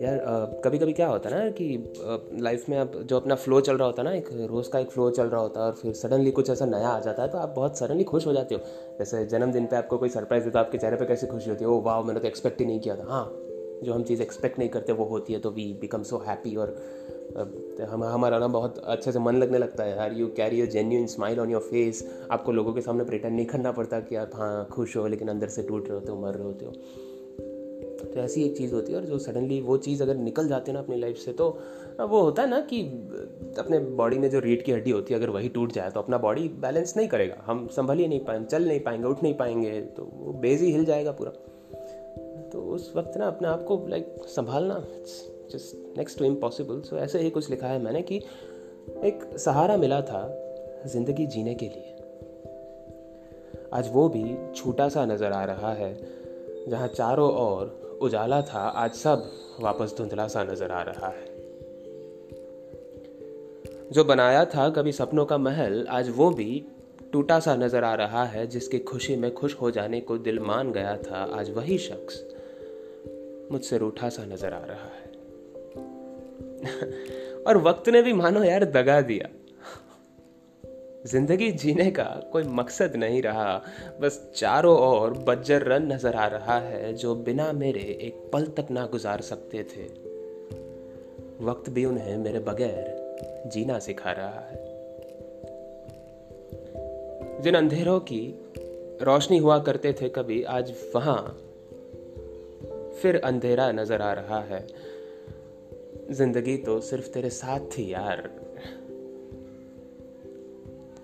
यार कभी कभी क्या होता है ना कि लाइफ में आप जो अपना फ्लो चल रहा होता है ना, एक रोज़ का एक फ्लो चल रहा होता है और फिर सडनली कुछ ऐसा नया आ जाता है तो आप बहुत सडनली खुश हो जाते हो। जैसे जन्मदिन पे आपको कोई सरप्राइज़ देता है, आपके चेहरे पे कैसे खुशी होती है ओ वाह मैंने तो एक्सपेक्ट ही नहीं किया था। हाँ जो हम चीज़ एक्सपेक्ट नहीं करते, वो होती है तो वी बिकम सो हैप्पी और हम, हमारा ना बहुत अच्छे से मन लगने लगता है यार you carry a genuine smile on your face आपको लोगों के सामने प्रिटेंड नहीं करना पड़ता कि आप हाँ खुश हो, लेकिन अंदर से टूट रहे होते हो मर रहे होते हो। तो ऐसी एक चीज़ होती है और जो सडनली वो चीज़ अगर निकल जाती है ना अपनी लाइफ से तो वो होता है ना कि अपने बॉडी में जो रीढ़ की हड्डी होती है, अगर वही टूट जाए तो अपना बॉडी बैलेंस नहीं करेगा। हम संभल ही नहीं पाएँगे चल नहीं पाएँगे, उठ नहीं पाएँगे तो वो बेज ही हिल जाएगा पूरा। तो उस वक्त ना अपने आप को लाइक संभालना just next to impossible so ऐसे ही कुछ लिखा है मैंने कि एक सहारा मिला था ज़िंदगी जीने के लिए। आज वो भी छोटा सा नज़र आ रहा है, जहाँ चारों ओर उजाला था, आज सब वापस धुंधला सा नज़र आ रहा है। जो बनाया था कभी सपनों का महल, आज वो भी टूटा सा नज़र आ रहा है, जिसकी खुशी में खुश हो जाने को दिल मान गया था, आज वही शख्स मुझसे रूठा सा नज़र आ रहा है। और वक्त ने भी मानो यार दगा दिया। ज़िंदगी जीने का कोई मकसद नहीं रहा। बस चारों ओर रन नज़र आ रहा है, जो बिना मेरे एक पल तक ना गुजार सकते थे। वक्त भी उन्हें मेरे बगैर जीना सिखा रहा है। जिन अंधेरों की रोशनी हुआ करते थे, कभी आज वहाँ फिर अंधेरा नज़र आ रहा है। ज़िंदगी तो सिर्फ़ तेरे साथ थी यार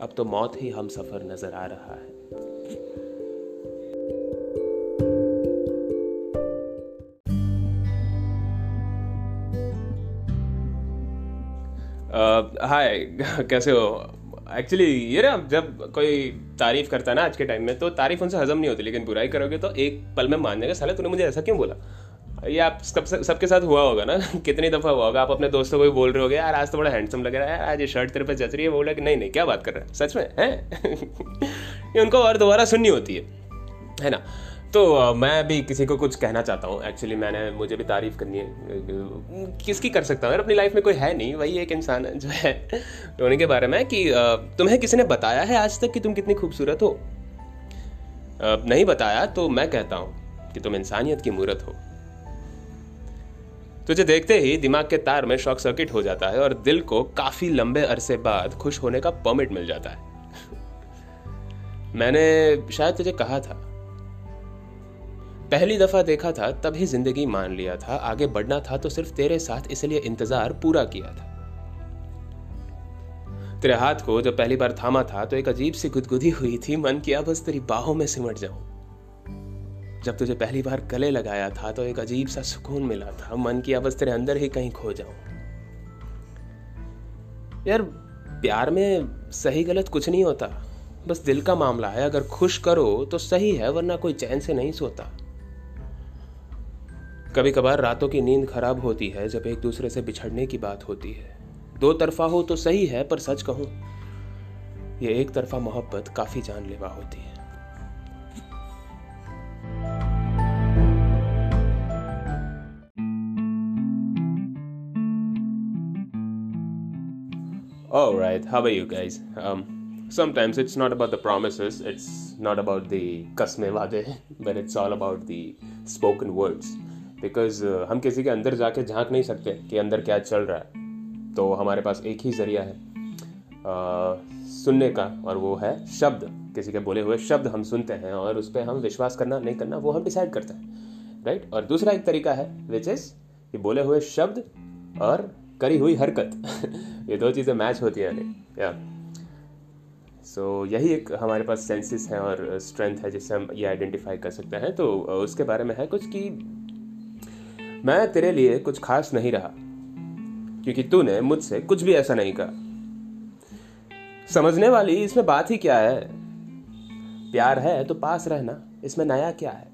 अब तो मौत ही हम सफ़र नज़र आ रहा है। हाय uh, कैसे हो? एक्चुअली ये ना जब कोई तारीफ़ करता है ना आज के टाइम में तो तारीफ़ उनसे हजम नहीं होती लेकिन बुराई करोगे तो एक पल में मान जाएगा साले तूने मुझे ऐसा क्यों बोला? ये आप सब सबके साथ हुआ होगा ना? कितनी दफ़ा हुआ होगा? आप अपने दोस्तों को भी बोल रहे होगे, यार, आज तो बड़ा हैंडसम लग रहा है, यार, आज ये शर्ट तेरे पे जच रही है बोला कि नहीं नहीं, क्या बात कर रहे हैं? सच में, है? ये उनको और दोबारा सुननी होती है है ना? तो मैं भी किसी को कुछ कहना चाहता हूँ। एक्चुअली मैंने, मुझे भी तारीफ़ करनी है। किसकी कर सकता हूँ? यार, अपनी लाइफ में कोई है नहीं, वही एक इंसान है, जो है रोने के बारे में कि तुम्हें किसी ने बताया है आज तक कि तुम कितनी खूबसूरत हो? नहीं बताया तो मैं कहता हूँ कि तुम इंसानियत की मूर्त हो। तुझे देखते ही दिमाग के तार में शॉक सर्किट हो जाता है और दिल को काफ़ी लंबे अरसे बाद खुश होने का परमिट मिल जाता है। मैंने शायद तुझे कहा था। पहली दफ़ा देखा था, तभी ज़िंदगी मान लिया था। आगे बढ़ना था तो सिर्फ़ तेरे साथ इसलिए इंतज़ार पूरा किया था। तेरे हाथ को जब पहली बार थामा था तो एक अजीब सी गुदगुदी हुई थी। मन किया, बस तेरी बाहों में सिमट जाऊँ। जब तुझे पहली बार गले लगाया था तो एक अजीब सा सुकून मिला था। मन की बस तेरे अंदर ही कहीं खो जाऊँ। यार, प्यार में सही गलत कुछ नहीं होता। बस दिल का मामला है, अगर खुश करो तो सही है, वरना कोई चैन से नहीं सोता। कभी कभार रातों की नींद खराब होती है, जब एक दूसरे से बिछड़ने की बात होती है। दो तरफा हो तो सही है, पर सच कहूँ, ये एक तरफा मोहब्बत काफ़ी जानलेवा होती है। All right, how are you guys? Um, sometimes it's not about the promises, it's not about the kasme wade, but it's all about the spoken words. Because uh, हम किसी के अंदर जाके झाँक नहीं सकते कि अंदर क्या चल रहा है तो हमारे पास एक ही ज़रिया है सुनने का और वो है शब्द। किसी के बोले हुए शब्द हम सुनते हैं और उस पर हम विश्वास करना नहीं करना वो हम डिसाइड करते हैं राइट और दूसरा एक तरीका है विच इज़ कि बोले हुए शब्द और करी हुई हरकत। ये दो चीज़ें मैच होती हैं या सो so, यही एक हमारे पास सेंसेस है और स्ट्रेंथ है जिससे हम ये आइडेंटिफाई कर सकते हैं। तो उसके बारे में है कुछ कि मैं तेरे लिए कुछ खास नहीं रहा क्योंकि तूने मुझसे कुछ भी ऐसा नहीं कहा। समझने वाली इसमें बात ही क्या है? प्यार है तो पास रहना इसमें नया क्या है?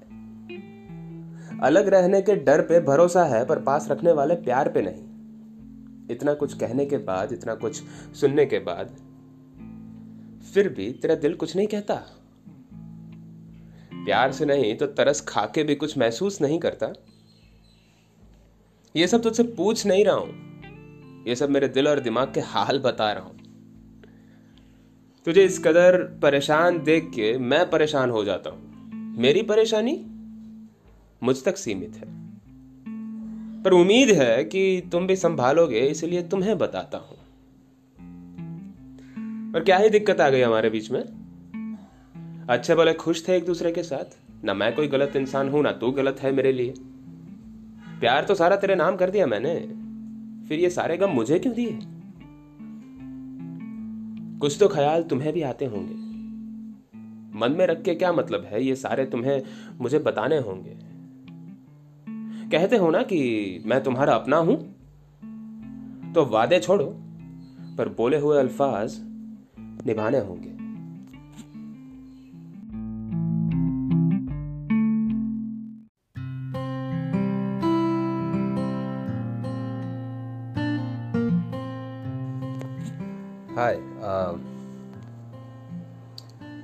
अलग रहने के डर पे भरोसा है पर पास रखने वाले प्यार पे नहीं। इतना कुछ कहने के बाद, इतना कुछ सुनने के बाद, फिर भी तेरा दिल कुछ नहीं कहता। प्यार से नहीं तो तरस खा के भी कुछ महसूस नहीं करता। ये सब तुझसे पूछ नहीं रहा हूँ। ये सब मेरे दिल और दिमाग के हाल बता रहा हूँ। तुझे इस कदर परेशान देख के मैं परेशान हो जाता हूँ। मेरी परेशानी मुझ तक सीमित है। पर उम्मीद है कि तुम भी संभालोगे, इसलिए तुम्हें बताता हूँ। पर क्या ही दिक्कत आ गई हमारे बीच में? अच्छे भले खुश थे एक दूसरे के साथ। ना मैं कोई गलत इंसान हूँ, ना तू गलत है मेरे लिए। प्यार तो सारा तेरे नाम कर दिया मैंने। फिर ये सारे गम मुझे क्यों दिए? कुछ तो ख्याल तुम्हें भी आते होंगे। मन में रख के क्या मतलब है, ये सारे तुम्हें मुझे बताने होंगे। कहते हो ना कि मैं तुम्हारा अपना हूँ तो वादे छोड़ो, पर बोले हुए अल्फाज निभाने होंगे। हाय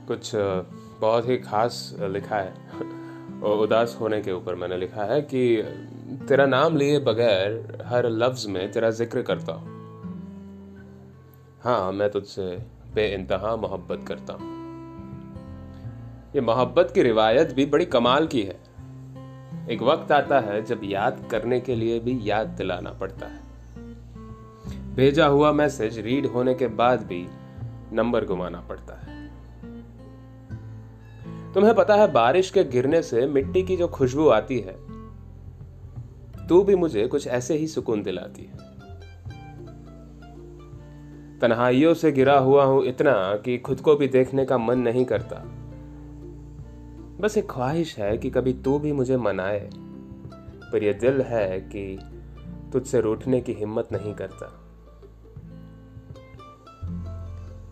कुछ बहुत ही खास लिखा है। उदास होने के ऊपर मैंने लिखा है कि तेरा नाम लिए बगैर हर लफ्ज में तेरा ज़िक्र करता हूँ। हाँ मैं तुझसे बे इंतहा मोहब्बत करता हूँ। ये मोहब्बत की रिवायत भी बड़ी कमाल की है। एक वक्त आता है जब याद करने के लिए भी याद दिलाना पड़ता है। भेजा हुआ मैसेज रीड होने के बाद भी नंबर घुमाना पड़ता है। तुम्हें पता है, बारिश के गिरने से मिट्टी की जो खुशबू आती है, तू भी मुझे कुछ ऐसे ही सुकून दिलाती है। तन्हाइयों से गिरा हुआ हूँ इतना कि खुद को भी देखने का मन नहीं करता। बस एक ख्वाहिश है कि कभी तू भी मुझे मनाए, पर यह दिल है कि तुझसे रूठने की हिम्मत नहीं करता।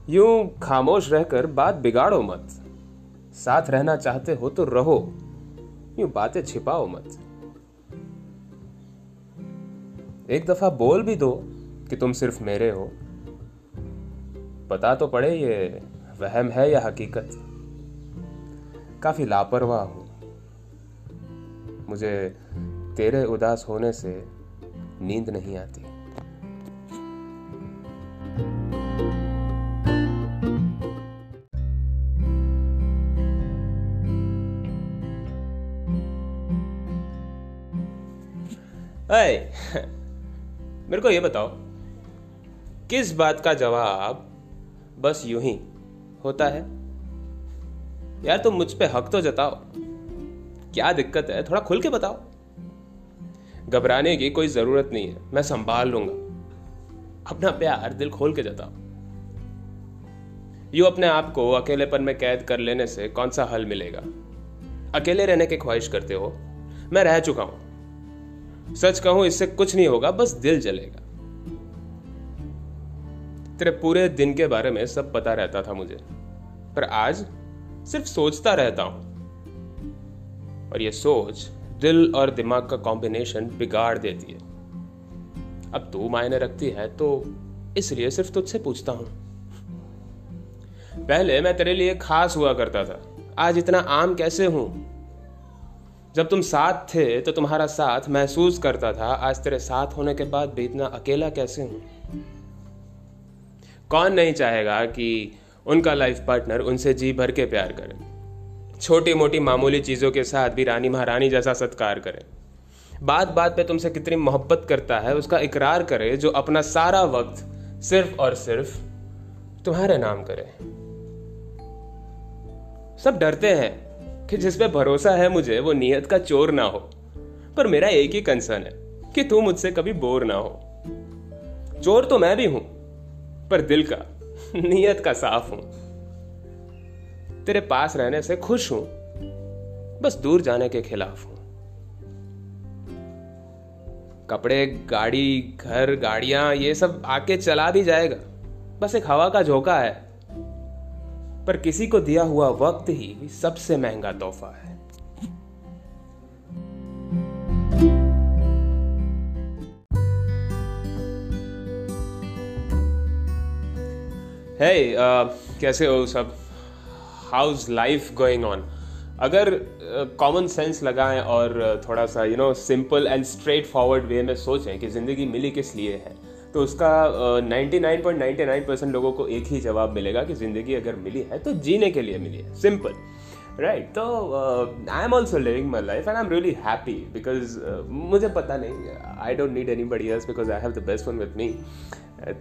यूँ खामोश रहकर बात बिगाड़ो मत। साथ रहना चाहते हो तो रहो। यूँ बातें छिपाओ मत। एक दफ़ा बोल भी दो कि तुम सिर्फ़ मेरे हो। पता तो पड़े ये वहम है या हकीकत। काफ़ी लापरवाह हो। मुझे तेरे उदास होने से नींद नहीं आती। अय मेरे को ये बताओ, किस बात का जवाब बस यूँ ही होता है? यार तुम मुझ पे हक तो जताओ। क्या दिक्कत है? थोड़ा खुल के बताओ। घबराने की कोई ज़रूरत नहीं है, मैं संभाल लूँगा। अपना प्यार दिल खोल के जताओ। यू अपने आप को अकेलेपन में कैद कर लेने से कौन सा हल मिलेगा? अकेले रहने की ख्वाहिश करते हो, मैं रह चुका हूँ। सच कहूँ, इससे कुछ नहीं होगा, बस दिल जलेगा। तेरे पूरे दिन के बारे में सब पता रहता था मुझे, पर आज सिर्फ़ सोचता रहता हूँ। और ये सोच दिल और दिमाग का कॉम्बिनेशन बिगाड़ देती है। अब तू मायने रखती है तो इसलिए सिर्फ़ तुझसे पूछता हूँ। पहले मैं तेरे लिए खास हुआ करता था, आज इतना आम कैसे हूँ? जब तुम साथ थे तो तुम्हारा साथ महसूस करता था, आज तेरे साथ होने के बाद भी इतना अकेला कैसे हूँ? कौन नहीं चाहेगा कि उनका लाइफ पार्टनर उनसे जी भर के प्यार करे? छोटी मोटी मामूली चीज़ों के साथ भी रानी महारानी जैसा सत्कार करे। बात बात पे तुमसे कितनी मोहब्बत करता है, उसका इकरार करे, जो अपना सारा वक्त सिर्फ़ और सिर्फ़ तुम्हारे नाम करे। सब डरते हैं। कि जिस पे भरोसा है मुझे, वो नियत का चोर ना हो। पर मेरा एक ही कंसर्न है कि तू मुझसे कभी बोर ना हो। चोर तो मैं भी हूँ, पर दिल का, नियत का साफ़ हूँ। तेरे पास रहने से खुश हूँ, बस दूर जाने के खिलाफ हूँ। कपड़े, गाड़ी, घर, गाड़ियाँ, ये सब आके चला भी जाएगा। बस एक हवा का झोंका है। पर किसी को दिया हुआ वक्त ही सबसे महँगा तोहफा है। हे hey, uh, कैसे हो सब? हाउस लाइफ गोइंग ऑन अगर कॉमन uh, सेंस लगाएँ और uh, थोड़ा सा you know simple and straightforward way में सोचें कि ज़िंदगी मिली किस लिए है तो उसका ninety nine point ninety nine percent लोगों को एक ही जवाब मिलेगा कि ज़िंदगी अगर मिली है तो जीने के लिए मिली है। सिंपल राइट तो I am also living my life and I am really happy because मुझे पता नहीं I don't need anybody else because I have the best one with me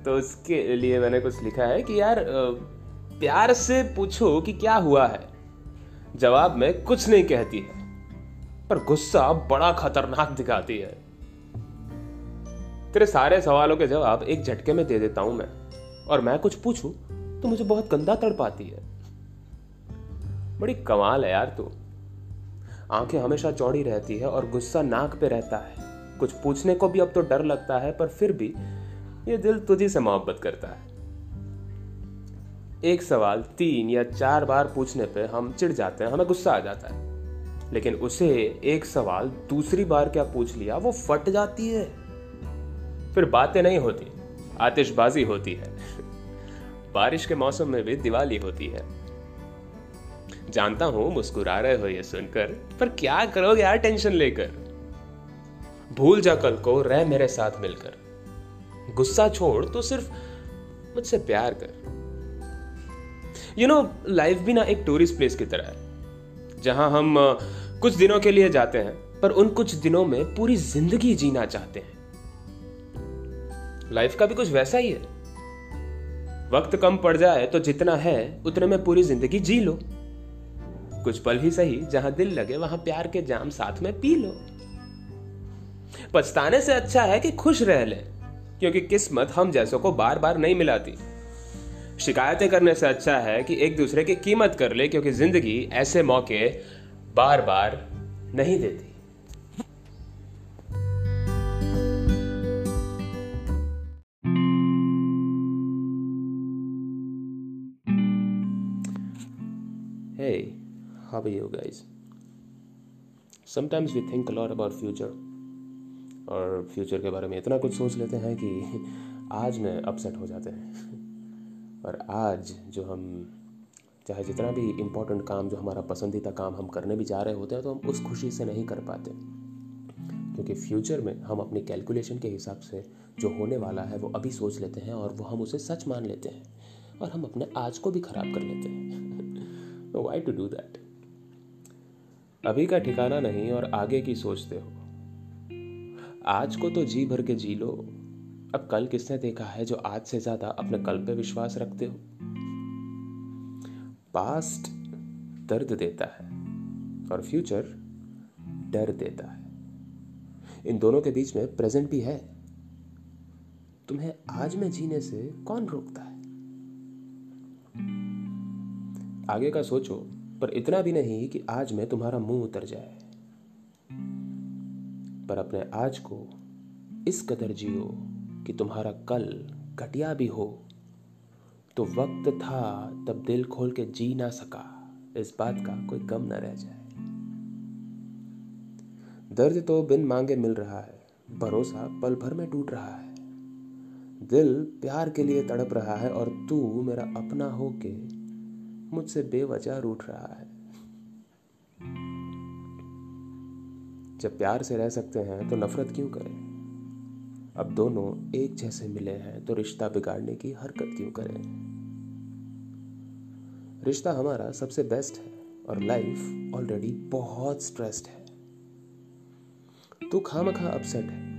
तो उसके लिए मैंने कुछ लिखा है कि यार uh, प्यार से पूछो कि क्या हुआ है। जवाब में कुछ नहीं कहती है पर गुस्सा बड़ा खतरनाक दिखाती है। तेरे सारे सवालों के जवाब एक झटके में दे देता हूँ मैं। और मैं कुछ पूछूँ तो मुझे बहुत गंदा तड़ पाती है। बड़ी कमाल है यार तू। आँखें हमेशा चौड़ी रहती है और गुस्सा नाक पे रहता है। कुछ पूछने को भी अब तो डर लगता है, पर फिर भी ये दिल तुझी से मोहब्बत करता है। एक सवाल तीन या चार बार पूछने पे हम चिढ़ जाते हैं, हमें गुस्सा आ जाता है। लेकिन उसे एक सवाल दूसरी बार क्या पूछ लिया, वो फट जाती है। फिर बातें नहीं होती, आतिशबाजी होती है। बारिश के मौसम में भी दिवाली होती है। जानता हूँ, मुस्कुरा रहे हो ये सुनकर, पर क्या करोगे यार टेंशन लेकर? भूल जा कल को, रह मेरे साथ मिलकर। गुस्सा छोड़ तो सिर्फ़ मुझसे प्यार कर। यू नो लाइफ भी ना एक टूरिस्ट प्लेस की तरह है, जहाँ हम कुछ दिनों के लिए जाते हैं, पर उन कुछ दिनों में पूरी ज़िंदगी जीना चाहते हैं। लाइफ का भी कुछ वैसा ही है। वक्त कम पड़ जाए तो जितना है, उतने में पूरी ज़िंदगी जी लो। कुछ पल ही सही, जहाँ दिल लगे, वहाँ प्यार के जाम साथ में पी लो। पछताने से अच्छा है कि खुश रह ले, क्योंकि किस्मत हम जैसों को बार बार नहीं मिलाती। शिकायतें करने से अच्छा है कि एक दूसरे की कीमत कर ले, क्योंकि ज़िंदगी ऐसे मौके बार बार नहीं देती। Are you guys? Sometimes we think a lot about future. और फ्यूचर के बारे में इतना कुछ सोच लेते हैं कि आज में अपसेट हो जाते हैं. और आज जो हम, चाहे जितना भी इम्पोर्टेंट काम जो हमारा पसंदीदा काम हम करने भी जा रहे होते हैं तो हम उस खुशी से नहीं कर पाते. क्योंकि फ्यूचर में हम अपनी कैलकुलेशन के हिसाब से जो होने वाला है, वो अभी सोच लेते हैं और वो हम उसे सच मान लेते हैं और हम अपने आज को भी खराब कर लेते हैं. वाई टू डू दैट अभी का ठिकाना नहीं और आगे की सोचते हो। आज को तो जी भर के जी लो। अब कल किसने देखा है जो आज से ज़्यादा अपने कल पे विश्वास रखते हो? पास्ट दर्द देता है और फ्यूचर डर देता है। इन दोनों के बीच में प्रेजेंट भी है। तुम्हें आज में जीने से कौन रोकता है? आगे का सोचो। पर इतना भी नहीं कि आज में तुम्हारा मुँह उतर जाए। पर अपने आज को इस कदर जियो कि तुम्हारा कल घटिया भी हो। तो वक्त था तब दिल खोल के जी ना सका, इस बात का कोई गम ना रह जाए। दर्द तो बिन मांगे मिल रहा है, भरोसा पल भर में टूट रहा है। दिल प्यार के लिए तड़प रहा है और तू मेरा अपना हो के मुझसे बेवजह रूठ रहा है। जब प्यार से रह सकते हैं तो नफरत क्यों करें? अब दोनों एक जैसे मिले हैं तो रिश्ता बिगाड़ने की हरकत क्यों करें? रिश्ता हमारा सबसे बेस्ट है, और लाइफ ऑलरेडी बहुत स्ट्रेस्ड है। तू खाम खा अपसेट है।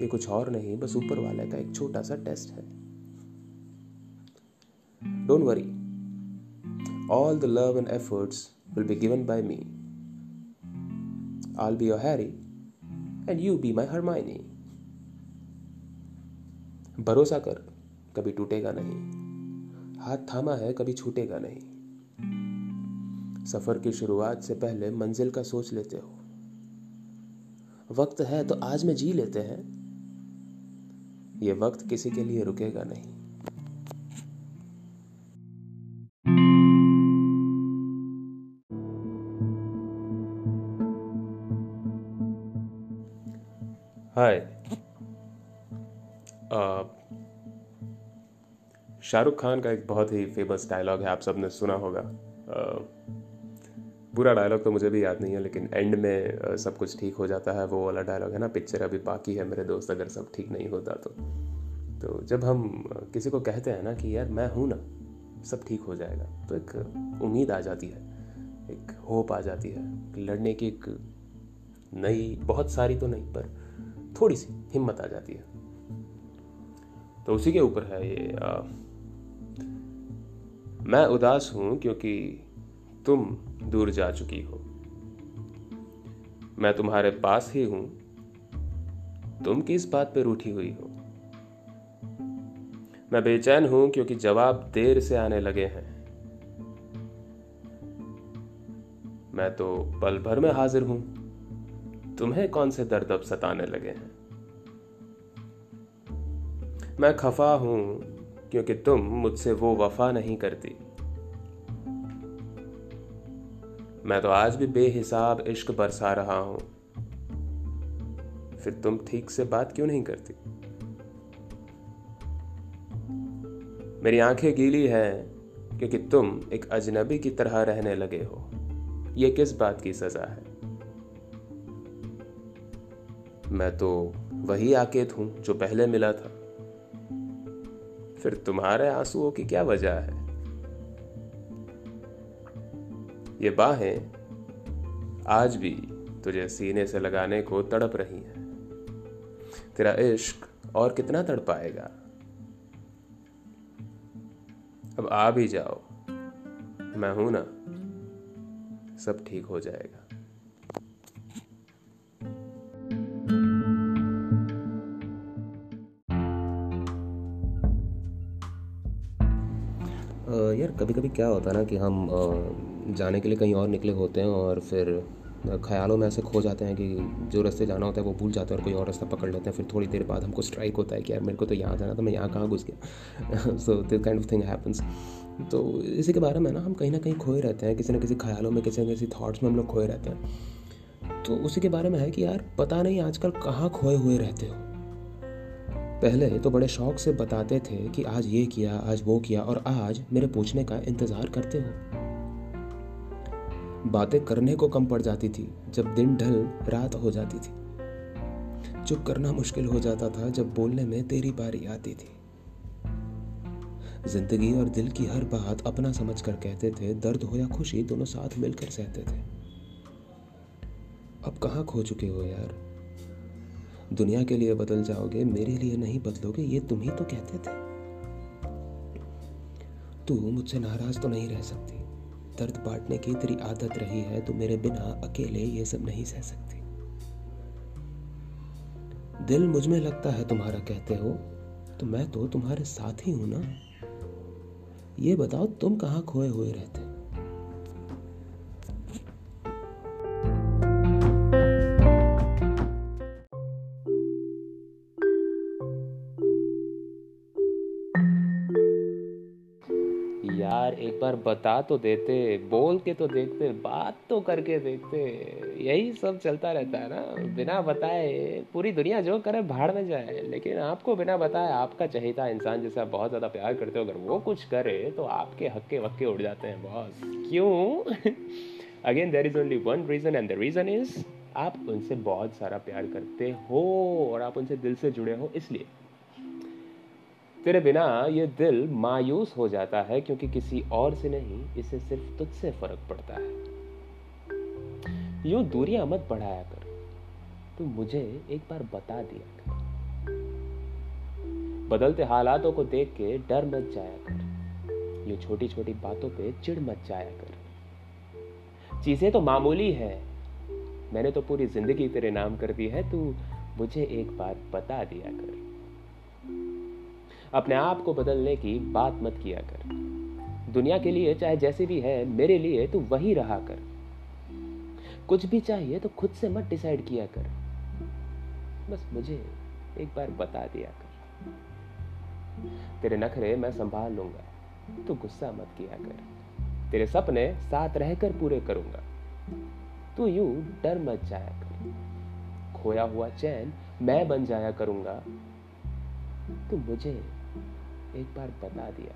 ये कुछ और नहीं, बस ऊपर वाले का एक छोटा सा टेस्ट है। Don't worry all the love and efforts will be given by me I'll be your Harry and you be my Hermione भरोसा कर, कभी टूटेगा नहीं। हाथ थामा है, कभी छूटेगा नहीं। सफ़र की शुरुआत से पहले मंजिल का सोच लेते हो। वक्त है तो आज में जी लेते हैं। ये वक्त किसी के लिए रुकेगा नहीं। हाय शाहरुख खान का एक बहुत ही फ़ेमस डायलॉग है, आप सबने सुना होगा। पूरा डायलॉग तो मुझे भी याद नहीं है, लेकिन एंड में सब कुछ ठीक हो जाता है, वो वाला डायलॉग है ना पिक्चर अभी बाकी है मेरे दोस्त, अगर सब ठीक नहीं होता तो। तो जब हम किसी को कहते हैं ना कि यार मैं हूँ ना, सब ठीक हो जाएगा तो एक उम्मीद आ जाती है, एक होप आ जाती है लड़ने की एक नई, बहुत सारी तो नहीं, पर थोड़ी सी हिम्मत आ जाती है। तो उसी के ऊपर है ये आ, मैं उदास हूँ क्योंकि तुम दूर जा चुकी हो। मैं तुम्हारे पास ही हूँ। तुम किस बात पे रूठी हुई हो? मैं बेचैन हूँ क्योंकि जवाब देर से आने लगे हैं। मैं तो पल भर में हाजिर हूँ। तुम्हें कौन से दर्द अब सताने लगे हैं? मैं खफा हूँ, क्योंकि तुम मुझसे वो वफा नहीं करती। मैं तो आज भी बेहिसाब इश्क बरसा रहा हूँ। फिर तुम ठीक से बात क्यों नहीं करती? मेरी आँखें गीली हैं, क्योंकि तुम एक अजनबी की तरह रहने लगे हो। यह किस बात की सजा है? मैं तो वही आकेत हूँ जो पहले मिला था। फिर तुम्हारे आंसुओं की क्या वजह है? ये बाहें आज भी तुझे सीने से लगाने को तड़प रही हैं। तेरा इश्क और कितना तड़पाएगा अब आ भी जाओ। मैं हूँ ना, सब ठीक हो जाएगा। यार कभी कभी क्या होता है ना कि हम जाने के लिए कहीं और निकले होते हैं और फिर ख्यालों में ऐसे खो जाते हैं कि जो रास्ते जाना होता है वो भूल जाते हैं और कोई और रास्ता पकड़ लेते हैं। फिर थोड़ी देर बाद हमको स्ट्राइक होता है कि यार, मेरे को तो यहाँ जाना था मैं यहाँ कहाँ घुस गया। So this kind of thing happens तो इसी के बारे में ना हम कहीं ना कहीं खोए रहते हैं, किसी न किसी ख्यालों में, किसी न किसी थाट्स में हम लोग खोए रहते हैं। तो उसी के बारे में है कि यार, पता नहीं आजकल कहाँ खोए हुए रहते हो। पहले तो बड़े शौक से बताते थे कि आज ये किया, आज वो किया और आज मेरे पूछने का इंतज़ार करते हो। बातें करने को कम पड़ जाती थी, जब दिन ढल, रात हो जाती थी। चुप करना मुश्किल हो जाता था जब बोलने में तेरी बारी आती थी। ज़िंदगी और दिल की हर बात अपना समझ कर कहते थे, दर्द हो या खुशी, दोनों साथ मिलकर सहते थे। अब कहाँ खो चुके हो यार? दुनिया के लिए बदल जाओगे, मेरे लिए नहीं बदलोगे, ये तुम ही तो कहते थे। तू मुझसे नाराज़ तो नहीं रह सकती। दर्द बांटने की तेरी आदत रही है तो मेरे बिना अकेले ये सब नहीं सह सकती। दिल मुझमें लगता है तुम्हारा कहते हो तो मैं तो तुम्हारे साथ ही हूँ ना। ये बताओ, तुम कहाँ खोए हुए रहते? बार बता तो देते, बोल के तो देखते, बात तो करके देखते। यही सब चलता रहता है ना। बिना बताए पूरी दुनिया जो करे भाड़ में जाए। लेकिन आपको बिना बताए आपका चहेता इंसान जैसे आप बहुत ज़्यादा प्यार करते हो। अगर वो कुछ करे तो आपके हक्के वक्के उड़ जाते हैं बॉस। क्यों? Again there is only one reason and the reason is आप उनसे बहुत सारा प्यार करते हो और आप उनसे दिल से जुड़े हो, इसलिए। तेरे बिना ये दिल मायूस हो जाता है क्योंकि किसी और से नहीं, इसे सिर्फ़ तुझसे फ़र्क पड़ता है। यूँ दूरियाँ मत बढ़ाया कर। तू मुझे एक बार बता दिया कर। बदलते हालातों को देख के डर मत जाया कर। यूँ छोटी छोटी बातों पे चिढ़ मत जाया कर। चीज़ें तो मामूली है। मैंने तो पूरी ज़िंदगी तेरे नाम कर दी है, तू मुझे एक बार बता दिया कर। अपने आप को बदलने की बात मत किया कर। दुनिया के लिए चाहे जैसे भी है, मेरे लिए तू वही रहा कर। कुछ भी चाहिए तो खुद से मत डिसाइड किया कर। बस मुझे एक बार बता दिया कर। तेरे नखरे मैं संभाल लूँगा, तू गुस्सा मत किया कर। तेरे सपने साथ रहकर पूरे करूँगा, तू यूँ डर मत जाया कर। खोया हुआ चैन मैं बन जाया करूँगा, तू मुझे एक बार बता दिया।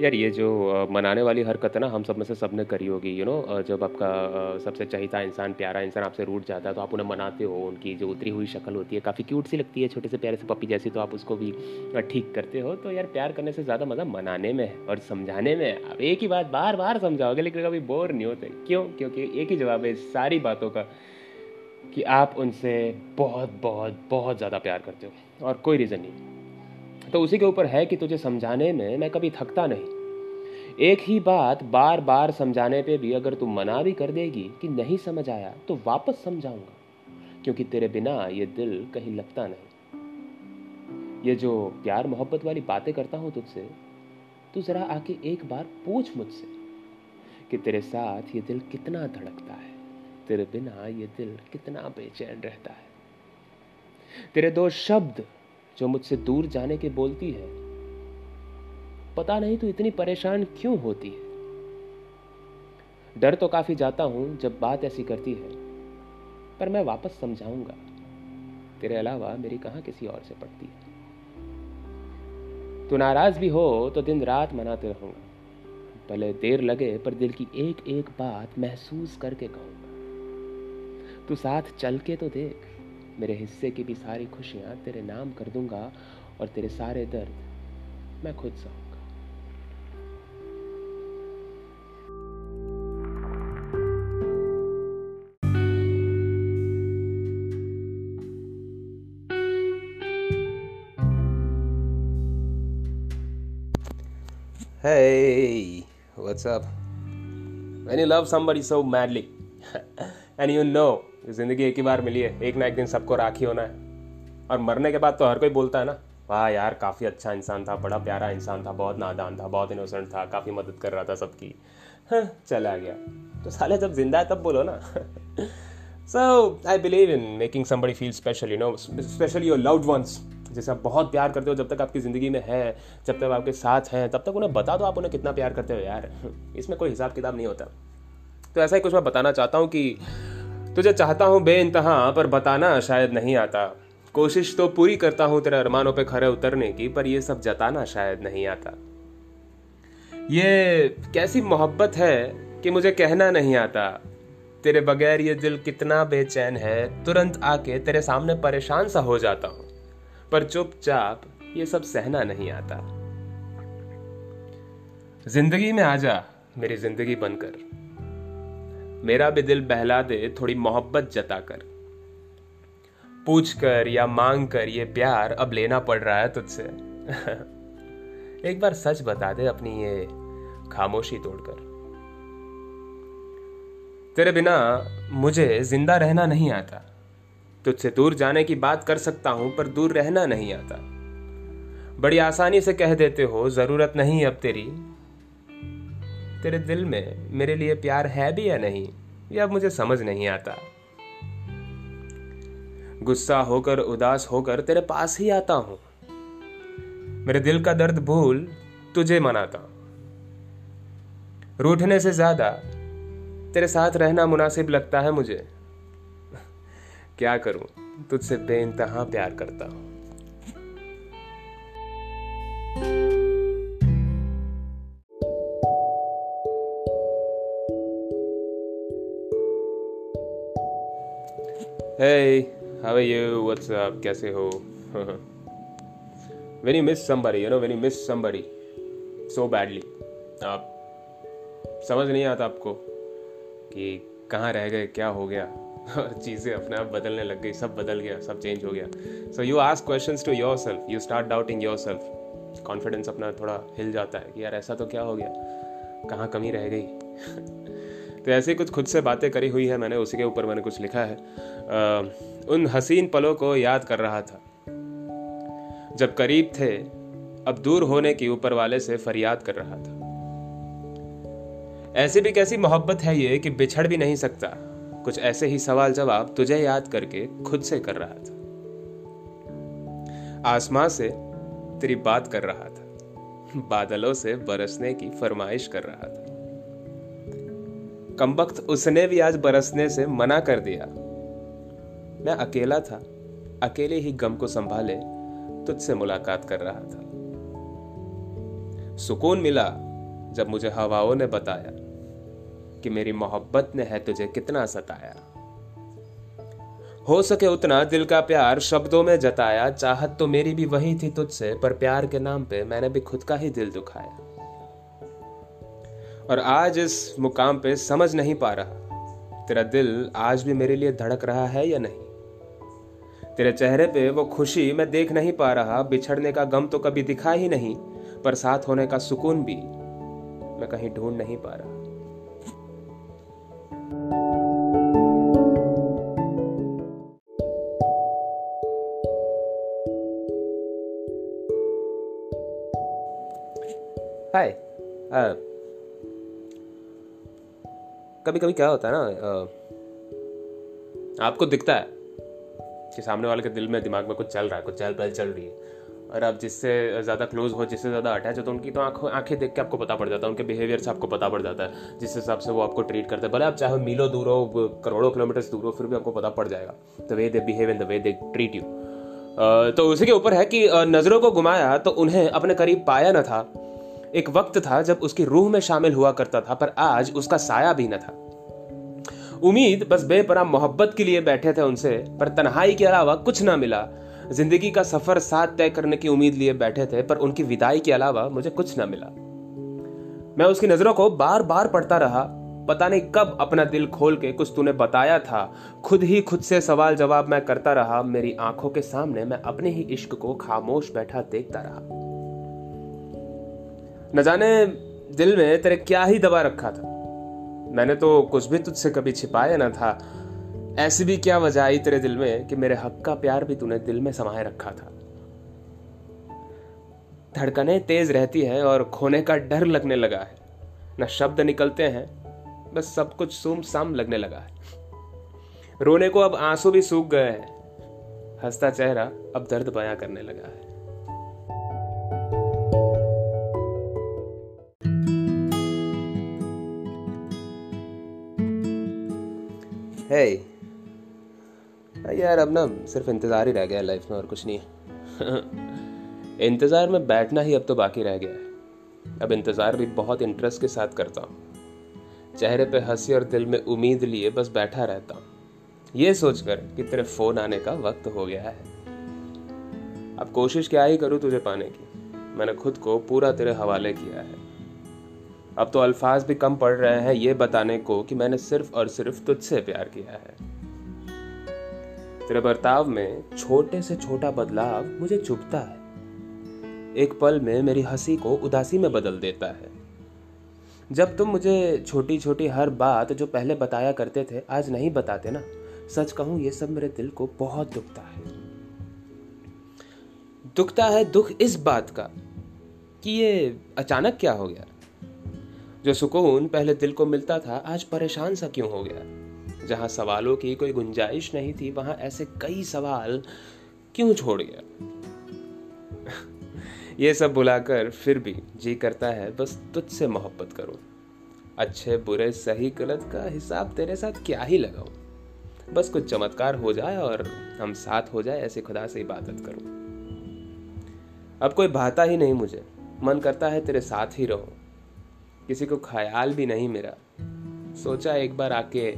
यार ये जो मनाने वाली हरकत है ना, हम सब में से सबने करी होगी यू नो जब आपका सबसे चहिता इंसान, प्यारा इंसान आपसे रूट जाता है तो आप उन्हें मनाते हो, उनकी जो उतरी हुई शक्ल होती है, काफ़ी क्यूट सी लगती है, छोटे से प्यारे से पपी जैसी तो आप उसको भी ठीक करते हो तो यार प्यार करने से ज़्यादा मज़ा मनाने में है और समझाने में अब एक ही बात बार बार समझाओगे, लेकिन कभी बोर नहीं होते। क्यों? क्योंकि एक ही जवाब है सारी बातों का, कि आप उनसे बहुत बहुत बहुत ज़्यादा प्यार करते हो, और कोई रीज़न नहीं। तो उसी के ऊपर है कि तुझे समझाने में मैं कभी थकता नहीं। एक ही बात बार बार समझाने पे भी अगर तू मना भी कर देगी कि नहीं समझ आया तो वापस समझाऊँगा, क्योंकि तेरे बिना ये दिल कहीं लगता नहीं। ये जो प्यार मोहब्बत वाली बातें करता हूँ तुझसे, तू जरा आके एक बार पूछ मुझसे कि तेरे साथ ये दिल कितना धड़कता है, तेरे बिना ये दिल कितना बेचैन रहता है। तेरे दो शब्द जो मुझसे दूर जाने के बोलती है। पता नहीं तो इतनी परेशान क्यों होती है? डर तो काफ़ी जाता हूँ जब बात ऐसी करती है, पर मैं वापस समझाऊँगा। तेरे अलावा मेरी कहाँ किसी और से पड़ती है? तू नाराज़ भी हो तो दिन रात मनाते रहूँगा। भले देर लगे, पर दिल की एक एक बात महसूस करके कहूँगा। तू साथ चल के तो देख मेरे हिस्से की भी सारी खुशियाँ तेरे नाम कर दूँगा और तेरे सारे दर्द मैं खुद सहूँगा Hey, what's up? When you love somebody so madly, and you know ज़िंदगी एक ही बार मिली है एक ना एक दिन सबको राखी होना है। और मरने के बाद तो हर कोई बोलता है ना वाह यार काफ़ी अच्छा इंसान था बड़ा प्यारा इंसान था बहुत नादान था बहुत इनोसेंट था काफ़ी मदद कर रहा था सबकी। हाँ, चला गया। तो साले जब ज़िंदा है तब बोलो ना। So I believe in making somebody feel special you know specially your loved ones जैसे आप बहुत प्यार करते हो जब तक आपकी ज़िंदगी में है जब तक आपके साथ हैं तब तक उन्हें बता दो आप उन्हें कितना प्यार करते हो यार। इसमें कोई हिसाब किताब नहीं होता। तो ऐसा ही कुछ मैं बताना चाहता हूँ कि तुझे चाहता हूँ बे इंतहा पर बताना शायद नहीं आता। कोशिश तो पूरी करता हूँ तेरे अरमानों पे खरे उतरने की, पर यह सब जताना शायद नहीं आता। ये कैसी मोहब्बत है कि मुझे कहना नहीं आता। तेरे बगैर ये दिल कितना बेचैन है, तुरंत आके तेरे सामने परेशान सा हो जाता हूँ। पर चुपचाप ये सब सहना नहीं आता। ज़िंदगी में आजा मेरी ज़िंदगी बनकर। मेरा भी दिल बहला दे, थोड़ी मोहब्बत जताकर पूछ कर या मांग कर ये प्यार अब लेना पड़ रहा है तुझसे। एक बार सच बता दे अपनी ये खामोशी तोड़कर। तेरे बिना मुझे ज़िंदा रहना नहीं आता। तुझसे दूर जाने की बात कर सकता हूँ, पर दूर रहना नहीं आता। बड़ी आसानी से कह देते हो, ज़रूरत नहीं अब तेरी। तेरे दिल में मेरे लिए प्यार है भी या नहीं, ये अब मुझे समझ नहीं आता। गुस्सा होकर, उदास होकर तेरे पास ही आता हूँ। मेरे दिल का दर्द भूल तुझे मनाता रूठने से ज़्यादा तेरे साथ रहना मुनासिब लगता है मुझे। क्या करूँ? तुझसे बेइंतहा प्यार करता हूँ। Hey, how are you? What's up? कैसे हो? when you miss somebody, you know, when you miss somebody so badly, आप समझ नहीं आता आपको कि कहाँ रह गए क्या हो गया और चीज़ें अपने आप बदलने लग गई सब बदल गया सब चेंज हो गया so you ask questions to yourself you start doubting your self confidence अपना थोड़ा हिल जाता है कि यार ऐसा तो क्या हो गया कहाँ कमी रह गई तो ऐसे कुछ खुद से बातें करी हुई है मैंने उसी के ऊपर मैंने कुछ लिखा है। आ, उन हसीन पलों को याद कर रहा था। जब करीब थे अब दूर होने की ऊपर वाले से फरियाद कर रहा था। ऐसी भी कैसी मोहब्बत है ये कि बिछड़ भी नहीं सकता। कुछ ऐसे ही सवाल जवाब तुझे याद करके खुद से कर रहा था। आसमां से तेरी बात कर रहा था। बादलों से बरसने की फरमाइश कर रहा था। कम वक्त उसने भी आज बरसने से मना कर दिया। मैं अकेला था, अकेले ही गम को संभाले, तुझसे मुलाकात कर रहा था। सुकून मिला जब मुझे हवाओं ने बताया कि मेरी मोहब्बत ने है तुझे कितना सताया। हो सके उतना दिल का प्यार शब्दों में जताया, चाहत तो मेरी भी वही थी तुझसे, पर प्यार के नाम पे मैंने भी खुद का ही दिल दुखाया। और आज इस मुकाम पे समझ नहीं पा रहा, तेरा दिल आज भी मेरे लिए धड़क रहा है या नहीं? तेरे चेहरे पे वो खुशी मैं देख नहीं पा रहा, बिछड़ने का गम तो कभी दिखा ही नहीं, पर साथ होने का सुकून भी मैं कहीं ढूंढ नहीं पा रहा। हाय कभी कभी क्या होता है ना आपको दिखता है कि सामने वाले के दिल में, दिमाग में कुछ चल रहा है, कुछ चल पहल चल रही है। और आप जिससे ज़्यादा क्लोज हो, जिससे ज़्यादा अटैच हो तो उनकी तो आँखों, आँखें देख के आपको पता पड़ जाता है, उनके बिहेवियर से आपको पता पड़ जाता है, जिस हिसाब से वो आपको ट्रीट करते हैं। भले आप चाहे मीलो, दूर हो करोड़ों किलोमीटर दूर हो, फिर भी आपको पता पड़ जाएगा the way they behave in the way they treat you तो उसी के ऊपर है कि नज़रों को घुमाया तो उन्हें अपने करीब पाया न था एक वक्त था जब उसकी रूह में शामिल हुआ करता था, पर आज उसका साया भी न था। उम्मीद बस बेपरा मोहब्बत के लिए बैठे थे उनसे, पर तन्हाई के अलावा कुछ ना मिला। ज़िंदगी का सफ़र साथ तय करने की उम्मीद लिए बैठे थे, पर उनकी विदाई के अलावा मुझे कुछ ना मिला। मैं उसकी नज़रों को बार बार पढ़ता रहा। पता नहीं कब अपना दिल खोल के कुछ तूने बताया था। खुद ही खुद से सवाल जवाब मैं करता रहा। मेरी आँखों के सामने मैं अपने ही इश्क को खामोश बैठा देखता रहा। न जाने दिल में तेरे क्या ही दबा रखा था। मैंने तो कुछ भी तुझसे कभी छिपाया ना था। ऐसी भी क्या वजह आई तेरे दिल में कि मेरे हक का प्यार भी तूने दिल में समाये रखा था? धड़कने तेज रहती हैं और खोने का डर लगने लगा है। न शब्द निकलते हैं, बस सब कुछ सुम साम लगने लगा है। रोने को अब आँसू भी सूख गए हैं। हंसता चेहरा अब दर्द बयां करने लगा है। Hey, यार अब ना सिर्फ़ इंतज़ार ही रह गया लाइफ में और कुछ नहीं है। इंतज़ार में बैठना ही अब तो बाकी रह गया है। अब इंतज़ार भी बहुत इंटरेस्ट के साथ करता हूँ। चेहरे पे हँसी और दिल में उम्मीद लिए बस बैठा रहता हूँ। ये सोचकर कि तेरे फ़ोन आने का वक्त हो गया है। अब कोशिश क्या ही करूँ तुझे पाने की? मैंने खुद को पूरा तेरे हवाले किया है। अब तो अल्फाज भी कम पड़ रहे हैं ये बताने को कि मैंने सिर्फ़ और सिर्फ़ तुझसे प्यार किया है। तेरे बर्ताव में छोटे से छोटा बदलाव मुझे चुभता है। एक पल में मेरी हँसी को उदासी में बदल देता है। जब तुम मुझे छोटी छोटी हर बात जो पहले बताया करते थे, आज नहीं बताते ना, सच कहूँ, ये सब मेरे दिल को बहुत दुखता है। दुखता है दुख इस बात का कि ये अचानक क्या हो गया? जो सुकून पहले दिल को मिलता था, आज परेशान सा क्यों हो गया? जहाँ सवालों की कोई गुंजाइश नहीं थी, वहाँ ऐसे कई सवाल क्यों छोड़ गया? ये सब बुलाकर फिर भी जी करता है, बस तुझसे मोहब्बत करूँ। अच्छे, बुरे, सही, गलत का हिसाब तेरे साथ क्या ही लगाओ बस कुछ चमत्कार हो जाए और हम साथ हो जाए, ऐसे खुदा से इबादत करूँ। अब कोई भाता ही नहीं मुझे। मन करता है तेरे साथ ही रहो। किसी को ख्याल भी नहीं मेरा। सोचा एक बार आके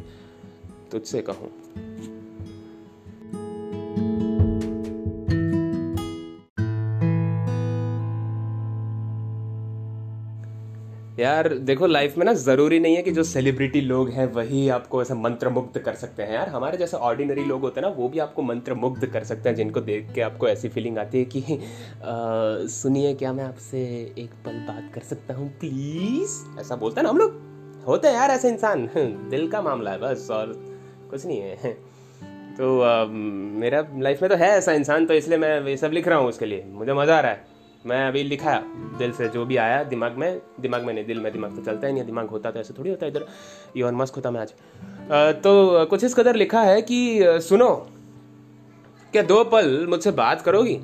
तुझसे कहूँ। यार देखो लाइफ में ना ज़रूरी नहीं है कि जो सेलिब्रिटी लोग हैं वही आपको ऐसा मंत्र मुग्ध कर सकते हैं। यार हमारे जैसे ऑर्डिनरी लोग होते हैं ना वो भी आपको मंत्र मुग्ध कर सकते हैं जिनको देख के आपको ऐसी फीलिंग आती है कि सुनिए क्या मैं आपसे एक पल बात कर सकता हूँ प्लीज़ ऐसा बोलते हैं ना हम लोग। होते हैं यार ऐसे इंसान। दिल का मामला है बस और कुछ नहीं है। तो आ, मेरा लाइफ में तो है ऐसा इंसान तो इसलिए मैं ये सब लिख रहा हूँ उसके लिए। मुझे मज़ा आ रहा है। मैं अभी लिखा दिल से जो भी आया, दिमाग में दिमाग में नहीं, दिल में दिमाग तो चलता ही नहीं, दिमाग होता तो ऐसे थोड़ी होता है इधर। ये मस्क होता मैं आज। तो कुछ इस कदर लिखा है कि सुनो, क्या दो पल मुझसे बात करोगी?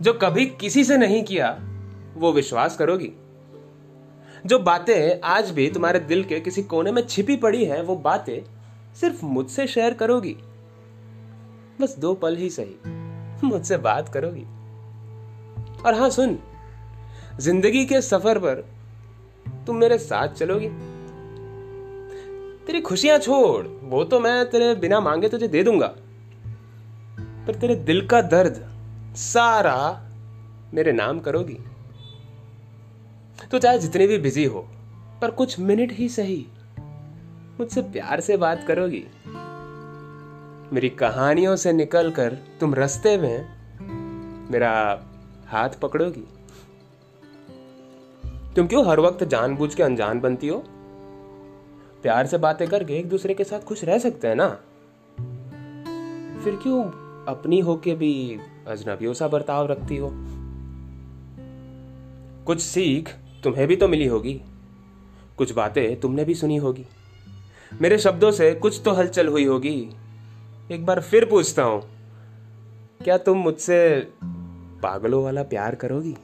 जो कभी किसी से नहीं किया, वो विश्वास करोगी? जो बातें आज भी तुम्हारे दिल के किसी कोने में छिपी पड़ी है, वो बातें सिर्फ़ मुझसे शेयर करोगी। बस दो पल ही सही, मुझसे बात करोगी। और हाँ, सुन। ज़िंदगी के सफ़र पर तुम मेरे साथ चलोगी। तेरी खुशियाँ छोड़, वो तो मैं तेरे बिना मांगे तुझे दे दूँगा। पर तेरे दिल का दर्द सारा मेरे नाम करोगी। तो चाहे जितनी भी बिज़ी हो, पर कुछ मिनट ही सही मुझसे प्यार से बात करोगी। मेरी कहानियों से निकलकर तुम रस्ते में मेरा हाथ पकड़ोगी? तुम क्यों हर वक्त जानबूझ के अनजान बनती हो? प्यार से बातें करके एक दूसरे के साथ खुश रह सकते हैं ना? फिर क्यों अपनी होके भी अजनबियों सा बर्ताव रखती हो? कुछ सीख तुम्हें भी तो मिली होगी। कुछ बातें तुमने भी सुनी होगी। मेरे शब्दों से कुछ तो हलचल हुई होगी। एक बार फिर पूछता हूँ, क्या तुम मुझसे पागलों वाला प्यार करोगी?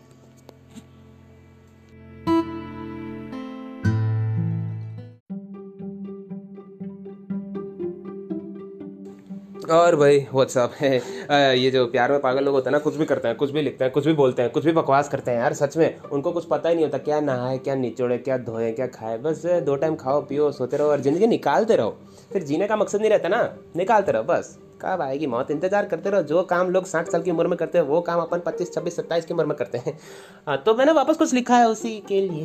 और भाई व्हाट्सअप है ये जो प्यार में पागल लोग होते हैं ना, कुछ भी करते हैं, कुछ भी लिखते हैं, कुछ भी बोलते हैं, कुछ भी बकवास करते हैं यार, सच में। उनको कुछ पता ही नहीं होता, क्या नहाए, क्या निचोड़े, क्या धोए, क्या खाए। बस दो टाइम खाओ, पियो, सोते रहो और ज़िंदगी निकालते रहो। फिर जीने का मकसद नहीं रहता ना, निकालते रहो, बस। कब आएगी मौत? इंतज़ार करते रहो, जो काम लोग साठ साल की उम्र में करते हैं, वो काम अपन पच्चीस, छब्बीस, सत्ताईस की उम्र में करते हैं। तो मैंने वापस कुछ लिखा है उसी के लिए।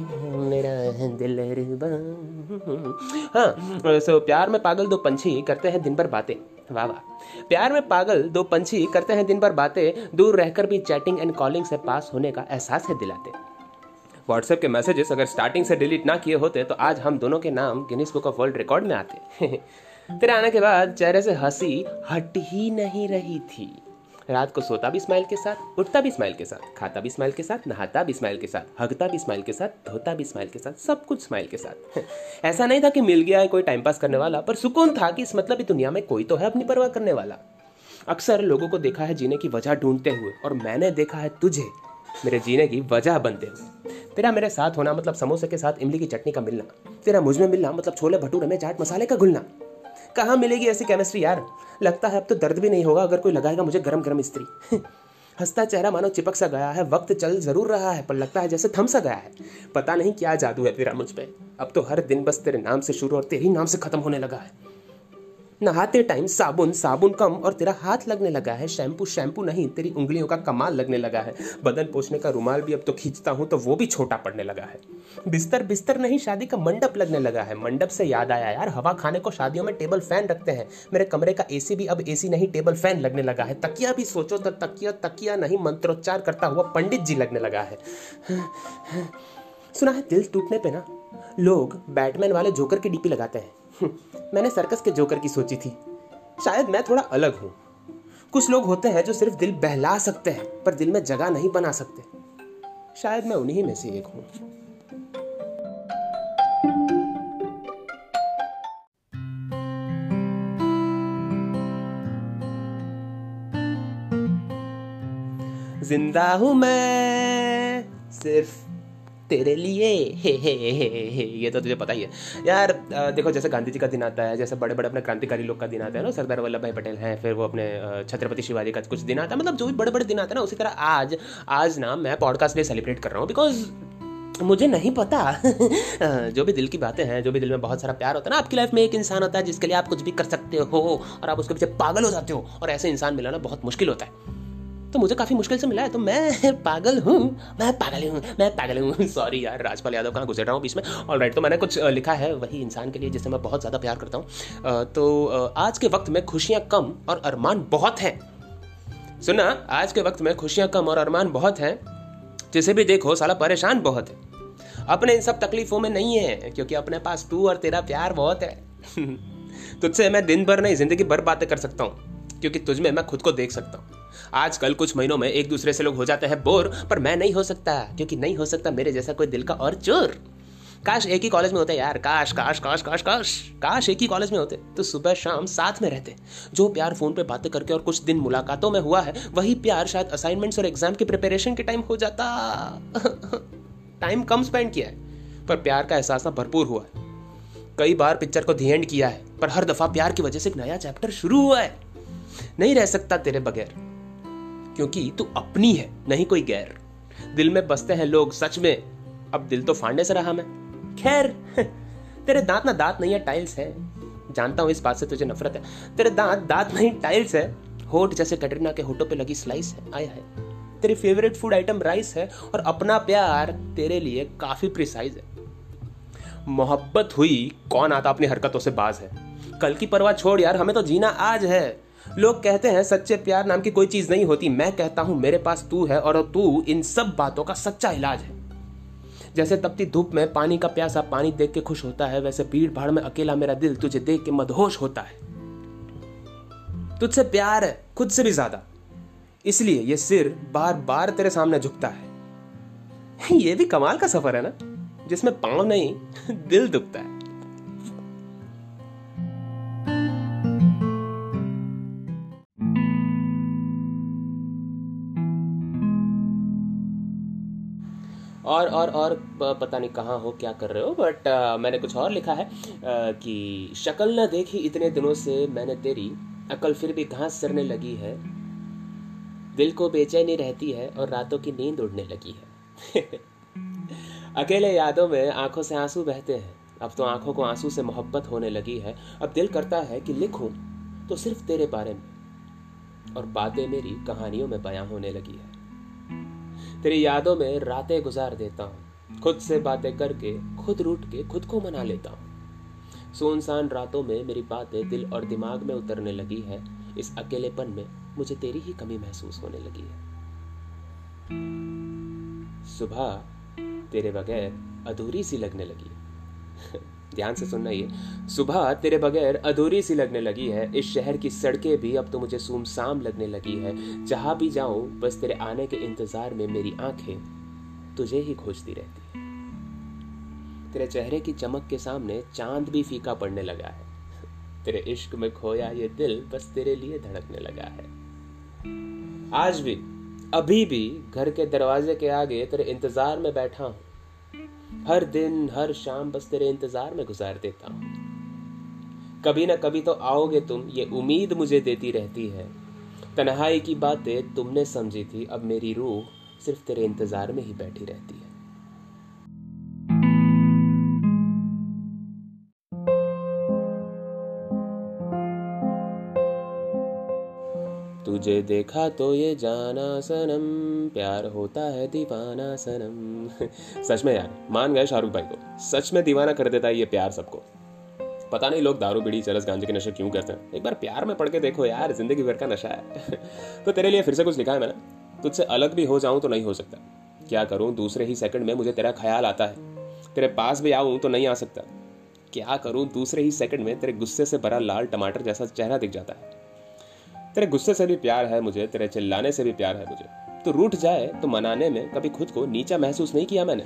मेरा दिल हाँ सो प्यार में पागल दो पंछी करते हैं दिन भर बातें। वाह वाह। प्यार में पागल दो पंछी करते हैं दिन भर बातें। दूर रहकर भी चैटिंग एंड कॉलिंग से पास होने का एहसास है दिलाते। व्हाट्सएप के मैसेजेस अगर स्टार्टिंग से डिलीट ना किए होते तो आज हम दोनों के नाम Guinness book of world record में आते। तेरे आने के बाद चेहरे से हँसी हट ही नहीं रही थी। रात को सोता भी स्माइल के साथ, उठता भी स्माइल के साथ, खाता भी स्माइल के साथ, नहाता भी स्माइल के साथ, हगता भी स्माइल के साथ, धोता भी स्माइल के साथ, सब कुछ स्माइल के साथ। ऐसा नहीं था कि मिल गया है कोई टाइम पास करने वाला, पर सुकून था कि इस मतलब दुनिया में कोई तो है अपनी परवाह करने वाला। अक्सर लोगों को देखा है जीने की वजह ढूंढते हुए, और मैंने देखा है तुझे, मेरे जीने की वजह बनते हुए। तेरा मेरे साथ होना मतलब समोसे के साथ इमली की चटनी का मिलना, तेरा मुझमें मिलना मतलब छोले भटूरे में चाट मसाले का घुलना। कहाँ मिलेगी ऐसी केमिस्ट्री यार? लगता है अब तो दर्द भी नहीं होगा अगर कोई लगाएगा मुझे गरम गरम स्त्री। हंसता चेहरा मानो चिपक सा गया है, वक्त चल ज़रूर रहा है, पर लगता है जैसे थम सा गया है। पता नहीं क्या जादू है तेरा मुझ पर अब तो हर दिन बस तेरे नाम से शुरू और तेरे नाम से खत्म होने लगा है। नहाते टाइम साबुन साबुन कम और तेरा हाथ लगने लगा है। शैम्पू शैम्पू नहीं, तेरी उंगलियों का कमाल लगने लगा है। बदन पोछने का रुमाल भी अब तो खींचता हूँ तो वो भी छोटा पड़ने लगा है। बिस्तर बिस्तर नहीं, शादी का मंडप लगने लगा है। मंडप से याद आया, यार, हवा खाने को शादियों में टेबल फ़ैन रखते हैं। मेरे कमरे का एसी भी अब एसी नहीं टेबल फ़ैन लगने लगा है। तकिया भी सोचो तो तकिया तकिया नहीं, मंत्रोच्चार करता हुआ पंडित जी लगने लगा है। सुना है, दिल टूटने पे ना लोग बैटमैन वाले जोकर की डीपी लगाते हैं। मैंने सर्कस के जोकर की सोची थी। शायद मैं थोड़ा अलग हूँ। कुछ लोग होते हैं जो सिर्फ़ दिल बहला सकते हैं, पर दिल में जगह नहीं बना सकते। शायद मैं उन्हीं में से एक हूँ। ज़िंदा हूँ मैं, सिर्फ़ तेरे लिए। हे हे हे हे ये तो तुझे पता ही है। यार देखो, जैसे गांधी जी का दिन आता है, जैसे बड़े बड़े अपने क्रांतिकारी लोग का दिन आता है ना, सरदार वल्लभ भाई पटेल हैं, फिर वो अपने छत्रपति शिवाजी का कुछ दिन आता है मतलब जो भी बड़े बड़े दिन आते हैं ना, उसी तरह आज आज ना मैं पॉडकास्ट डे सेलिब्रेट कर रहा हूँ बिकॉज़ मुझे नहीं पता। जो भी दिल की बातें हैं, जो भी दिल में बहुत सारा प्यार होता है ना, आपकी लाइफ में एक इंसान होता है जिसके लिए आप कुछ भी कर सकते हो, और आप उसके पीछे पागल हो जाते हो, और ऐसे इंसान मिलाना बहुत मुश्किल होता है। तो मुझे काफ़ी मुश्किल से मिला है तो मैं पागल हूँ, मैं पागल हूँ, मैं पागल हूँ। सॉरी यार, राजपाल यादव कहाँ गुजर रहा हूँ बीच में। ऑल तो मैंने कुछ लिखा है वही इंसान के लिए जिसे मैं बहुत ज़्यादा प्यार करता हूँ। तो आज के वक्त में खुशियाँ कम और अरमान बहुत हैं। सुना आज के वक्त में खुशियाँ कम और अरमान बहुत हैं। जिसे भी देखो, साला परेशान बहुत है। अपने इन सब तकलीफों में नहीं है, क्योंकि अपने पास तू और तेरा प्यार बहुत है। तुझसे मैं दिन भर नहीं, ज़िंदगी भर बातें कर सकता हूँ, क्योंकि तुझमें मैं खुद को देख सकता हूँ। आजकल कुछ महीनों में एक दूसरे से लोग हो जाते हैं बोर, पर मैं नहीं हो सकता, क्योंकि नहीं हो सकता मेरे जैसा कोई दिल का और चोर। काश एक ही कॉलेज में होते यार, काश काश काश काश काश काश एक ही कॉलेज में होते तो सुबह शाम साथ में रहते। जो प्यार फ़ोन पे बातें करके और कुछ दिन मुलाकातों में हुआ है, वही प्यार शायद असाइनमेंट्स और एग्ज़ाम की प्रिपरेशन के टाइम हो जाता। टाइम कम स्पेंड किया है, पर प्यार का एहसास ना भरपूर हुआ है। कई बार पिक्चर को धी एंड किया है, पर हर दफ़ा प्यार की वजह से एक नया चैप्टर शुरू हुआ है। नहीं रह सकता तेरे बगैर। क्योंकि तू अपनी है, नहीं कोई गैर। दिल में बसते हैं लोग, सच में। अब दिल तो फाड़ने से रहा मैं। खैर, तेरे दांत ना दांत नहीं है, टाइल्स है। जानता हूँ इस बात से तुझे नफरत है। तेरे दांत दांत नहीं, टाइल्स है। होठ जैसे कटरीना के होठों पे लगी स्लाइस है। आया है तेरी फेवरेट फ़ूड आइटम राइस है और अपना प्यार तेरे लिए काफ़ी प्रिसाइज है। मोहब्बत हुई, कौन आता अपनी हरकतों से बाज है। कल की परवाह छोड़ यार, हमें तो जीना आज है। लोग कहते हैं, सच्चे प्यार नाम की कोई चीज़ नहीं होती। मैं कहता हूँ, मेरे पास तू है और तू इन सब बातों का सच्चा इलाज है। जैसे तपती धूप में पानी का प्यासा पानी देख के खुश होता है, वैसे भीड़ भाड़ में अकेला मेरा दिल तुझे देख के मदहोश होता है। तुझसे प्यार है, खुद से भी ज़्यादा। इसलिए ये सिर बार बार तेरे सामने झुकता है। ये भी कमाल का सफ़र है ना, जिसमें पाँव नहीं, दिल दुखता है। और और और पता नहीं कहाँ हो, क्या कर रहे हो बट मैंने कुछ और लिखा है कि शक्ल न देखी इतने दिनों से मैंने तेरी, अकल फिर भी घास सरने लगी है? दिल को बेचैनी रहती है और रातों की नींद उड़ने लगी है। अकेले यादों में आँखों से आँसू बहते हैं। अब तो आँखों को आँसू से मोहब्बत होने लगी है। अब दिल करता है कि लिखूं तो सिर्फ़ तेरे बारे में, और बातें मेरी कहानियों में बयां होने लगी है। तेरी यादों में रातें गुजार देता हूँ। खुद से बातें करके, खुद रूट के, खुद को मना लेता हूँ। सुनसान रातों में मेरी बातें दिल और दिमाग में उतरने लगी है। इस अकेलेपन में मुझे तेरी ही कमी महसूस होने लगी है। सुबह तेरे बगैर अधूरी सी लगने लगी। ध्यान से सुनना ये। सुबह तेरे बगैर अधूरी सी लगने लगी है। इस शहर की सड़कें भी अब तो मुझे सुमसाम लगने लगी है। जहाँ भी जाऊँ, बस तेरे आने के इंतज़ार में मेरी आँखें तुझे ही खोजती रहती है। तेरे चेहरे की चमक के सामने चाँद भी फीका पड़ने लगा है। तेरे इश्क में खोया ये दिल बस तेरे लिए धड़कने लगा है। आज भी, अभी भी घर के दरवाजे के आगे तेरे इंतज़ार में बैठा हूँ। हर दिन, हर शाम बस तेरे इंतज़ार में गुजार देता हूँ। कभी ना कभी तो आओगे तुम, ये उम्मीद मुझे देती रहती है। तन्हाई की बातें तुमने समझी थी, अब मेरी रूह सिर्फ़ तेरे इंतज़ार में ही बैठी रहती है। तुझे देखा तो ये जाना सनम प्यार होता है दीवाना सनम सच में यार, मान गए शाहरुख भाई को। सच में दीवाना कर देता है ये प्यार सबको। पता नहीं लोग दारू बीड़ी चरस गांजे के नशे क्यों करते हैं। एक बार प्यार में पढ़ के देखो यार, ज़िंदगी भर का नशा है। तो तेरे लिए फिर से कुछ लिखा है मैंने? तुझसे अलग भी हो जाऊँ तो नहीं हो सकता। क्या करूँ, दूसरे ही सेकंड में मुझे तेरा ख्याल आता है। तेरे पास भी आऊँ तो नहीं आ सकता। क्या करूँ, दूसरे ही सेकंड में तेरे गुस्से से भरा लाल टमाटर जैसा चेहरा दिख जाता है। तेरे गुस्से से भी प्यार है मुझे, तेरे चिल्लाने से भी प्यार है मुझे। तो रूठ जाए तो मनाने में कभी खुद को नीचा महसूस नहीं किया मैंने।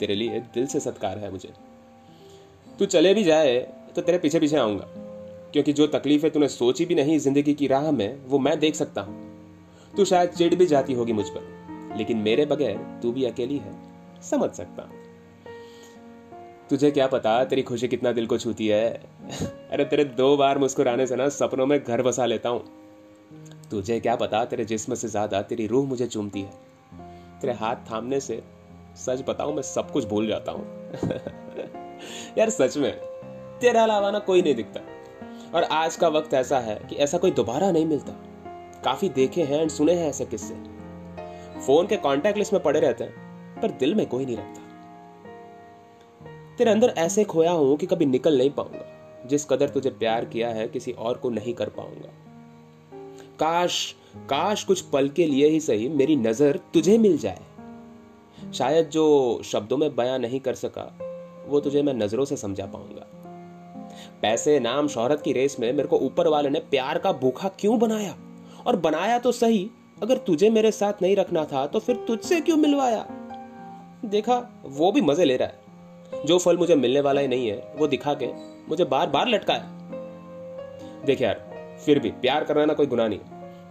तेरे लिए दिल से सत्कार है मुझे। तू चले भी जाए तो तेरे पीछे पीछे आऊँगा। क्योंकि जो तकलीफें तूने सोची भी नहीं ज़िंदगी की राह में, वो मैं देख सकता हूँ। तू शायद चिड़ भी जाती होगी मुझ पर, लेकिन मेरे बगैर तू भी अकेली है। समझ सकता हूँ। तुझे क्या पता, तेरी खुशी कितना दिल को छूती है? अरे तेरे दो बार मुस्कुराने से ना सपनों में घर बसा लेता हूँ। तुझे क्या पता तेरे जिस्म से ज़्यादा तेरी रूह मुझे चूमती है? तेरे हाथ थामने से सच बताऊँ, मैं सब कुछ भूल जाता हूँ। यार सच में, तेरे अलावा ना कोई नहीं दिखता। और आज का वक्त ऐसा है कि ऐसा कोई दोबारा नहीं मिलता। काफ़ी देखे हैं एंड सुने हैं ऐसे किस्से। फ़ोन के कांटेक्ट लिस्ट में पड़े रहते हैं, पर दिल में कोई नहीं रखता। तेरे अंदर ऐसे खोया हूँ कि कभी निकल नहीं पाऊँगा। जिस कदर तुझे प्यार किया है, किसी और को नहीं कर पाऊँगा। काश काश कुछ पल के लिए ही सही मेरी नज़र तुझे मिल जाए। शायद जो शब्दों में बयां नहीं कर सका, वो तुझे मैं नज़रों से समझा पाऊँगा। पैसे, नाम, शोहरत की रेस में मेरे को ऊपर वाले ने प्यार का भूखा क्यों बनाया? और बनाया तो सही, अगर तुझे मेरे साथ नहीं रखना था तो फिर तुझसे क्यों मिलवाया? देखा, वो भी मज़े ले रहा है। जो फल मुझे मिलने वाला ही नहीं है, वो दिखा के मुझे बार बार लटकाया। देख यार फिर भी प्यार करना ना कोई गुना नहीं।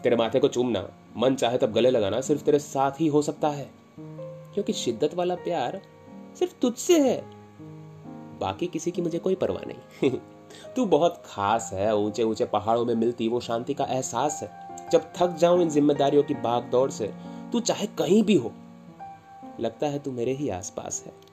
तेरे माथे को चूमना, मन चाहे तब गले लगाना सिर्फ़ तेरे साथ ही हो सकता है। क्योंकि शिद्दत वाला प्यार सिर्फ़ तुझसे है। बाकी किसी की मुझे कोई परवाह नहीं। तू बहुत खास है ऊँचे ऊँचे पहाड़ों में मिलती, वो शांति का एहसास है। जब थक जाऊँ इन जिम्मेदारियों की भाग दौड़ से, तू चाहे कहीं भी हो, लगता है तू मेरे ही आसपास है।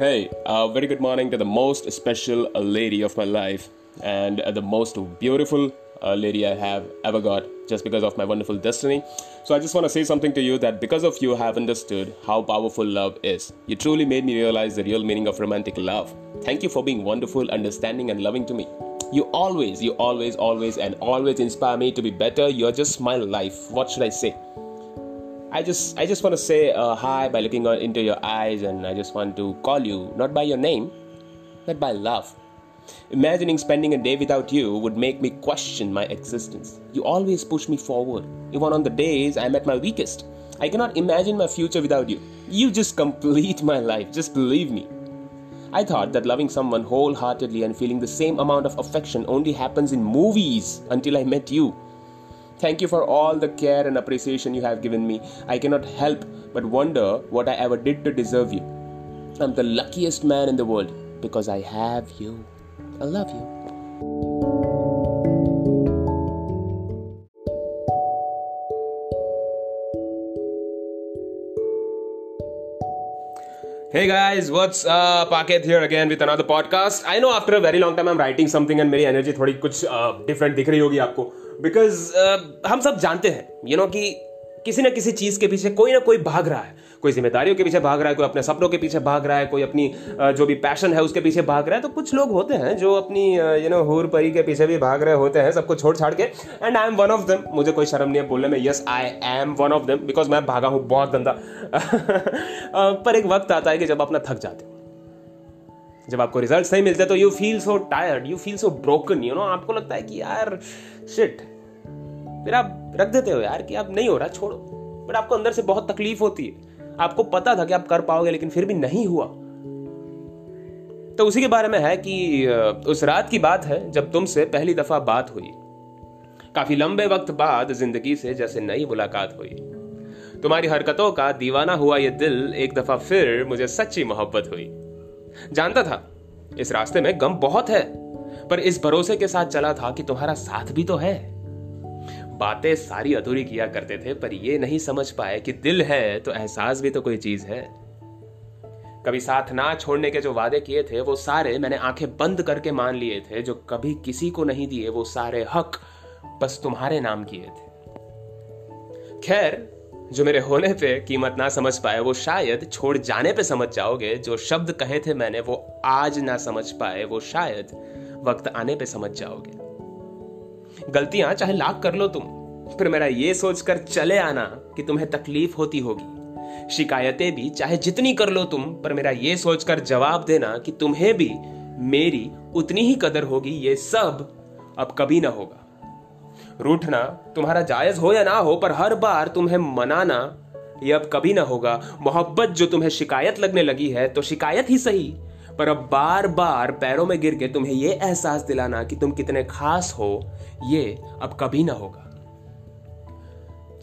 Hey, uh, very good morning to the most special lady of my life and uh, the most beautiful uh, lady I have ever got just because of my wonderful destiny. So I just want to say something to you that because of you, I have understood how powerful love is. You truly made me realize the real meaning of romantic love. Thank you for being wonderful, understanding, and loving to me. You always, you always, always, and always inspire me to be better. You're just my life. What should I say? I just I just want to say uh, hi by looking into your eyes, and I just want to call you not by your name, but by love. Imagining spending a day without you would make me question my existence. You always push me forward, even on the days I'm at my weakest. I cannot imagine my future without you. You just complete my life, just believe me. I thought that loving someone wholeheartedly and feeling the same amount of affection only happens in movies until I met you. Thank you for all the care and appreciation you have given me. I cannot help but wonder what I ever did to deserve you. I'm the luckiest man in the world because I have you. I love you. Hey guys, what's up? Aket here again with another podcast. I know after a very long time I'm writing something and मेरी energy थोड़ी कुछ different uh, दिख रही होगी आपको because uh, हम सब जानते हैं यू नो कि किसी न किसी चीज़ के पीछे कोई ना कोई भाग रहा है। कोई जिम्मेदारियों के पीछे भाग रहा है कोई अपने सपनों के पीछे भाग रहा है कोई अपनी जो भी पैशन है उसके पीछे भाग रहा है। तो कुछ लोग होते हैं जो अपनी यू नो हूर परी के पीछे भी भाग रहे होते हैं सबको छोड़ छाड़ के। And I am one of them मुझे कोई शर्म नहीं है बोलने में। Yes I am one of them because मैं भागा हूँ बहुत गंदा। पर एक वक्त आता है कि जब अपना थक जाते हो जब आपको रिज़ल्ट नहीं मिलते तो you feel so tired you feel so broken you know आपको लगता है कि यार शिट फिर आप रख देते हो यार कि अब नहीं हो रहा, छोड़ो। बट आपको अंदर से बहुत तकलीफ़ होती है। आपको पता था कि आप कर पाओगे, लेकिन फिर भी नहीं हुआ। तो उसी के बारे में है कि उस रात की बात है जब तुमसे पहली दफ़ा बात हुई। काफ़ी लंबे वक्त बाद ज़िंदगी से जैसे नई मुलाकात हुई। तुम्हारी हरकतों का दीवाना हुआ यह दिल एक दफ़ा फिर मुझे सच्ची मोहब्बत हुई। जानता था, इस रास्ते में गम बहुत है, पर इस भरोसे के साथ चला था कि तुम्हारा साथ भी तो है। बातें सारी अधूरी किया करते थे, पर ये नहीं समझ पाए कि दिल है तो एहसास भी तो कोई चीज़ है। कभी साथ ना छोड़ने के जो वादे किए थे, वो सारे मैंने आँखें बंद करके मान लिए थे, जो कभी किसी को नहीं दिए, वो सारे हक बस तुम्हारे नाम किए थे। खैर, जो मेरे होने पे कीमत ना समझ पाए, वो शायद छोड़ जाने पे समझ जाओगे, जो शब्द कहे थे मैंने, वो आज ना समझ पाए, वो शायद वक्त आने पे समझ जाओगे। गलतियाँ चाहे लाख कर लो तुम। फिर मेरा ये सोचकर चले आना कि तुम्हें तकलीफ़ होती होगी। शिकायतें भी चाहे जितनी कर लो तुम, पर मेरा ये सोचकर जवाब देना कि तुम्हें भी मेरी उतनी ही कदर होगी, ये सब अब कभी ना होगा। रूठना तुम्हारा जायज़ हो या ना हो, पर हर बार तुम्हें मनाना ये अब कभी ना होगा। मोहब्बत जो तुम्हें शिकायत लगने लगी है तो शिकायत ही सही। पर अब बार बार पैरों में गिर के तुम्हें यह एहसास दिलाना कि तुम कितने खास हो, ये अब कभी ना होगा।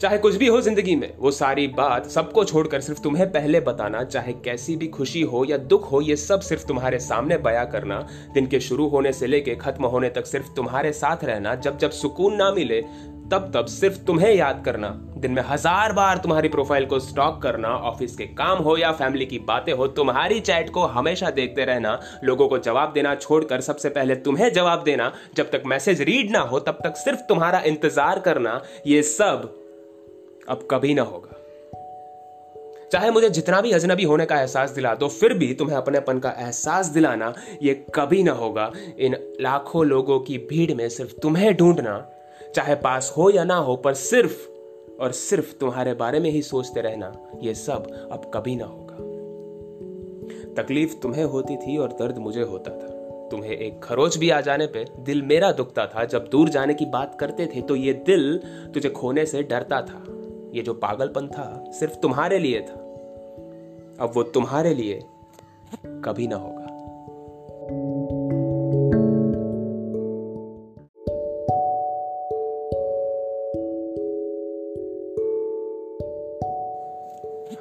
चाहे कुछ भी हो ज़िंदगी में, वो सारी बात सबको छोड़कर सिर्फ़ तुम्हें पहले बताना, चाहे कैसी भी खुशी हो या दुख हो, ये सब सिर्फ़ तुम्हारे सामने बया करना, दिन के शुरू होने से लेके खत्म होने तक सिर्फ़ तुम्हारे साथ रहना, जब जब सुकून ना मिले तब तब सिर्फ़ तुम्हें याद करना। दिन में हज़ार बार तुम्हारी प्रोफ़ाइल को स्टॉक करना ऑफ़िस के काम हो या फैमिली की बातें हो, तुम्हारी चैट को हमेशा देखते रहना, लोगों को जवाब देना छोड़कर सबसे पहले तुम्हें जवाब देना। जब तक मैसेज रीड ना हो, तब तक सिर्फ़ तुम्हारा इंतज़ार करना, ये सब अब कभी ना होगा। चाहे मुझे जितना भी अजनबी होने का एहसास दिला दो, फिर भी तुम्हें अपनेपन का एहसास दिलाना, ये कभी ना होगा। इन लाखों लोगों की भीड़ में सिर्फ़ तुम्हें ढूंढना चाहे पास हो या ना हो, पर सिर्फ़ और सिर्फ़ तुम्हारे बारे में ही सोचते रहना यह सब अब कभी ना होगा। तकलीफ़ तुम्हें होती थी और दर्द मुझे होता था। तुम्हें एक खरोच भी आ जाने पे दिल मेरा दुखता था। जब दूर जाने की बात करते थे तो ये दिल तुझे खोने से डरता था। ये जो पागलपन था, सिर्फ़ तुम्हारे लिए था। अब वो तुम्हारे लिए कभी ना होगा।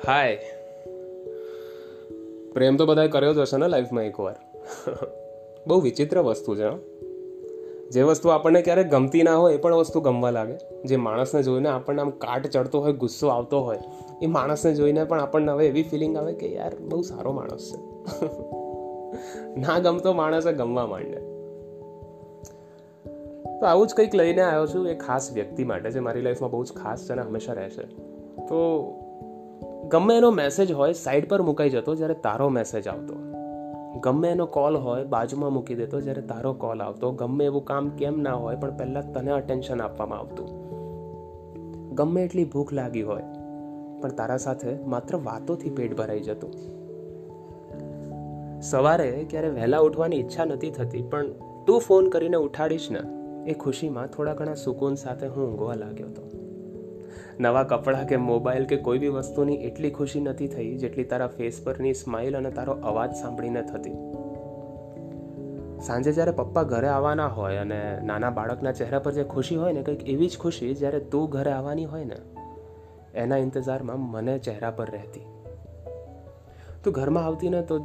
હાય પ્રેમ તો બધાએ કર્યો જ હશે ને લાઈફમાં એકવાર. બહુ વિચિત્ર વસ્તુ છે જે વસ્તુ આપણને ક્યારેક ગમતી ના હોય એ પણ વસ્તુ ગમવા લાગે. જે માણસને જોઈને આપણને આમ કાટ ચડતો હોય, ગુસ્સો આવતો હોય, એ માણસને જોઈને પણ આપણને હવે એવી ફિલિંગ આવે કે યાર, બહુ સારો માણસ છે. ના ગમતો માણસે ગમવા માંડે. તો આવું જ કંઈક લઈને આવ્યો છું, એ ખાસ વ્યક્તિ માટે, જે મારી લાઈફમાં બહુ જ ખાસ છે અને હંમેશા રહેશે. તો ગમે એનો મેસેજ હોય સાઈડ પર મુકાઈ જતો જ્યારે તારો મેસેજ આવતો. ગમે એનો કોલ હોય, બાજુમાં મૂકી દેતો જ્યારે તારો કોલ આવતો. ગમે એવું કામ કેમ ના હોય, પણ પહેલાં તને અટેન્શન આપવામાં આવતું. ગમે એટલી ભૂખ લાગી હોય, પણ તારા સાથે માત્ર વાતોથી પેટ ભરાઈ જતું. સવારે ક્યારે વહેલા ઉઠવાની ઈચ્છા નથી થતી, પણ તું ફોન કરીને ઉઠાડીશ ને, એ ખુશીમાં થોડા ઘણા સુકૂન સાથે હું ઊંઘવા લાગ્યો હતો. નવા કપડાં કે મોબાઈલ કે કોઈ બી વસ્તુની એટલી ખુશી નથી થઈ જેટલી તારા ફેસ પરની સ્માઇલ અને તારો અવાજ સાંભળીને થતી. સાંજે જ્યારે પપ્પા ઘરે આવવાના હોય અને નાના બાળકના ચહેરા પર જે ખુશી હોય ને, કંઈક એવી જ ખુશી જ્યારે તું ઘરે આવવાની હોય ને, એના ઇંતજારમાં મને ચહેરા પર રહેતી. તું ઘરમાં આવતી ને તો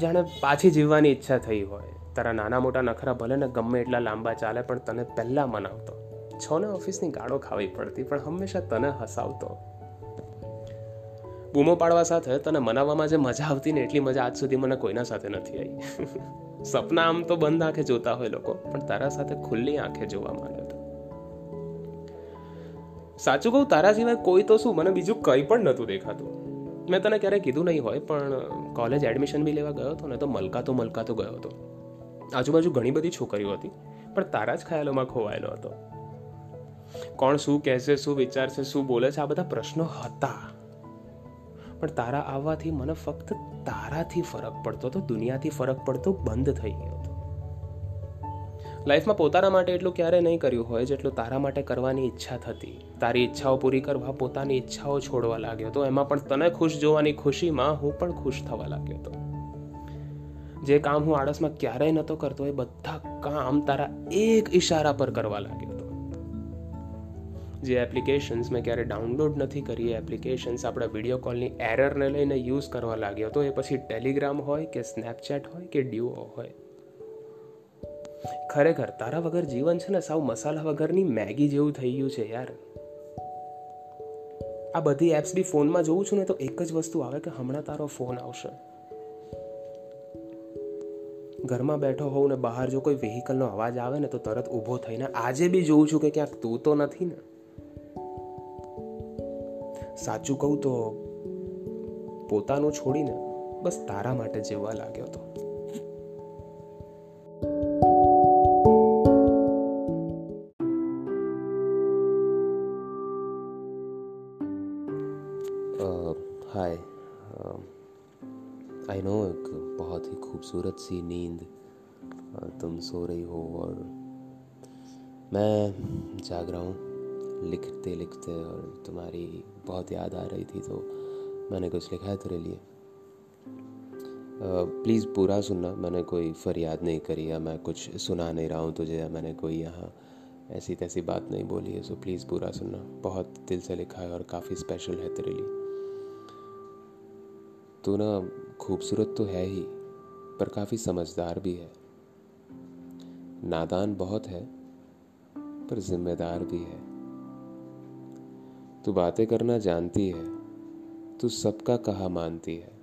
જાણે પાછી જીવવાની ઈચ્છા થઈ હોય. તારા નાના મોટા નખરા ભલે ને ગમે એટલા લાંબા ચાલે, પણ તને પહેલાં મનાવતો. છો ને ઓફિસની ગાળો ખાવી પડતી, પણ હંમેશા તને હસાવતો. બૂમો પાડવા સાથે તને મનાવવામાં જે મજા આવતી ને એટલી મજા આજ સુધી મને કોઈના સાથે નથી આવી. સપના આમ તો બંધ આંખે જોતા હોય લોકો, પણ તારા સાથે ખુલ્લી આંખે જોવા માંગે સાચું કહું, તારા સિવાય કોઈ તો શું, મને બીજું કંઈ પણ નહોતું દેખાતું. મેં તને ક્યારેય કીધું નહીં હોય, પણ કોલેજ એડમિશન બી લેવા ગયો હતો ને તો મલકાતો મલકાતો ગયો હતો. આજુબાજુ ઘણી બધી છોકરીઓ હતી, પણ તારા જ ખ્યાલોમાં ખોવાયેલો હતો. કોણ શું કહેશે, શું વિચારશે, શું બોલે છે, આ બધા પ્રશ્નો હતા. પણ તારા આવવાથી મને ફક્ત તારાથી ફરક પડતો હતો, દુનિયાથી ફરક પડતો, બંધ થઈ ગયો હતો. લાઈફમાં પોતાના માટે એટલું ક્યારે નહીં કર્યું હોય, જેટલું તારા માટે કરવાની ઈચ્છા થતી. તારી ઈચ્છાઓ પૂરી કરવા, પોતાની ઈચ્છાઓ છોડવા લાગ્યો હતો એમાં પણ તને ખુશ જોવાની ખુશીમાં હું પણ ખુશ થવા લાગ્યો હતો. જે કામ હું આળસમાં ક્યારેય નહોતો કરતો, એ બધા કામ તારા એક ઈશારા પર કરવા લાગ્યો જે એપ્લિકેશન્સ મેં ક્યારે ડાઉનલોડ નથી કરી, એ એપ્લિકેશન્સ આપણા વીડિયો કોલની એરરને લઈને યુઝ કરવા લાગ્યો. તો એ પછી ટેલિગ્રામ હોય કે સ્નેપચેટ હોય કે ડ્યુઓ હોય. ખરેખર, તારા વગર જીવન છે ને સાવ મસાલા વગરની મેગી જેવું થઈ ગયું છે યાર. આ બધી એપ્સ બી ફોનમાં જોઉં છું ને તો એક જ વસ્તુ આવે કે હમણાં તારો ફોન આવશે. ઘરમાં બેઠો હોઉં ને બહાર જો કોઈ વ્હીકલનો અવાજ આવે ને તો તરત ઊભો થઈને આજે બી જોઉં છું કે ક્યાંક તું તો નથી ને. સાચું કહું તો પોતાનું છોડીને બસ તારા માટે જીવવા લાગ્યો હતો हाय आई नो एक बहुत ही खूबसूरत सी नींद तुम सो रही हो और मैं जाग रहा हूँ लिखते लिखते और तुम्हारी बहुत याद आ रही थी तो मैंने कुछ लिखा है तेरे लिए। प्लीज़ पूरा सुनना, मैंने कोई फरियाद नहीं करी या मैं कुछ सुना नहीं रहा हूँ तुझे या मैंने कोई यहाँ ऐसी तैसी बात नहीं बोली है सो प्लीज़ पूरा सुनना। बहुत दिल से लिखा है और काफ़ी स्पेशल है तेरे लिए। तू ना खूबसूरत तो है ही, पर काफ़ी समझदार भी है। नादान बहुत है, पर जिम्मेदार भी है। तू बातें करना जानती है, तू सबका कहा मानती है।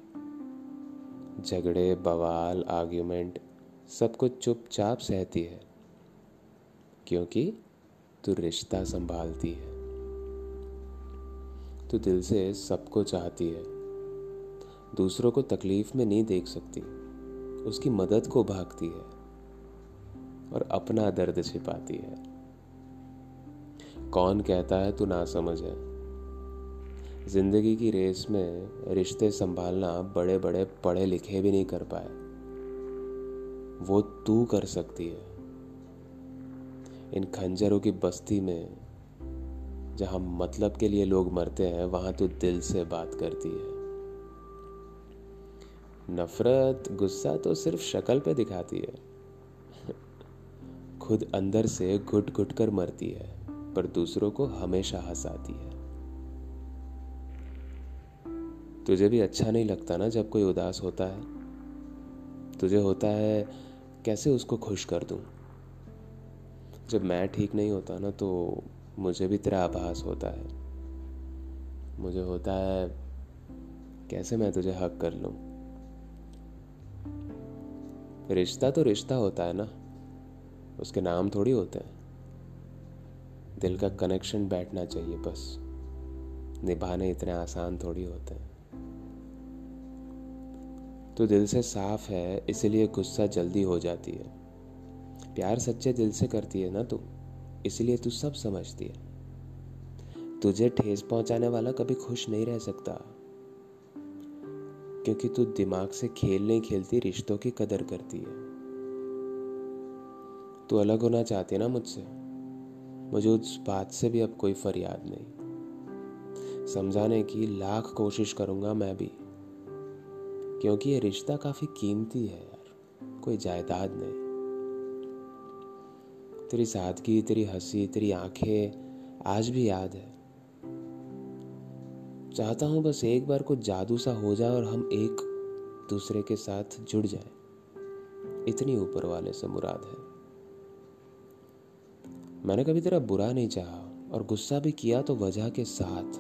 झगड़े, बवाल आर्ग्यूमेंट सब कुछ चुपचाप सहती है, क्योंकि तू रिश्ता संभालती है। तू दिल से सबको चाहती है, दूसरों को तकलीफ़ में नहीं देख सकती, उसकी मदद को भागती है और अपना दर्द छिपाती है। कौन कहता है तू ना समझ है? ज़िंदगी की रेस में रिश्ते संभालना बड़े बड़े पढ़े लिखे भी नहीं कर पाए। वो तू कर सकती है। इन खंजरों की बस्ती में जहाँ मतलब के लिए लोग मरते हैं, वहाँ तू दिल से बात करती है। नफरत, गुस्सा तो सिर्फ़ शक्ल पे दिखाती है। खुद अंदर से घुट घुट कर मरती है, पर दूसरों को हमेशा हंसाती है। तुझे भी अच्छा नहीं लगता ना जब कोई उदास होता है? तुझे होता है, कैसे उसको खुश कर दूँ? जब मैं ठीक नहीं होता ना तो मुझे भी तेरा आभास होता है। मुझे होता है, कैसे मैं तुझे हक कर लूँ? रिश्ता तो रिश्ता होता है ना। उसके नाम थोड़ी होते हैं। दिल का कनेक्शन बैठना चाहिए बस। निभाने इतने आसान थोड़ी होते हैं। तो दिल से साफ़ है, इसलिए गुस्सा जल्दी हो जाती है। प्यार सच्चे दिल से करती है ना तू? इसलिए तू सब समझती है। तुझे ठेस पहुँचाने वाला कभी खुश नहीं रह सकता। क्योंकि तू दिमाग से खेल नहीं खेलती, रिश्तों की कदर करती है। तू अलग होना चाहती है ना मुझसे? मुझे उस बात से भी अब कोई फरियाद नहीं। समझाने की लाख कोशिश करूँगा मैं भी। क्योंकि ये रिश्ता काफ़ी कीमती है यार, कोई जायदाद नहीं। तेरी सादगी, तेरी हँसी, तेरी आँखें आज भी याद है। चाहता हूँ बस एक बार कुछ जादू सा हो जाए और हम एक दूसरे के साथ जुड़ जाए। इतनी ऊपर वाले से मुराद है। मैंने कभी तेरा बुरा नहीं चाहा और गुस्सा भी किया तो वजह के साथ।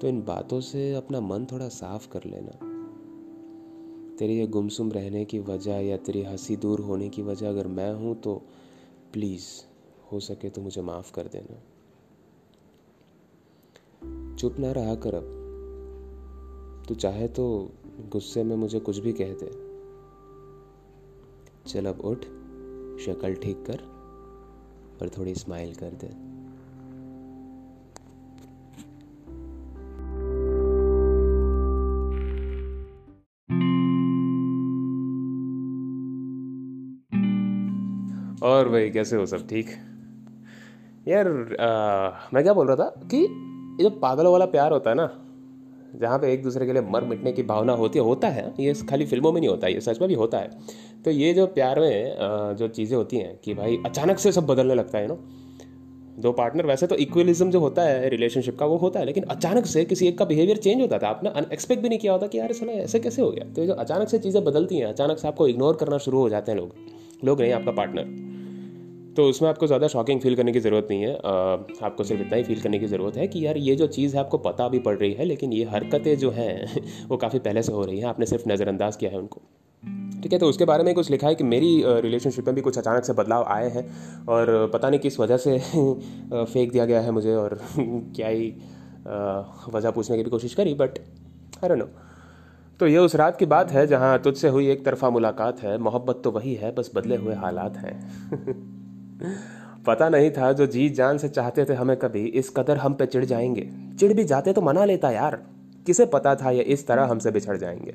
तो इन बातों से अपना मन थोड़ा साफ़ कर लेना। तेरी ये गुमसुम रहने की वजह या तेरी हँसी दूर होने की वजह अगर मैं हूँ तो प्लीज़ हो सके तो मुझे माफ़ कर देना। चुप ना रहा कर अब। तू चाहे तो गुस्से में मुझे कुछ भी कह दे। चल अब उठ, शक्ल ठीक कर और थोड़ी स्माइल कर दे। और भाई कैसे हो सब ठीक? यार आ, मैं क्या बोल रहा था कि ये जो पागलों वाला प्यार होता है ना जहाँ पे एक दूसरे के लिए मर मिटने की भावना होती है होता है ये खाली फ़िल्मों में नहीं होता ये सच में भी होता है। तो ये जो प्यार में जो चीज़ें होती हैं कि भाई अचानक से सब बदलने लगता है नो दो पार्टनर वैसे तो इक्वलिज्म जो होता है रिलेशनशिप का वो होता है लेकिन अचानक से किसी एक का बिहेवियर चेंज होता था। आपने अनएक्सपेक्ट भी नहीं किया होता कि यार सुना ऐसे कैसे हो गया? तो जो अचानक से चीज़ें बदलती हैं अचानक से आपको इग्नोर करना शुरू हो जाते हैं लोग। लोग नहीं आपका पार्टनर तो उसमें आपको ज़्यादा शॉकिंग फील करने की ज़रूरत नहीं है। आपको सिर्फ़ इतना ही फील करने की ज़रूरत है कि यार ये जो चीज़ है, आपको पता भी पड़ रही है, लेकिन ये हरकतें जो हैं, वो काफ़ी पहले से हो रही हैं, आपने सिर्फ़ नज़रअंदाज किया है उनको। ठीक है तो उसके बारे में कुछ लिखा है कि मेरी रिलेशनशिप में भी कुछ अचानक से बदलाव आए हैं और पता नहीं किस वजह से फेंक दिया गया है मुझे और क्या ही वजह पूछने की भी कोशिश करी बट आई नो तो ये उस रात की बात है जहाँ तुझसे हुई एक तरफा मुलाकात है। मोहब्बत तो वही है, बस बदले हुए हालात हैं। पता नहीं था जो जी जान से चाहते थे हमें कभी इस कदर हम पे चिढ़ जाएँगे। चिढ़ भी जाते तो मना लेता यार। किसे पता था ये इस तरह हमसे बिछड़ जाएँगे?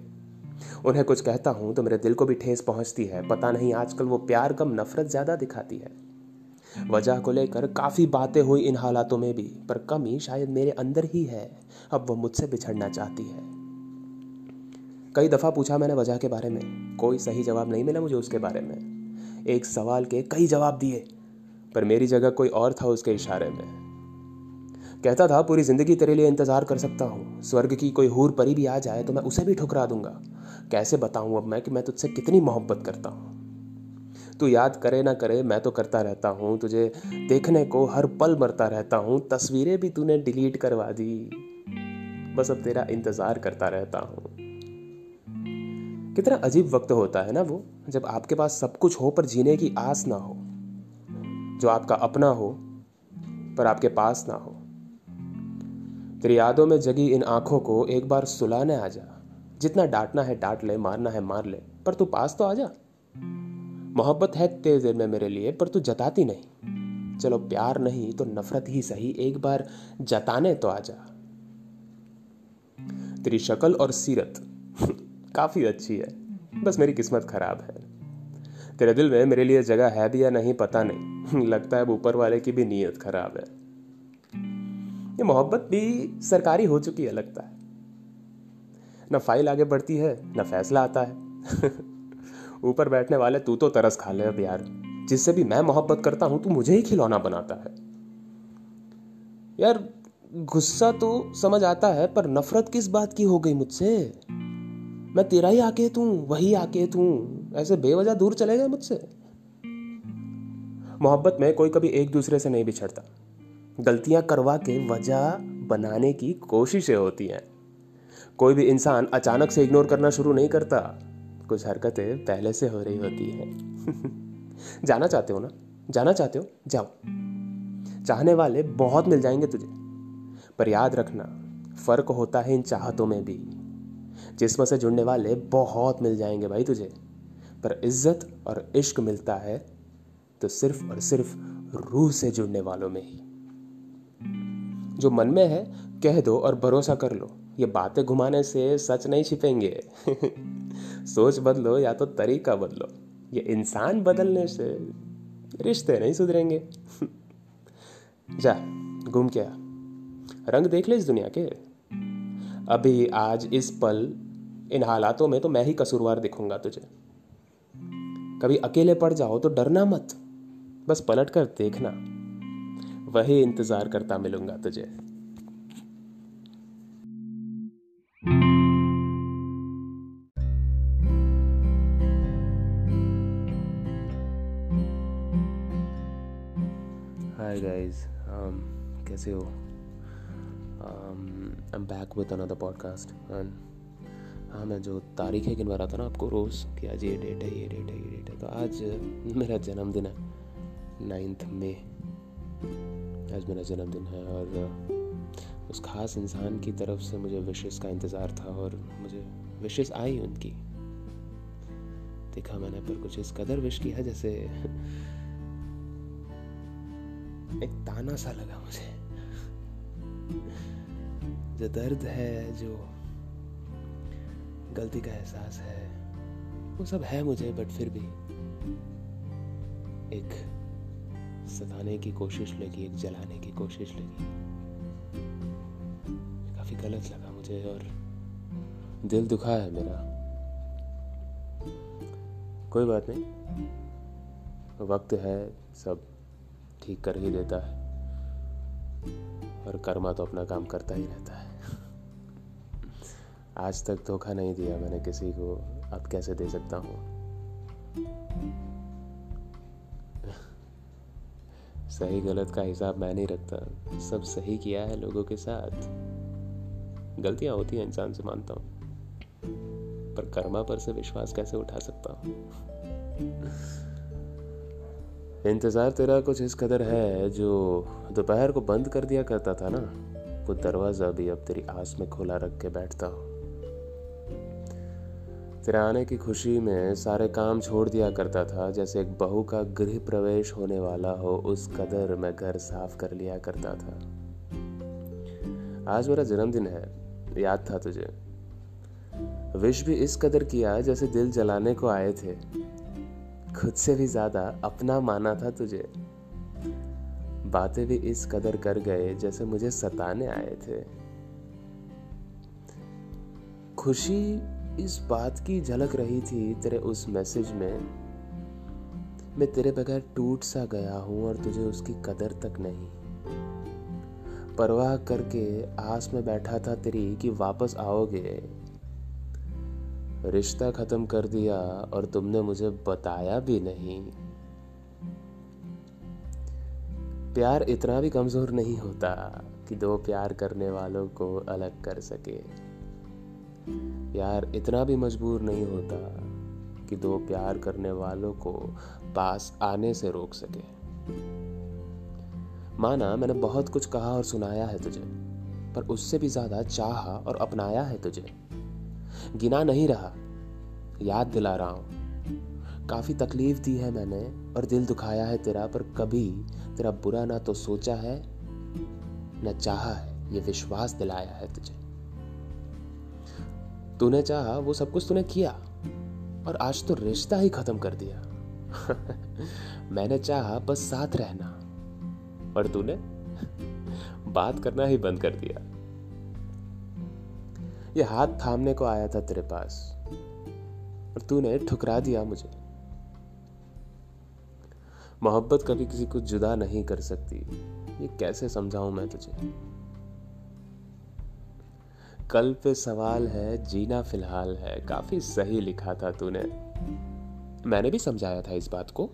उन्हें कुछ कहता हूँ तो मेरे दिल को भी ठेस पहुँचती है। पता नहीं आजकल वो प्यार कम नफरत ज़्यादा दिखाती है। वजह को लेकर काफ़ी बातें हुई इन हालातों में भी, पर कमी शायद मेरे अंदर ही है। अब वो मुझसे बिछड़ना चाहती है। कई दफ़ा पूछा मैंने वजह के बारे में। कोई सही जवाब नहीं मिला मुझे उसके बारे में। एक सवाल के कई जवाब दिए। पर मेरी जगह कोई और था उसके इशारे में। कहता था, पूरी ज़िंदगी तेरे लिए इंतज़ार कर सकता हूँ। स्वर्ग की कोई हूर परी भी आ जाए तो मैं उसे भी ठुकरा दूँगा। कैसे बताऊँ अब मैं कि मैं तुझसे कितनी मोहब्बत करता हूँ? तू याद करे ना करे, मैं तो करता रहता हूँ। तुझे देखने को हर पल मरता रहता हूँ। तस्वीरें भी तूने डिलीट करवा दी। बस अब तेरा इंतज़ार करता रहता हूँ। कितना अजीब वक्त होता है ना वो, जब आपके पास सब कुछ हो पर जीने की आस ना हो। जो आपका अपना हो, पर आपके पास ना हो। तेरी यादों में जगी इन आँखों को एक बार सुलाने आ जा। जितना डांटना है, डांट ले, मारना है, मार ले, पर तू पास तो आ जा। मोहब्बत है तेरे दिल में मेरे लिए, पर तू जताती नहीं। चलो प्यार नहीं तो नफरत ही सही, एक बार जताने तो आ जा। तेरी शक्ल और सीरत काफ़ी अच्छी है। बस मेरी किस्मत खराब है। तेरे दिल में मेरे लिए जगह है भी या नहीं, पता नहीं। लगता है ऊपर वाले की भी नीयत खराब है। ये मोहब्बत भी सरकारी हो चुकी है, लगता है। ना फ़ाइल आगे बढ़ती है, न फैसला आता है। ऊपर बैठने वाले, तू तो तरस खा ले अब यार। जिससे भी मैं मोहब्बत करता हूँ, तू मुझे ही खिलौना बनाता है। यार, गुस्सा तो समझ आता है, पर नफरत किस बात की हो गई मुझसे? मैं तेरा ही आके तू वही आके तू ऐसे बेवजह दूर चले गए मुझसे। मोहब्बत में कोई कभी एक दूसरे से नहीं बिछड़ता। गलतियाँ करवा के वजह बनाने की कोशिशें होती हैं। कोई भी इंसान अचानक से इग्नोर करना शुरू नहीं करता। कुछ हरकतें पहले से हो रही होती हैं। जाना चाहते हो ना? जाना चाहते हो? जाओ। चाहने वाले बहुत मिल जाएँगे तुझे। पर याद रखना, फ़र्क होता है इन चाहतों में भी। जिसम से जुड़ने वाले बहुत मिल जाएँगे भाई तुझे। पर इज़्ज़त और इश्क मिलता है तो सिर्फ़ और सिर्फ़ रूह से जुड़ने वालों में ही। जो मन में है, कह दो और भरोसा कर लो। ये बातें घुमाने से सच नहीं छिपेंगे। सोच बदलो या तो तरीका बदलो। ये इंसान बदलने से रिश्ते नहीं सुधरेंगे। जा, घूम के रंग देख ले इस दुनिया के। अभी आज इस पल, इन हालातों में तो मैं ही कसूरवार दिखूँगा तुझे। कभी अकेले पड़ जाओ तो डरना मत। बस पलट कर देखना। वही इंतज़ार करता मिलूँगा तुझे। हाय गाइस um, कैसे हो? I am back with another podcast and हाँ मैं जो तारीख गिनवा रहा था ना आपको, रोज़ कि आज ये डेट है, ये डेट है, ये डेट है। तो आज मेरा जन्मदिन है नाइन्थ मे आज मेरा जन्मदिन है और उस खास इंसान की तरफ़ से मुझे विशेष का इंतज़ार था और मुझे विशेष आई उनकी। देखा मैंने, पर कुछ इस कदर विश किया जैसे एक ताना सा लगा मुझे। जो दर्द है, जो गलती का एहसास है। वो सब है मुझे बट फिर भी एक सताने की कोशिश लगी, एक जलाने की कोशिश लगी। काफ़ी गलत लगा मुझे और दिल दुखा है मेरा। कोई बात नहीं। वक्त है, सब ठीक कर ही देता है। और कर्मा तो अपना काम करता ही रहता है। आज तक धोखा नहीं दिया मैंने किसी को। अब कैसे दे सकता हूँ? सही गलत का हिसाब मैं नहीं रखता। सब सही किया है लोगों के साथ। गलतियाँ होती हैं, इंसान से मानता हूँ। पर कर्मा पर से विश्वास कैसे उठा सकता हूँ? इंतज़ार तेरा कुछ इस कदर है जो दोपहर को बंद कर दिया करता था ना? वो दरवाज़ा भी अब तेरी आस में खोला रख के बैठता हूँ। तेरे आने की खुशी में सारे काम छोड़ दिया करता था, जैसे एक बहू का गृह प्रवेश होने वाला हो, उस कदर मैं घर साफ़ कर लिया करता था। आज मेरा जन्मदिन है, याद था तुझे। विश भी इस कदर किया जैसे दिल जलाने को आए थे। खुद से भी ज़्यादा अपना माना था तुझे। बातें भी इस कदर कर गए जैसे मुझे सताने आए थे। खुशी इस बात की झलक रही थी तेरे उस मैसेज में, मैं तेरे बगैर टूट सा गया हूँ और तुझे उसकी कदर तक नहीं। परवाह करके आस में बैठा था तेरी कि वापस आओगे। रिश्ता खत्म कर दिया और तुमने मुझे बताया भी नहीं। प्यार इतना भी कमज़ोर नहीं होता कि दो प्यार करने वालों को अलग कर सके। प्यार इतना भी मजबूर नहीं होता कि दो प्यार करने वालों को पास आने से रोक सके। माना मैंने बहुत कुछ कहा और सुनाया है तुझे, पर उससे भी ज़्यादा चाहा और अपनाया है तुझे। गिना नहीं रहा, याद दिला रहा हूँ। काफ़ी तकलीफ़ दी है मैंने और दिल दुखाया है तेरा, पर कभी तेरा बुरा ना तो सोचा है, न चाहा है, ये विश्वास दिलाया है तुझे। तूने चाहा, वो सब कुछ तूने किया। और आज तो रिश्ता ही खत्म कर दिया। मैंने चाहा, बस साथ रहना। और तूने बात करना ही बंद कर दिया। ये हाथ थामने को आया था तेरे पास। और तूने ठुकरा दिया मुझे। मोहब्बत कभी किसी को जुदा नहीं कर सकती। ये कैसे समझाऊं मैं तुझे? कल पे सवाल है, जीना फ़िलहाल है। काफ़ी सही लिखा था तूने। मैंने भी समझाया था इस बात को।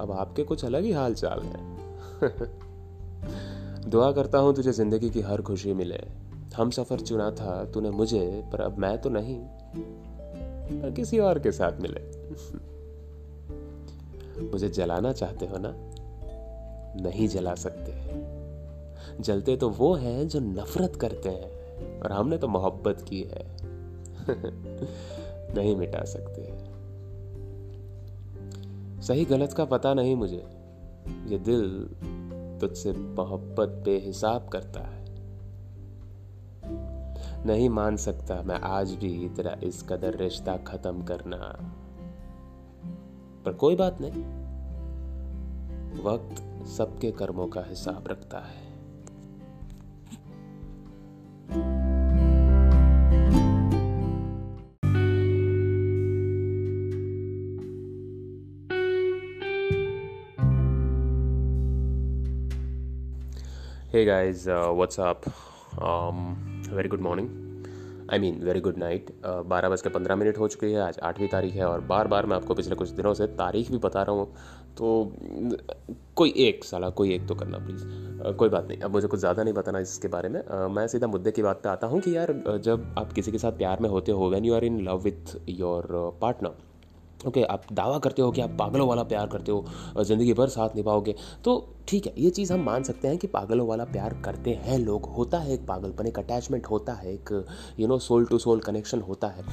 अब आपके कुछ अलग ही हाल चाल है। दुआ करता हूँ तुझे ज़िंदगी की हर खुशी मिले। हम सफ़र चुना था, तूने मुझे, पर अब मैं तो नहीं, पर किसी और के साथ मिले। मुझे जलाना चाहते हो ना? नहीं जला सकते। जलते तो वो हैं जो नफरत करते हैं, और हमने तो मोहब्बत की है। नहीं मिटा सकते। सही गलत का पता नहीं मुझे। ये दिल तुझसे मोहब्बत बेहिसाब करता है। नहीं मान सकता मैं आज भी तेरा इस कदर रिश्ता खत्म करना। पर कोई बात नहीं। वक्त सबके कर्मों का हिसाब रखता है। Hey guys, uh, what's up? Um, very good morning. I mean very good night बारह बज के पंद्रह मिनट हो चुकी है आज आठवीं तारीख है और बार बार मैं आपको पिछले कुछ दिनों से तारीख भी बता रहा हूँ तो कोई एक साला कोई एक तो करना प्लीज़ कोई बात नहीं। अब मुझे कुछ ज़्यादा नहीं बताना इसके बारे में। आ, मैं सीधा मुद्दे की बात पे आता हूँ कि यार जब आप किसी के साथ प्यार में होते हो when you are in love with your partner okay okay, आप दावा करते हो कि आप पागलों वाला प्यार करते हो ज़िंदगी भर साथ निभाओगे। तो ठीक है ये चीज़ हम मान सकते हैं कि पागलों वाला प्यार करते हैं लोग। होता है एक पागलपन एक अटैचमेंट होता है एक you know soul to soul connection होता है।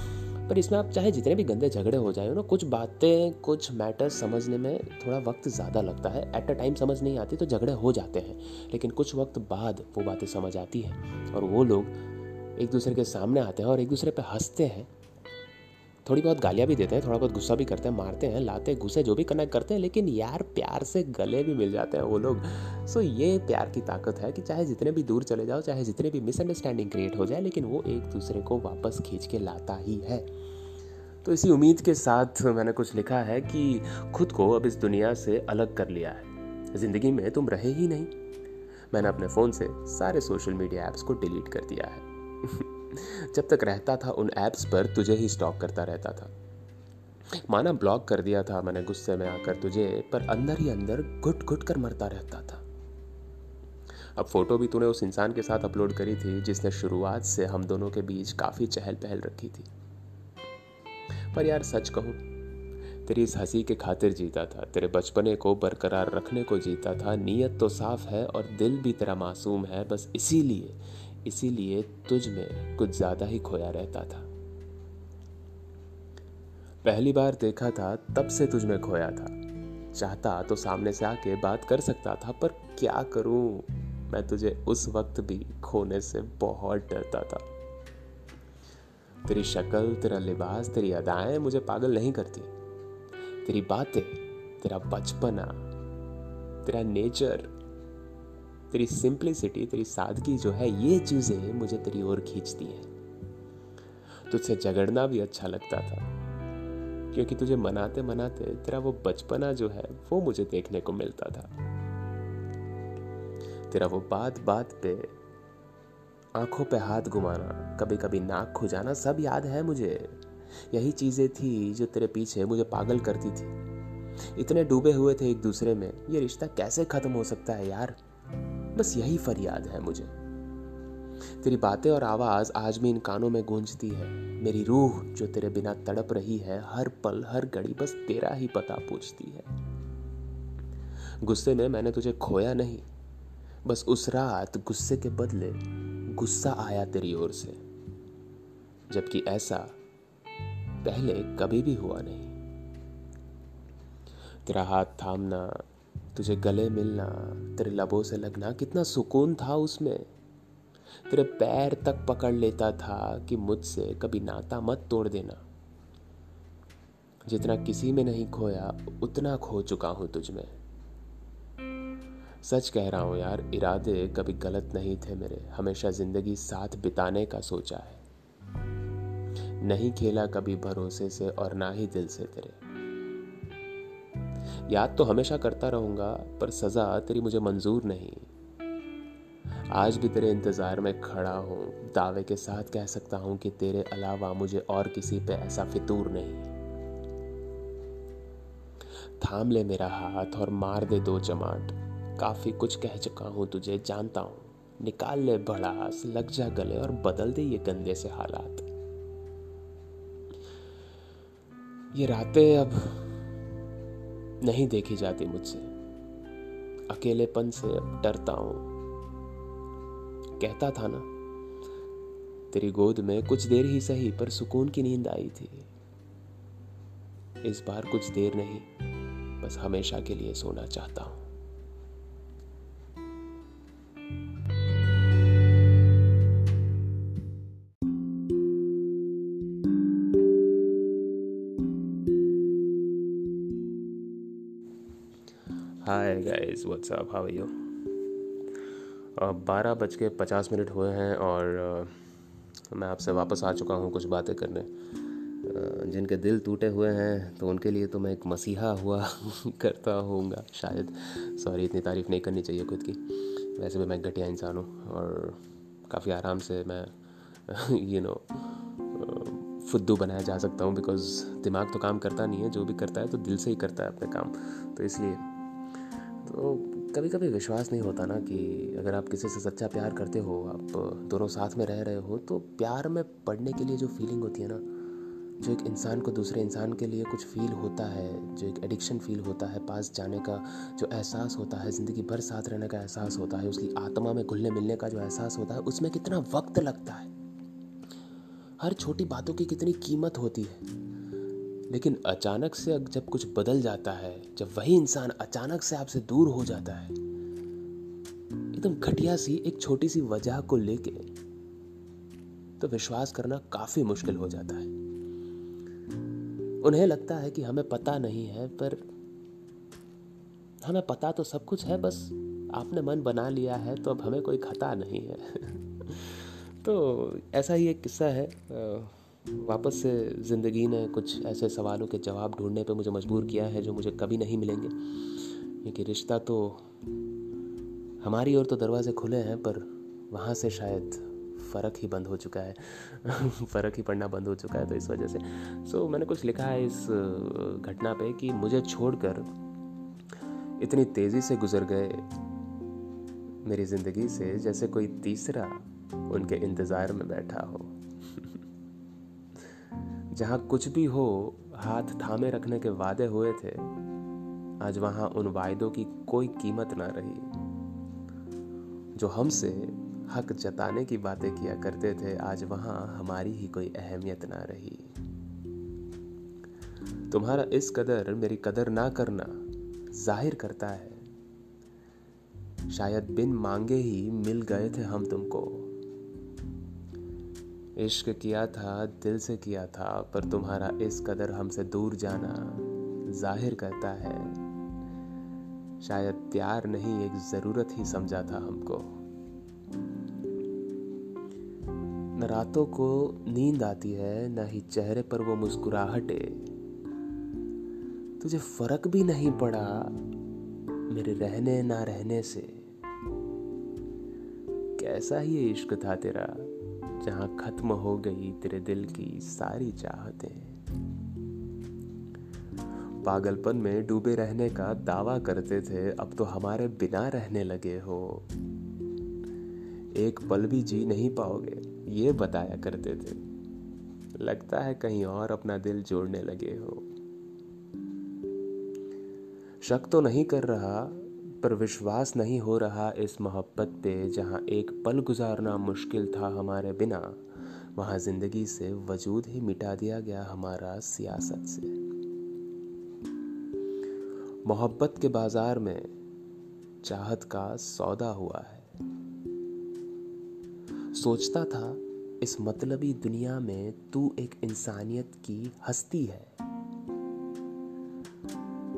पर इसमें आप चाहे जितने भी गंदे झगड़े हो जाए ना कुछ बातें कुछ मैटर्स समझने में थोड़ा वक्त ज़्यादा लगता है। एट अ टाइम समझ नहीं आती तो झगड़े हो जाते हैं। लेकिन कुछ वक्त बाद वो बातें समझ आती हैं और वो लोग एक दूसरे के सामने आते हैं और एक दूसरे पर हँसते हैं। थोड़ी बहुत गालियाँ भी देते हैं, थोड़ा बहुत गुस्सा भी करते हैं, मारते हैं, लाते हैं, घुसे जो भी कनेक्ट करते हैं, लेकिन यार प्यार से गले भी मिल जाते हैं वो लोग। सो ये प्यार की ताकत है कि चाहे जितने भी दूर चले जाओ, चाहे जितने भी मिसअंडरस्टैंडिंग क्रिएट हो जाए, लेकिन वो एक दूसरे को वापस खींच के लाता ही है। तो इसी उम्मीद के साथ मैंने कुछ लिखा है कि खुद को अब इस दुनिया से अलग कर लिया है। ज़िंदगी में तुम रहे ही नहीं। मैंने अपने फ़ोन से सारे सोशल मीडिया ऐप्स को डिलीट कर दिया है। जब तक रहता था उन ऐप्स पर तुझे ही स्टॉक करता रहता था। माना ब्लॉक कर दिया था मैंने गुस्से में आकर तुझे, पर अंदर ही अंदर घुट घुट कर मरता रहता था। अब फ़ोटो भी तूने उस इंसान के साथ अपलोड करी थी, जिसने शुरुआत से हम दोनों के बीच काफ़ी चहल पहल रखी थी। पर यार सच कहूँ, तेरी इस हँसी के खातिर जीता था, तेरे बचपने को बरकरार रखने को जीता था, नीयत तो साफ़ है और दिल भी तेरा मासूम है, बस इसीलिए इसीलिए तुझ में कुछ ज़्यादा ही खोया रहता था। पहली बार देखा था, तब से तुझ में खोया था। चाहता तो सामने से आके बात कर सकता था, पर क्या करूँ? मैं तुझे उस वक्त भी खोने से बहुत डरता था। तेरी शक्ल, तेरा लिबास, तेरी अदाएँ मुझे पागल नहीं करती। तेरी बातें, तेरा बचपना, तेरा नेचर तेरी सिंप्लिसिटी तेरी सादगी जो है, ये चीज़ें मुझे तेरी ओर खींचती हैं। तुझसे झगड़ना भी अच्छा लगता था, क्योंकि तुझे मनाते मनाते तेरा वो बचपना जो है, वो मुझे देखने को मिलता था। तेरा वो बात बात पे, आँखों पे हाथ घुमाना कभी कभी नाक खुजाना, सब याद है मुझे। यही चीज़ें थी जो तेरे पीछे मुझे पागल करती थी। इतने डूबे हुए थे एक दूसरे में, ये रिश्ता कैसे खत्म हो सकता है यार? बस यही फरियाद है मुझे। तेरी बातें और आवाज़ आज भी इन कानों में गूंजती है। मेरी रूह जो तेरे बिना तड़प रही है, हर पल, हर घड़ी बस तेरा ही पता पूछती है। गुस्से में मैंने तुझे खोया नहीं। बस उस रात गुस्से के बदले गुस्सा आया तेरी ओर से। जबकि ऐसा पहले कभी भी हुआ नहीं। तेरा हाथ थामना तुझे गले मिलना, तेरे लबों से लगना, कितना सुकून था उसमें। तेरे पैर तक पकड़ लेता था कि मुझसे कभी नाता मत तोड़ देना। जितना किसी में नहीं खोया, उतना खो चुका हूँ तुझ में। सच कह रहा हूँ यार, इरादे कभी गलत नहीं थे मेरे, हमेशा ज़िंदगी साथ बिताने का सोचा है। नहीं खेला कभी भरोसे से और ना ही दिल से तेरे। याद तो हमेशा करता रहूँगा, पर सजा तेरी मुझे मंजूर नहीं। आज भी तेरे इंतज़ार में खड़ा हूँ। दावे के साथ कह सकता हूँ कि तेरे अलावा मुझे और किसी पे ऐसा फितूर नहीं। थाम ले मेरा हाथ और मार दे दो चमाट काफ़ी कुछ कह चुका हूँ तुझे, जानता हूँ। निकाल ले भड़ास, लग जा गले और बदल दे ये गंदे से हालात। ये रातें अब नहीं देखी जाती मुझसे। अकेलेपन से डरता हूँ। कहता था ना, तेरी गोद में कुछ देर ही सही, पर सुकून की नींद आई थी। इस बार कुछ देर नहीं, बस हमेशा के लिए सोना चाहता हूँ। Hi guys what's up how you बारह बज के पचास मिनट हुए हैं और uh, मैं आपसे वापस आ चुका हूँ कुछ बातें करने। uh, जिनके दिल टूटे हुए हैं तो उनके लिए तो मैं एक मसीहा हुआ करता होऊँगा शायद। सॉरी इतनी तारीफ़ नहीं करनी चाहिए खुद की। वैसे भी मैं घटिया इंसान हूँ और काफ़ी आराम से मैं यू नो फुद्दू बनाया जा सकता हूँ बिकॉज़ दिमाग तो काम करता नहीं है जो भी करता है तो दिल से ही करता है अपने काम। तो इसलिए तो कभी कभी विश्वास नहीं होता ना कि अगर आप किसी से सच्चा प्यार करते हो, आप दोनों साथ में रह रहे हो तो प्यार में पढ़ने के लिए जो फीलिंग होती है ना, जो एक इंसान को दूसरे इंसान के लिए कुछ फील होता है, जो एक एडिक्शन फील होता है, पास जाने का जो एहसास होता है, ज़िंदगी भर साथ रहने का एहसास होता है, उसकी आत्मा में घुलने मिलने का जो एहसास होता है, उसमें कितना वक्त लगता है। हर छोटी बातों की कितनी कीमत होती है। लेकिन अचानक से जब कुछ बदल जाता है, जब वही इंसान अचानक से आपसे दूर हो जाता है, एकदम घटिया सी एक छोटी सी वजह को लेके तो विश्वास करना काफ़ी मुश्किल हो जाता है। उन्हें लगता है कि हमें पता नहीं है, पर हमें पता तो सब कुछ है, बस आपने मन बना लिया है तो अब हमें कोई खता नहीं है। तो ऐसा ही एक किस्सा है वापस से ज़िंदगी ने कुछ ऐसे सवालों के जवाब ढूँढने पे मुझे मजबूर किया है जो मुझे कभी नहीं मिलेंगे। क्योंकि रिश्ता तो हमारी ओर तो दरवाजे खुले हैं पर वहाँ से शायद फ़र्क ही बंद हो चुका है। फ़र्क ही पड़ना बंद हो चुका है तो इस वजह से। सो so, मैंने कुछ लिखा है इस घटना पे कि मुझे छोड़कर इतनी तेज़ी से गुजर गए मेरी ज़िंदगी से जैसे कोई तीसरा उनके इंतज़ार में बैठा हो। जहाँ कुछ भी हो, हाथ थामे रखने के वादे हुए थे, आज वहाँ उन वायदों की कोई कीमत ना रही। जो हमसे हक जताने की बातें किया करते थे, आज वहाँ हमारी ही कोई अहमियत ना रही। तुम्हारा इस कदर मेरी कदर ना करना ज़ाहिर करता है। शायद बिन मांगे ही मिल गए थे हम तुमको। इश्क किया था, दिल से किया था, पर तुम्हारा इस कदर हमसे दूर जाना ज़ाहिर करता है। शायद प्यार नहीं, एक ज़रूरत ही समझा था हमको। न रातों को नींद आती है, न ही चेहरे पर वो मुस्कुराहटे। तुझे फ़र्क भी नहीं पड़ा मेरे रहने ना रहने से। कैसा ही इश्क था तेरा? जहाँ खत्म हो गई तेरे दिल की सारी चाहतें। पागलपन में डूबे रहने का दावा करते थे, अब तो हमारे बिना रहने लगे हो। एक पल भी जी नहीं पाओगे, ये बताया करते थे। लगता है कहीं और अपना दिल जोड़ने लगे हो। शक तो नहीं कर रहा पर विश्वास नहीं हो रहा इस मोहब्बत पे, जहाँ एक पल गुजारना मुश्किल था हमारे बिना। वहाँ ज़िंदगी से वजूद ही मिटा दिया गया हमारा सियासत से। मोहब्बत के बाज़ार में चाहत का सौदा हुआ है। सोचता था, इस मतलबी दुनिया में तू एक इंसानियत की हस्ती है।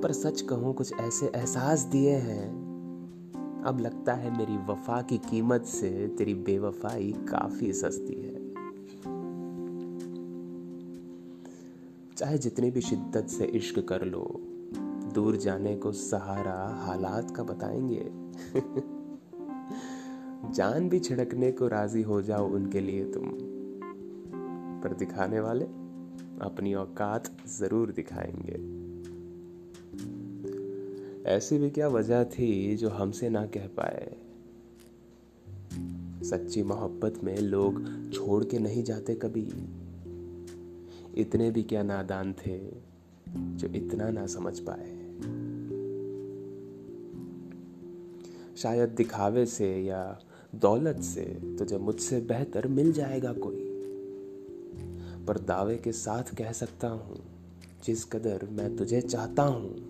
पर सच कहूँ, कुछ ऐसे एहसास दिए हैं। अब लगता है मेरी वफा की कीमत से तेरी बेवफाई काफ़ी सस्ती है। चाहे जितनी भी शिद्दत से इश्क कर लो, दूर जाने को सहारा हालात का बताएँगे। जान भी छिड़कने को राज़ी हो जाओ उनके लिए तुम। पर दिखाने वाले अपनी औकात ज़रूर दिखाएँगे। ऐसी भी क्या वजह थी जो हमसे ना कह पाए? सच्ची मोहब्बत में लोग छोड़ के नहीं जाते कभी। इतने भी क्या नादान थे जो इतना ना समझ पाए। शायद दिखावे से या दौलत से तुझे मुझसे बेहतर मिल जाएगा कोई। पर दावे के साथ कह सकता हूँ, जिस कदर मैं तुझे चाहता हूँ।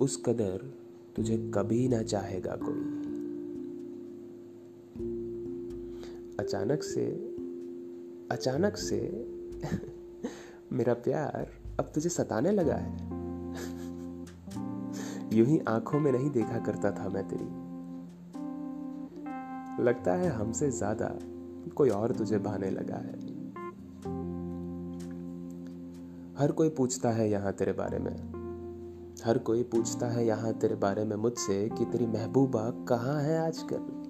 उस कदर तुझे कभी ना चाहेगा कोई। अचानक से अचानक से मेरा प्यार अब तुझे सताने लगा है। यूँ ही आँखों में नहीं देखा करता था मैं तेरी। लगता है हमसे ज़्यादा कोई और तुझे भाने लगा है। हर कोई पूछता है यहाँ तेरे बारे में। हर कोई पूछता है यहाँ तेरे बारे में मुझसे कि तेरी महबूबा कहाँ है आजकल।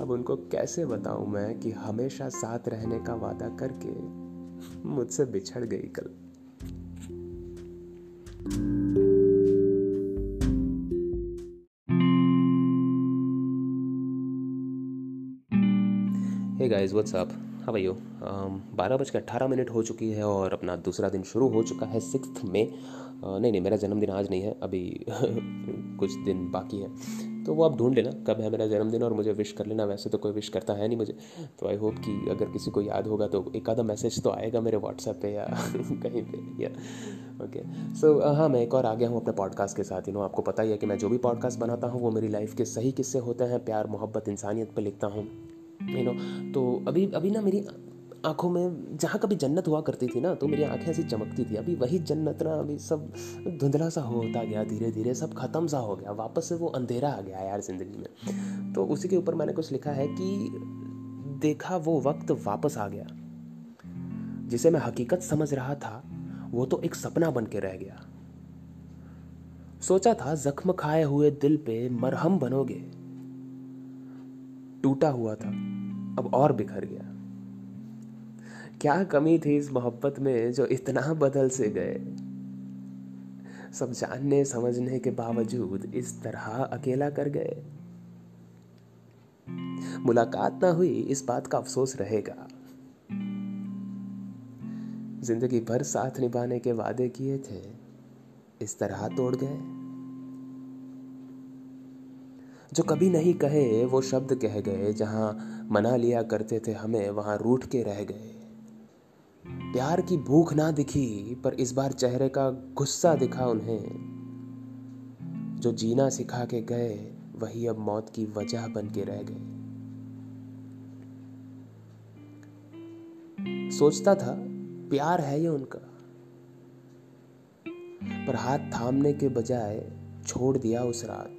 अब उनको कैसे बताऊँ मैं कि हमेशा साथ रहने का वादा करके मुझसे बिछड़ गई कल। व्हाट्स अप हाँ भैया बारह बज के अट्ठारह मिनट हो चुकी है और अपना दूसरा दिन शुरू हो चुका है सिक्स में। नहीं नहीं, मेरा जन्मदिन आज नहीं है, अभी कुछ दिन बाकी है। तो वो आप ढूंढ लेना, कब है मेरा जन्मदिन और मुझे विश कर लेना। वैसे तो कोई विश करता है नहीं मुझे। तो आई होप कि अगर किसी को याद होगा तो एक आधा मैसेज तो आएगा मेरे व्हाट्सएप पे या कहीं पे, या ओके सो हाँ मैं एक और आ गया हूँ अपने पॉडकास्ट के साथ नो आपको पता ही है कि मैं जो भी पॉडकास्ट बनाता हूँ वो मेरी लाइफ के सही किस्से होते हैं। प्यार, मोहब्बत, इंसानियत पर लिखता हूँ। यू नो तो अभी अभी ना मेरी आँखों में जहाँ कभी जन्नत हुआ करती थी ना तो मेरी आँखें ऐसी चमकती थी। अभी वही जन्नत ना, अभी सब धुंधला सा होता गया धीरे धीरे सब खत्म सा हो गया। वापस से वो अंधेरा आ गया यार ज़िंदगी में। तो उसी के ऊपर मैंने कुछ लिखा है कि देखा वो वक्त वापस आ गया। जिसे मैं हकीकत समझ रहा था, वो तो एक सपना बन के रह गया। सोचा था जख्म खाए हुए दिल पे मरहम बनोगे। टूटा हुआ था, अब और बिखर गया। क्या कमी थी इस मोहब्बत में जो इतना बदल से गए? सब जानने, समझने के बावजूद इस तरह अकेला कर गए। मुलाकात ना हुई, इस बात का अफसोस रहेगा। ज़िंदगी भर साथ निभाने के वादे किए थे, इस तरह तोड़ गए। जो कभी नहीं कहे, वो शब्द कह गए, जहाँ मना लिया करते थे हमें, वहाँ रूठ के रह गए। प्यार की भूख ना दिखी, पर इस बार चेहरे का गुस्सा दिखा उन्हें। जो जीना सिखा के गए, वही अब मौत की वजह बन के रह गए। सोचता था, प्यार है ये उनका। पर हाथ थामने के बजाय छोड़ दिया उस रात।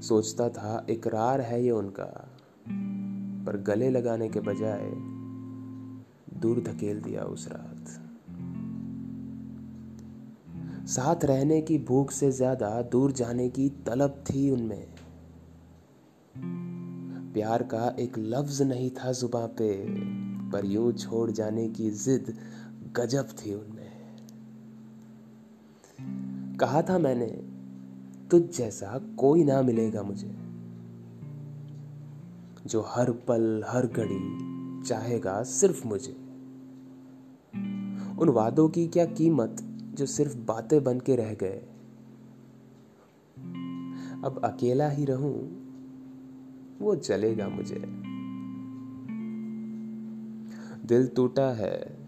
सोचता था, इकरार है ये उनका। पर गले लगाने के बजाय दूर धकेल दिया उस रात। साथ रहने की भूख से ज़्यादा दूर जाने की तलब थी उनमें। प्यार का एक लफ्ज नहीं था जुबा पे, पर यूँ छोड़ जाने की जिद गजब थी उनमें। कहा था मैंने तुझ जैसा कोई ना मिलेगा मुझे। जो हर पल, हर घड़ी चाहेगा सिर्फ़ मुझे। उन वादों की क्या कीमत जो सिर्फ़ बातें बन के रह गए? अब अकेला ही रहूँ, वो चलेगा मुझे। दिल टूटा है,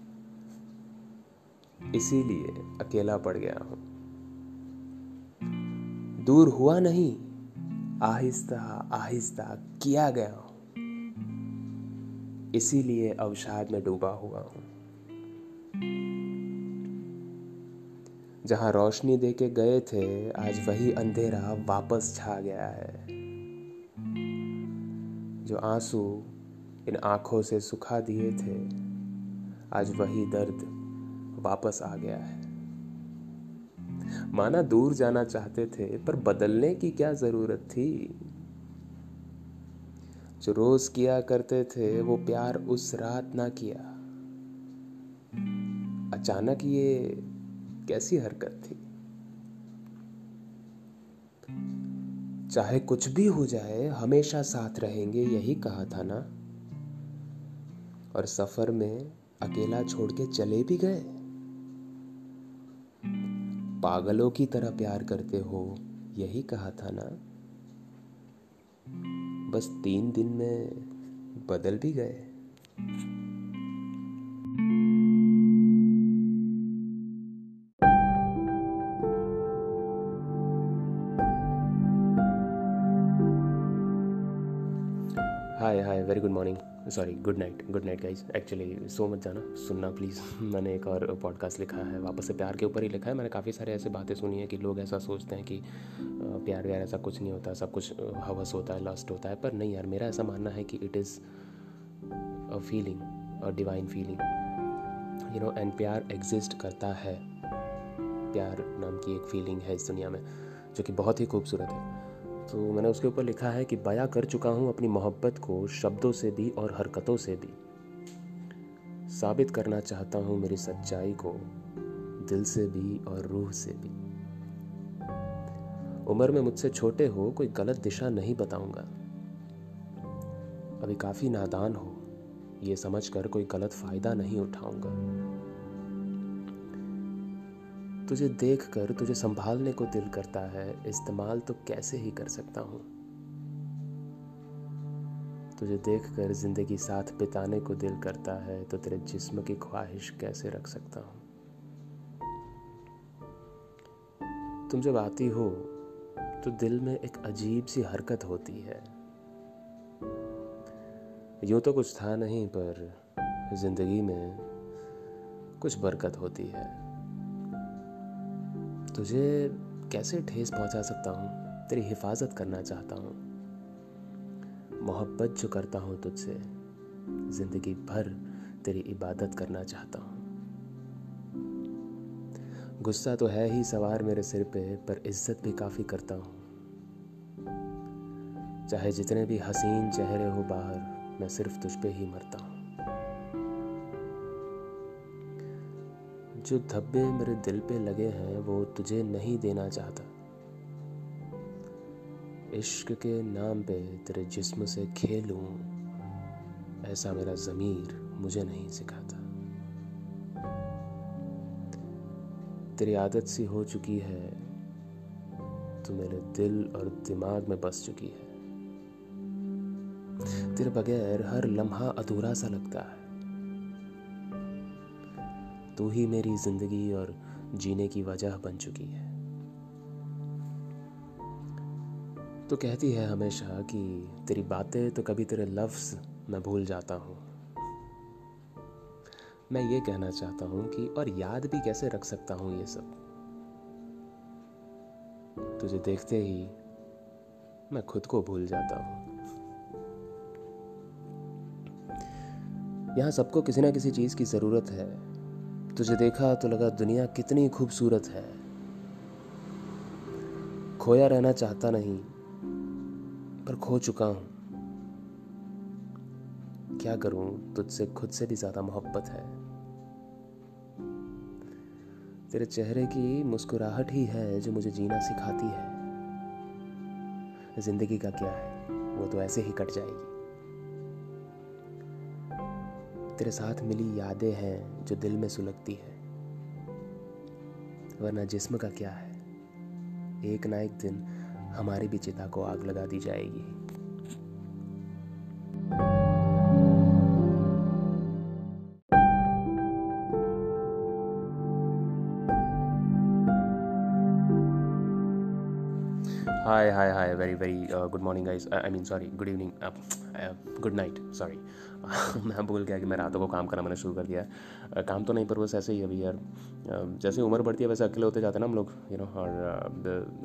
इसीलिए अकेला पड़ गया हूँ। दूर हुआ नहीं। आहिस्ता आहिस्ता किया गया हूँ। इसीलिए अवसाद में डूबा हुआ हूँ। जहाँ रोशनी दे के गए थे, आज वही अंधेरा वापस छा गया है। जो आँसू इन आँखों से सुखा दिए थे, आज वही दर्द वापस आ गया है। माना दूर जाना चाहते थे, पर बदलने की क्या ज़रूरत थी? जो रोज किया करते थे, वो प्यार उस रात ना किया। अचानक ये कैसी हरकत थी? चाहे कुछ भी हो जाए, हमेशा साथ रहेंगे, यही कहा था ना? और सफ़र में अकेला छोड़ के चले भी गए? पागलों की तरह प्यार करते हो? यही कहा था ना। बस तीन दिन में बदल भी गए। Hi hi very good morning sorry good night good night guys actually सो मत जाना, सुनना प्लीज़ मैंने एक और पॉडकास्ट लिखा है, वापस से प्यार के ऊपर ही लिखा है। मैंने काफ़ी सारे ऐसे बातें सुनी है कि लोग ऐसा सोचते हैं कि प्यार व्यार ऐसा कुछ नहीं होता, सब कुछ हवस होता है लस्ट होता है। पर नहीं यार, मेरा ऐसा मानना है कि it is a feeling a divine feeling you know and प्यार एग्जिस्ट करता है। प्यार नाम की एक फीलिंग है इस दुनिया में, जो कि बहुत ही खूबसूरत है। तो मैंने उसके ऊपर लिखा है कि बया कर चुका हूँ अपनी मोहब्बत को शब्दों से भी और हरकतों से भी। साबित करना चाहता हूँ मेरी सच्चाई को दिल से भी और रूह से भी। उम्र में मुझसे छोटे हो कोई गलत दिशा नहीं बताऊँगा। अभी काफ़ी नादान हो, ये समझकर कोई गलत फ़ायदा नहीं उठाऊँगा। तुझे देख कर तुझे संभालने को दिल करता है, इस्तेमाल तो कैसे ही कर सकता हूँ? तुझे देख कर ज़िंदगी साथ बिताने को दिल करता है तो तेरे जिस्म की ख्वाहिश कैसे रख सकता हूँ? तुम जब आती हो तो दिल में एक अजीब सी हरकत होती है। यूँ तो कुछ था नहीं, पर ज़िंदगी में कुछ बरकत होती है। तुझे कैसे ठेस पहुँचा सकता हूँ? तेरी हिफाजत करना चाहता हूँ। मोहब्बत जो करता हूँ तुझसे, ज़िंदगी भर तेरी इबादत करना चाहता हूँ। गुस्सा तो है ही सवार मेरे सिर पे, पर इज़्ज़त भी काफ़ी करता हूँ। चाहे जितने भी हसीन चेहरे हो बाहर, मैं सिर्फ़ तुझ पे ही मरता हूँ। जो धब्बे मेरे दिल पे लगे हैं, वो तुझे नहीं देना चाहता। इश्क के नाम पे तेरे जिस्म से खेलूं, ऐसा मेरा ज़मीर मुझे नहीं सिखाता। तेरी आदत सी हो चुकी है तो मेरे दिल और दिमाग में बस चुकी है। तेरे बगैर हर लम्हा अधूरा सा लगता है। तू ही मेरी ज़िंदगी और जीने की वजह बन चुकी है। तो कहती है हमेशा कि तेरी बातें तो कभी तेरे लफ्ज़ मैं भूल जाता हूँ। मैं ये कहना चाहता हूँ कि और याद भी कैसे रख सकता हूँ ये सब? तुझे देखते ही मैं खुद को भूल जाता हूँ। यहाँ सबको किसी ना किसी चीज़ की ज़रूरत है। तुझे देखा तो लगा दुनिया कितनी खूबसूरत है। खोया रहना चाहता नहीं, पर खो चुका हूँ। क्या करूँ? तुझसे खुद से भी ज़्यादा मोहब्बत है। तेरे चेहरे की मुस्कुराहट ही है जो मुझे जीना सिखाती है। ज़िंदगी का क्या है? वो तो ऐसे ही कट जाएगी। तेरे साथ मिली यादें हैं जो दिल में सुलगती है। वरना जिस्म का क्या है? एक ना एक दिन हमारी भी चिता को आग लगा दी जाएगी। Hi hi hi very very good morning guys I mean sorry good evening good night sorry मैं भूल गया कि मैं रातों को काम करना मैंने शुरू कर दिया uh, काम तो नहीं पर बस ऐसे ही अभी यार। uh, जैसे उम्र बढ़ती है वैसे अकेले होते जाते हैं ना हम लोग यू नो और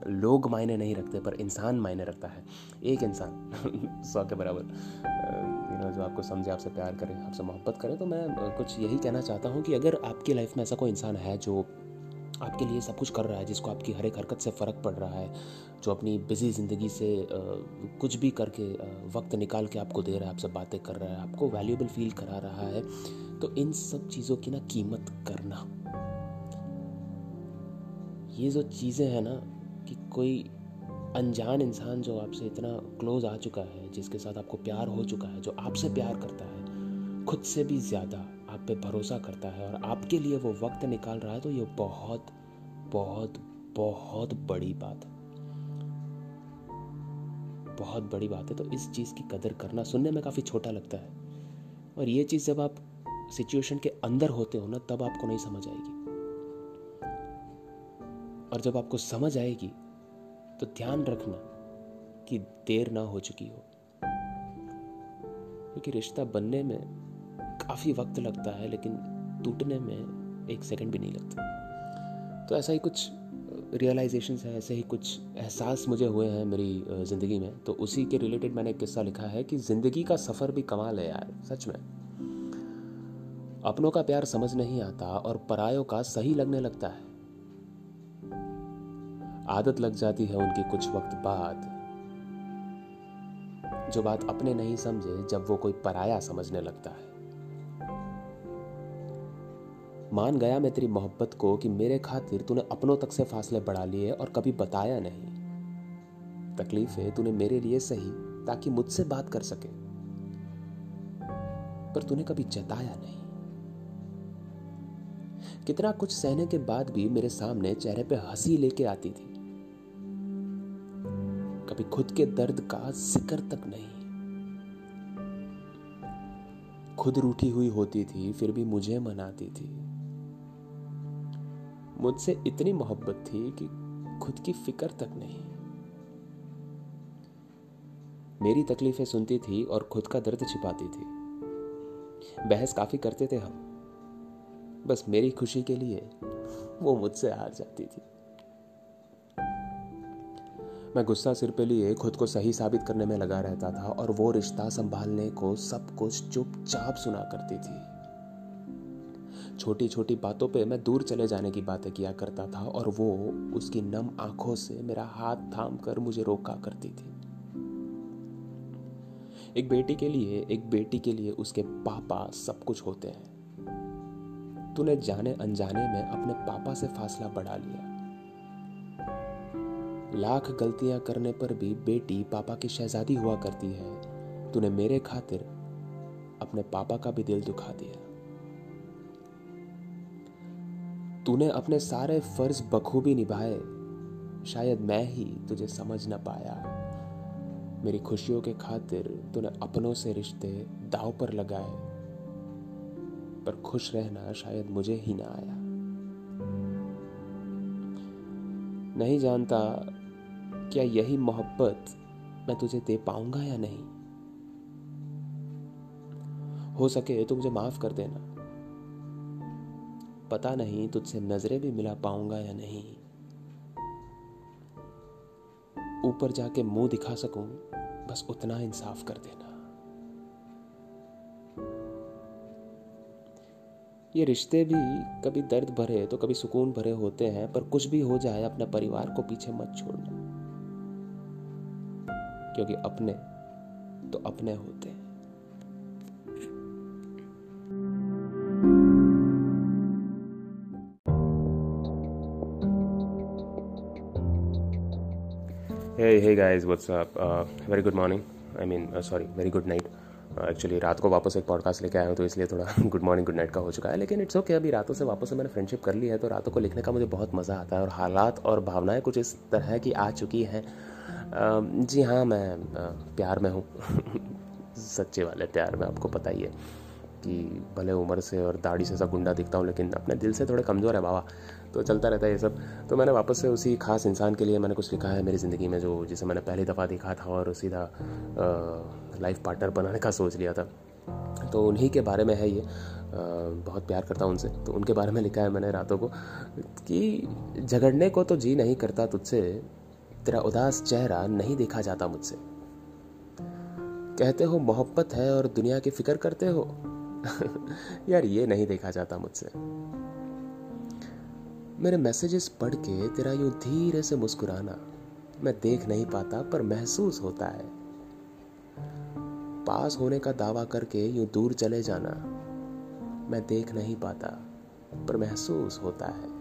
uh, लोग मायने नहीं रखते पर इंसान मायने रखता है। एक इंसान सौ के बराबर। यू नो जो आपको समझे आपसे प्यार करे आपसे मोहब्बत करे तो मैं कुछ यही कहना चाहता हूँ कि अगर आपकी लाइफ में ऐसा कोई इंसान है जो आपके लिए सब कुछ कर रहा है, जिसको आपकी हर एक हरकत से फ़र्क पड़ रहा है, जो अपनी बिज़ी ज़िंदगी से कुछ भी करके वक्त निकाल के आपको दे रहा है आपसे बातें कर रहा है, आपको वैल्यूबल फील करा रहा है तो इन सब चीज़ों की ना कीमत करना। ये जो चीज़ें हैं ना, कि कोई अनजान इंसान जो आपसे इतना क्लोज आ चुका है, जिसके साथ आपको प्यार हो चुका है, जो आपसे प्यार करता है, खुद से भी ज़्यादा आप पे भरोसा करता है और आपके लिए वो वक्त निकाल रहा है तो ये बहुत बहुत बहुत बड़ी बात है। बहुत बड़ी बात है तो इस चीज़ की कदर करना सुनने में काफ़ी छोटा लगता है। और ये चीज़ जब आप सिचुएशन के अंदर होते हो ना, तब आपको नहीं समझ आएगी। और जब आपको समझ आएगी तो ध्यान रखना कि देर ना हो चुकी हो। क्योंकि रिश्ता बनने में काफ़ी वक्त लगता है, लेकिन टूटने में एक सेकंड भी नहीं लगता। तो ऐसा ही कुछ रियलाइजेशन है, ऐसे ही कुछ एहसास मुझे हुए हैं मेरी ज़िंदगी में। तो उसी के रिलेटेड मैंने एक किस्सा लिखा है कि ज़िंदगी का सफ़र भी कमाल है यार, सच में। अपनों का प्यार समझ नहीं आता और परायों का सही लगने लगता है। आदत लग जाती है उनकी कुछ वक्त बाद। जो बात अपने नहीं समझे, जब वो कोई पराया समझने लगता है। मान गया मैं तेरी मोहब्बत को कि मेरे खातिर तूने अपनों तक से फासले बढ़ा लिए और कभी बताया नहीं। तकलीफ़ है तूने मेरे लिए सही, ताकि मुझसे बात कर सके। पर तूने कभी जताया नहीं। कितना कुछ सहने के बाद भी मेरे सामने चेहरे पे हँसी लेके आती थी। कभी खुद के दर्द का ज़िक्र तक नहीं। खुद रूठी हुई होती थी, फिर भी मुझे मनाती थी। मुझसे इतनी मोहब्बत थी कि खुद की फ़िक्र तक नहीं। मेरी तकलीफें सुनती थी और खुद का दर्द छिपाती थी। बहस काफ़ी करते थे हम। बस मेरी खुशी के लिए वो मुझसे हार जाती थी। मैं गुस्सा सिर पे लिए खुद को सही साबित करने में लगा रहता था और वो रिश्ता संभालने को सब कुछ चुपचाप सुना करती थी। छोटी छोटी बातों पे मैं दूर चले जाने की बातें किया करता था और वो उसकी नम आँखों से मेरा हाथ थाम कर मुझे रोका करती थी। एक बेटी के लिए, एक बेटी के लिए उसके पापा सब कुछ होते हैं। तूने जाने अनजाने में अपने पापा से फासला बढ़ा लिया। लाख गलतियाँ करने पर भी बेटी पापा की शहजादी हुआ करती है। तूने मेरे खातिर अपने पापा का भी दिल दुखा दिया। तूने अपने सारे फ़र्ज़ बखूबी निभाए। शायद मैं ही तुझे समझ न पाया। मेरी खुशियों के खातिर तूने अपनों से रिश्ते दाव पर लगाए। पर खुश रहना शायद मुझे ही ना आया। नहीं जानता क्या यही मोहब्बत मैं तुझे दे पाऊँगा या नहीं। हो सके तो मुझे माफ़ कर देना। पता नहीं तुझसे नज़रें भी मिला पाऊँगा या नहीं। ऊपर जाके मुँह दिखा सकूँ, बस उतना इंसाफ कर देना। ये रिश्ते भी कभी दर्द भरे तो कभी सुकून भरे होते हैं, पर कुछ भी हो जाए, अपने परिवार को पीछे मत छोड़ना। क्योंकि अपने तो अपने होते हैं। What's up? Uh, very good morning. I mean, uh, sorry, very good night. Actually uh, रात को वापस एक पॉडकास्ट लेके आया हूँ तो इसलिए थोड़ा गुड मॉर्निंग गुड नाइट का हो चुका है लेकिन इट्स ओके okay, अभी रातों से वापस से मैंने फ्रेंडशिप कर ली है तो रातों को लिखने का मुझे बहुत मज़ा आता है और हालात और भावनाएँ कुछ इस तरह की आ चुकी हैं जी हाँ मैं प्यार में हूँ सच्चे वाले प्यार में आपको पता ही है कि भले उम्र से और दाढ़ी से सब गुंडा दिखता हूँ लेकिन अपने दिल से थोड़े कमज़ोर है बाबा तो चलता रहता है ये सब। तो मैंने वापस से उसी खास इंसान के लिए मैंने कुछ लिखा है मेरी ज़िंदगी में, जो, जिसे मैंने पहली दफ़ा देखा था और सीधा लाइफ पार्टनर बनाने का सोच लिया था। तो उन्हीं के बारे में है ये। बहुत प्यार करता हूँ उनसे। तो उनके बारे में लिखा है मैंने रातों को कि, झगड़ने को तो जी नहीं करता तुझसे, तेरा उदास चेहरा नहीं देखा जाता मुझसे। कहते हो मोहब्बत है और दुनिया की फ़िक्र करते हो। यार ये नहीं देखा जाता मुझसे। मेरे मैसेजेस पढ़ के तेरा यूँ धीरे से मुस्कुराना मैं देख नहीं पाता, पर महसूस होता है। पास होने का दावा करके यूँ दूर चले जाना मैं देख नहीं पाता, पर महसूस होता है।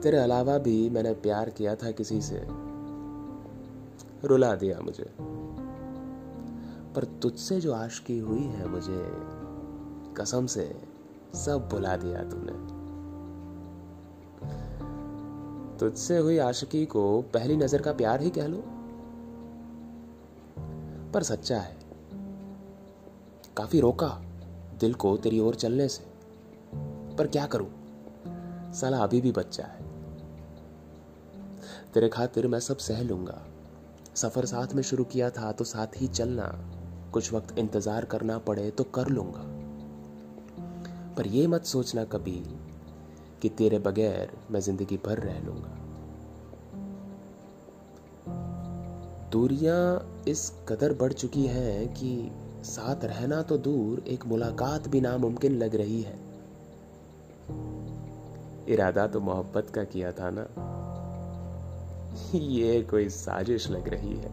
तेरे अलावा भी मैंने प्यार किया था किसी से। रुला दिया मुझे। पर तुझसे जो आशकी हुई है मुझे, कसम से सब भुला दिया तूने तुझसे हुई आशिकी को पहली नज़र का प्यार ही कह लो। पर सच्चा है। काफ़ी रोका दिल को तेरी ओर चलने से। पर क्या करूँ? साला अभी भी बच्चा है। तेरे खातिर मैं सब सह लूँगा। सफ़र साथ में शुरू किया था तो साथ ही चलना। कुछ वक्त इंतज़ार करना पड़े तो कर लूँगा। पर यह मत सोचना कभी कि तेरे बगैर मैं ज़िंदगी भर रह लूँगा। दूरियाँ इस कदर बढ़ चुकी हैं कि साथ रहना तो दूर एक मुलाकात भी नामुमकिन लग रही है। इरादा तो मोहब्बत का किया था ना? ये कोई साजिश लग रही है।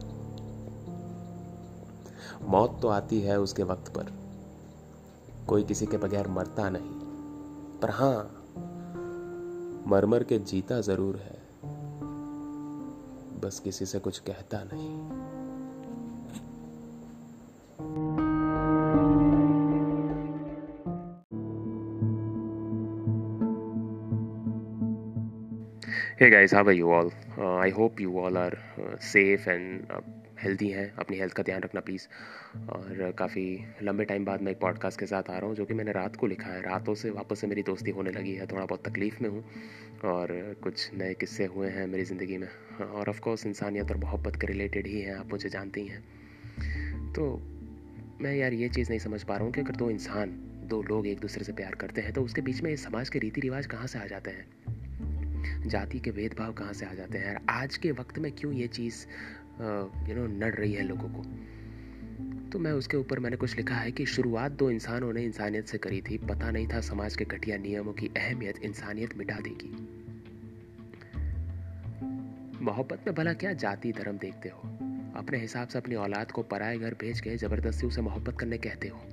मौत तो आती है उसके वक्त पर। कोई किसी के बगैर मरता नहीं पर हाँ मरमर के जीता ज़रूर है बस किसी से कुछ कहता नहीं Hey guys, how are you all? Uh, I hope you all are uh, safe and uh, healthy हैं, अपनी हेल्थ का ध्यान रखना प्लीज़ और काफ़ी लंबे टाइम बाद मैं एक पॉडकास्ट के साथ आ रहा हूँ, जो कि मैंने रात को लिखा है। रातों से वापस से मेरी दोस्ती होने लगी है, थोड़ा बहुत तकलीफ़ में हूँ और कुछ नए किस्से हुए हैं मेरी ज़िंदगी में। और ऑफ़ कोर्स इंसानियत और मोहब्बत के रिलेटेड ही हैं, आप मुझे जानते ही। हैं तो मैं यार ये चीज़ नहीं समझ पा रहा हूँ कि अगर दो इंसान, दो लोग एक दूसरे से प्यार करते हैं तो उसके बीच में इस समाज के रीति रिवाज कहाँ से आ जाते हैं? जाति के भेदभाव कहाँ से आ जाते हैं? आज के वक्त में क्यों ये चीज़ यू नो नड़ रही है लोगों को। तो मैं उसके ऊपर मैंने कुछ लिखा है कि शुरुआत दो इंसानों ने इंसानियत से करी थी। पता नहीं था समाज के घटिया नियमों की अहमियत इंसानियत मिटा देगी। मोहब्बत में भला क्या जाति धर्म देखते हो? अपने हिसाब से अपनी औलाद को पराए घर भेज के ज़बरदस्ती उसे मोहब्बत करने कहते हो?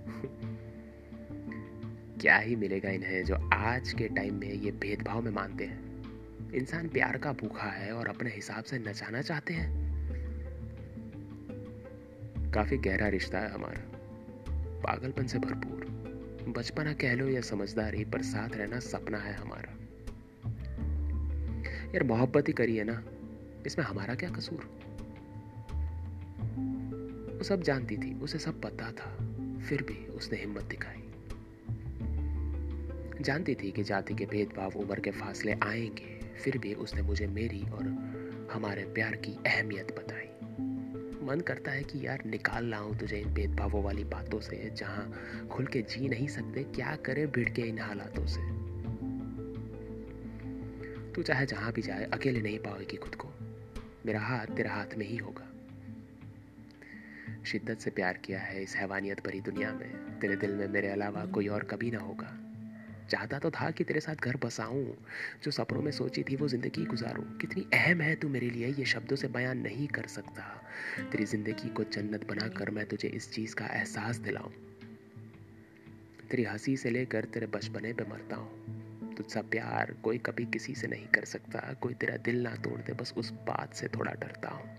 क्या ही मिलेगा इन्हें जो आज के टाइम में ये भेदभाव में मानते हैं। इंसान प्यार का भूखा है और अपने हिसाब से नचाना चाहते हैं। काफ़ी गहरा रिश्ता है हमारा। पागलपन से भरपूर। बचपना कह लो या समझदारी पर साथ रहना सपना है हमारा। यार, मोहब्बत ही करी है ना। इसमें हमारा क्या कसूर? वो सब जानती थी, उसे सब पता था। फिर भी उसने हिम्मत दिखाई। जानती थी कि जाति के भेदभाव उम्र के फासले आएँगे। फिर भी उसने मुझे मेरी और हमारे प्यार की अहमियत बताई। मन करता है कि यार निकाल लाऊं तुझे इन भेदभावों वाली बातों से, जहाँ खुल के जी नहीं सकते, क्या करे भिड़ के इन हालातों से? तू चाहे जहाँ भी जाए, अकेले नहीं पाएगी खुद को। मेरा हाथ तेरा हाथ में ही होगा। शिद्दत से प्यार किया है इस हैवानियत भरी दुनिया में। तेरे दिल में मेरे अलावा कोई और कभी ना होगा। चाहता तो था कि तेरे साथ घर बसाऊं। जो सपनों में सोची थी, वो ज़िंदगी गुजारूं। कितनी अहम है तू मेरे लिए, ये शब्दों से बयान नहीं कर सकता। तेरी ज़िंदगी को जन्नत बनाकर मैं तुझे इस चीज़ का एहसास दिलाऊं। तेरी हँसी से लेकर तेरे बचपने पे मरता हूँ। तुझसा प्यार कोई कभी किसी से नहीं कर सकता। कोई तेरा दिल ना तोड़ दे बस उस बात से थोड़ा डरता हूँ।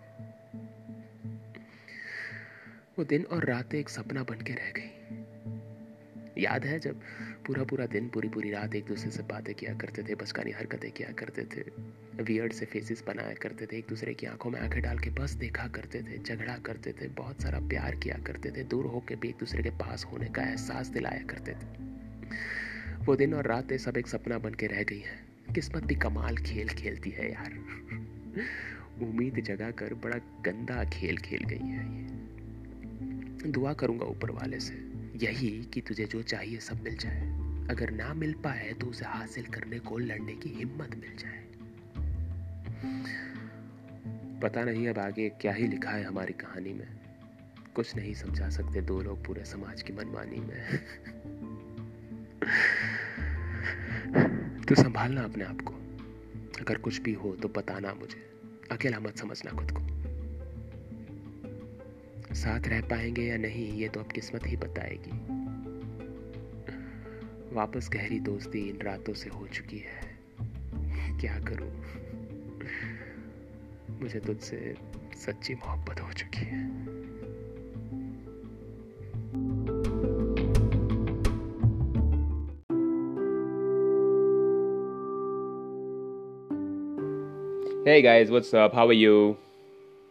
वो दिन और रातें एक सपना बन के रह गई। याद है जब पूरा पूरा दिन पूरी पूरी रात एक दूसरे से बातें किया करते थे बचकानी हरकतें किया करते थे। वियर्ड से फेसेस बनाया करते थे, एक दूसरे की आँखों में आँखें डाल के बस देखा करते थे, झगड़ा करते थे, बहुत सारा प्यार किया करते थे, दूर होकर भी एक दूसरे के पास होने का एहसास दिलाया करते थे। वो दिन और रातें सब एक सपना बन के रह गई हैं। किस्मत भी कमाल खेल खेलती है यार। उम्मीद जगा कर बड़ा गंदा खेल खेल गई है ये। दुआ करूँगा ऊपर वाले से। यही कि तुझे जो चाहिए सब मिल जाए। अगर ना मिल पाए तो उसे हासिल करने को लड़ने की हिम्मत मिल जाए। पता नहीं अब आगे क्या ही लिखा है हमारी कहानी में। कुछ नहीं समझा सकते दो लोग पूरे समाज की मनमानी में। तो संभालना अपने आप को। अगर कुछ भी हो तो बताना मुझे। अकेला मत समझना खुद को। साथ रह पाएँगे या नहीं ये तो अब किस्मत ही बताएगी वापस गहरी दोस्ती इन रातों से हो चुकी है क्या करूँ मुझे तुझसे सच्ची मोहब्बत हो चुकी है Hey guys, what's up? How are you?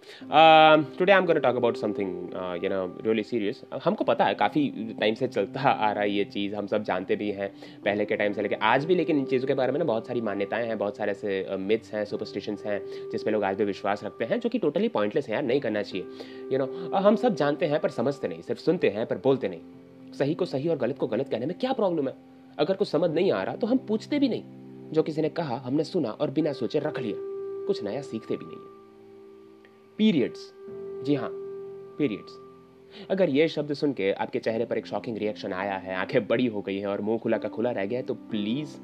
Today I'm going to talk about something, uh, you know, हमको पता है काफ़ी टाइम से चलता आ रहा है ये चीज़ हम सब जानते भी हैं पहले के टाइम से लेकर आज भी लेकिन इन चीज़ों के बारे में ना बहुत सारी मान्यताएँ हैं बहुत सारे ऐसे मिथ्स हैं सुपरस्टिशंस हैं जिसमें लोग आज भी विश्वास रखते हैं जो कि टोटली पॉइंटलेस है यार नहीं करना चाहिए। यू नो हम सब जानते हैं पर समझते नहीं सिर्फ़ सुनते हैं पर बोलते नहीं। सही को सही और गलत को गलत कहने में क्या प्रॉब्लम है? अगर कुछ समझ नहीं आ रहा तो हम पूछते भी नहीं। जो किसी ने कहा हमने सुना और बिना सोचे रख लिया कुछ नया सीखते भी नहीं है। पीरियड्स जी हाँ पीरियड्स अगर ये शब्द सुन के आपके चेहरे पर एक शॉकिंग रिएक्शन आया है, आँखें बड़ी हो गई हैं और मुँह खुला का खुला रह गया है तो प्लीज़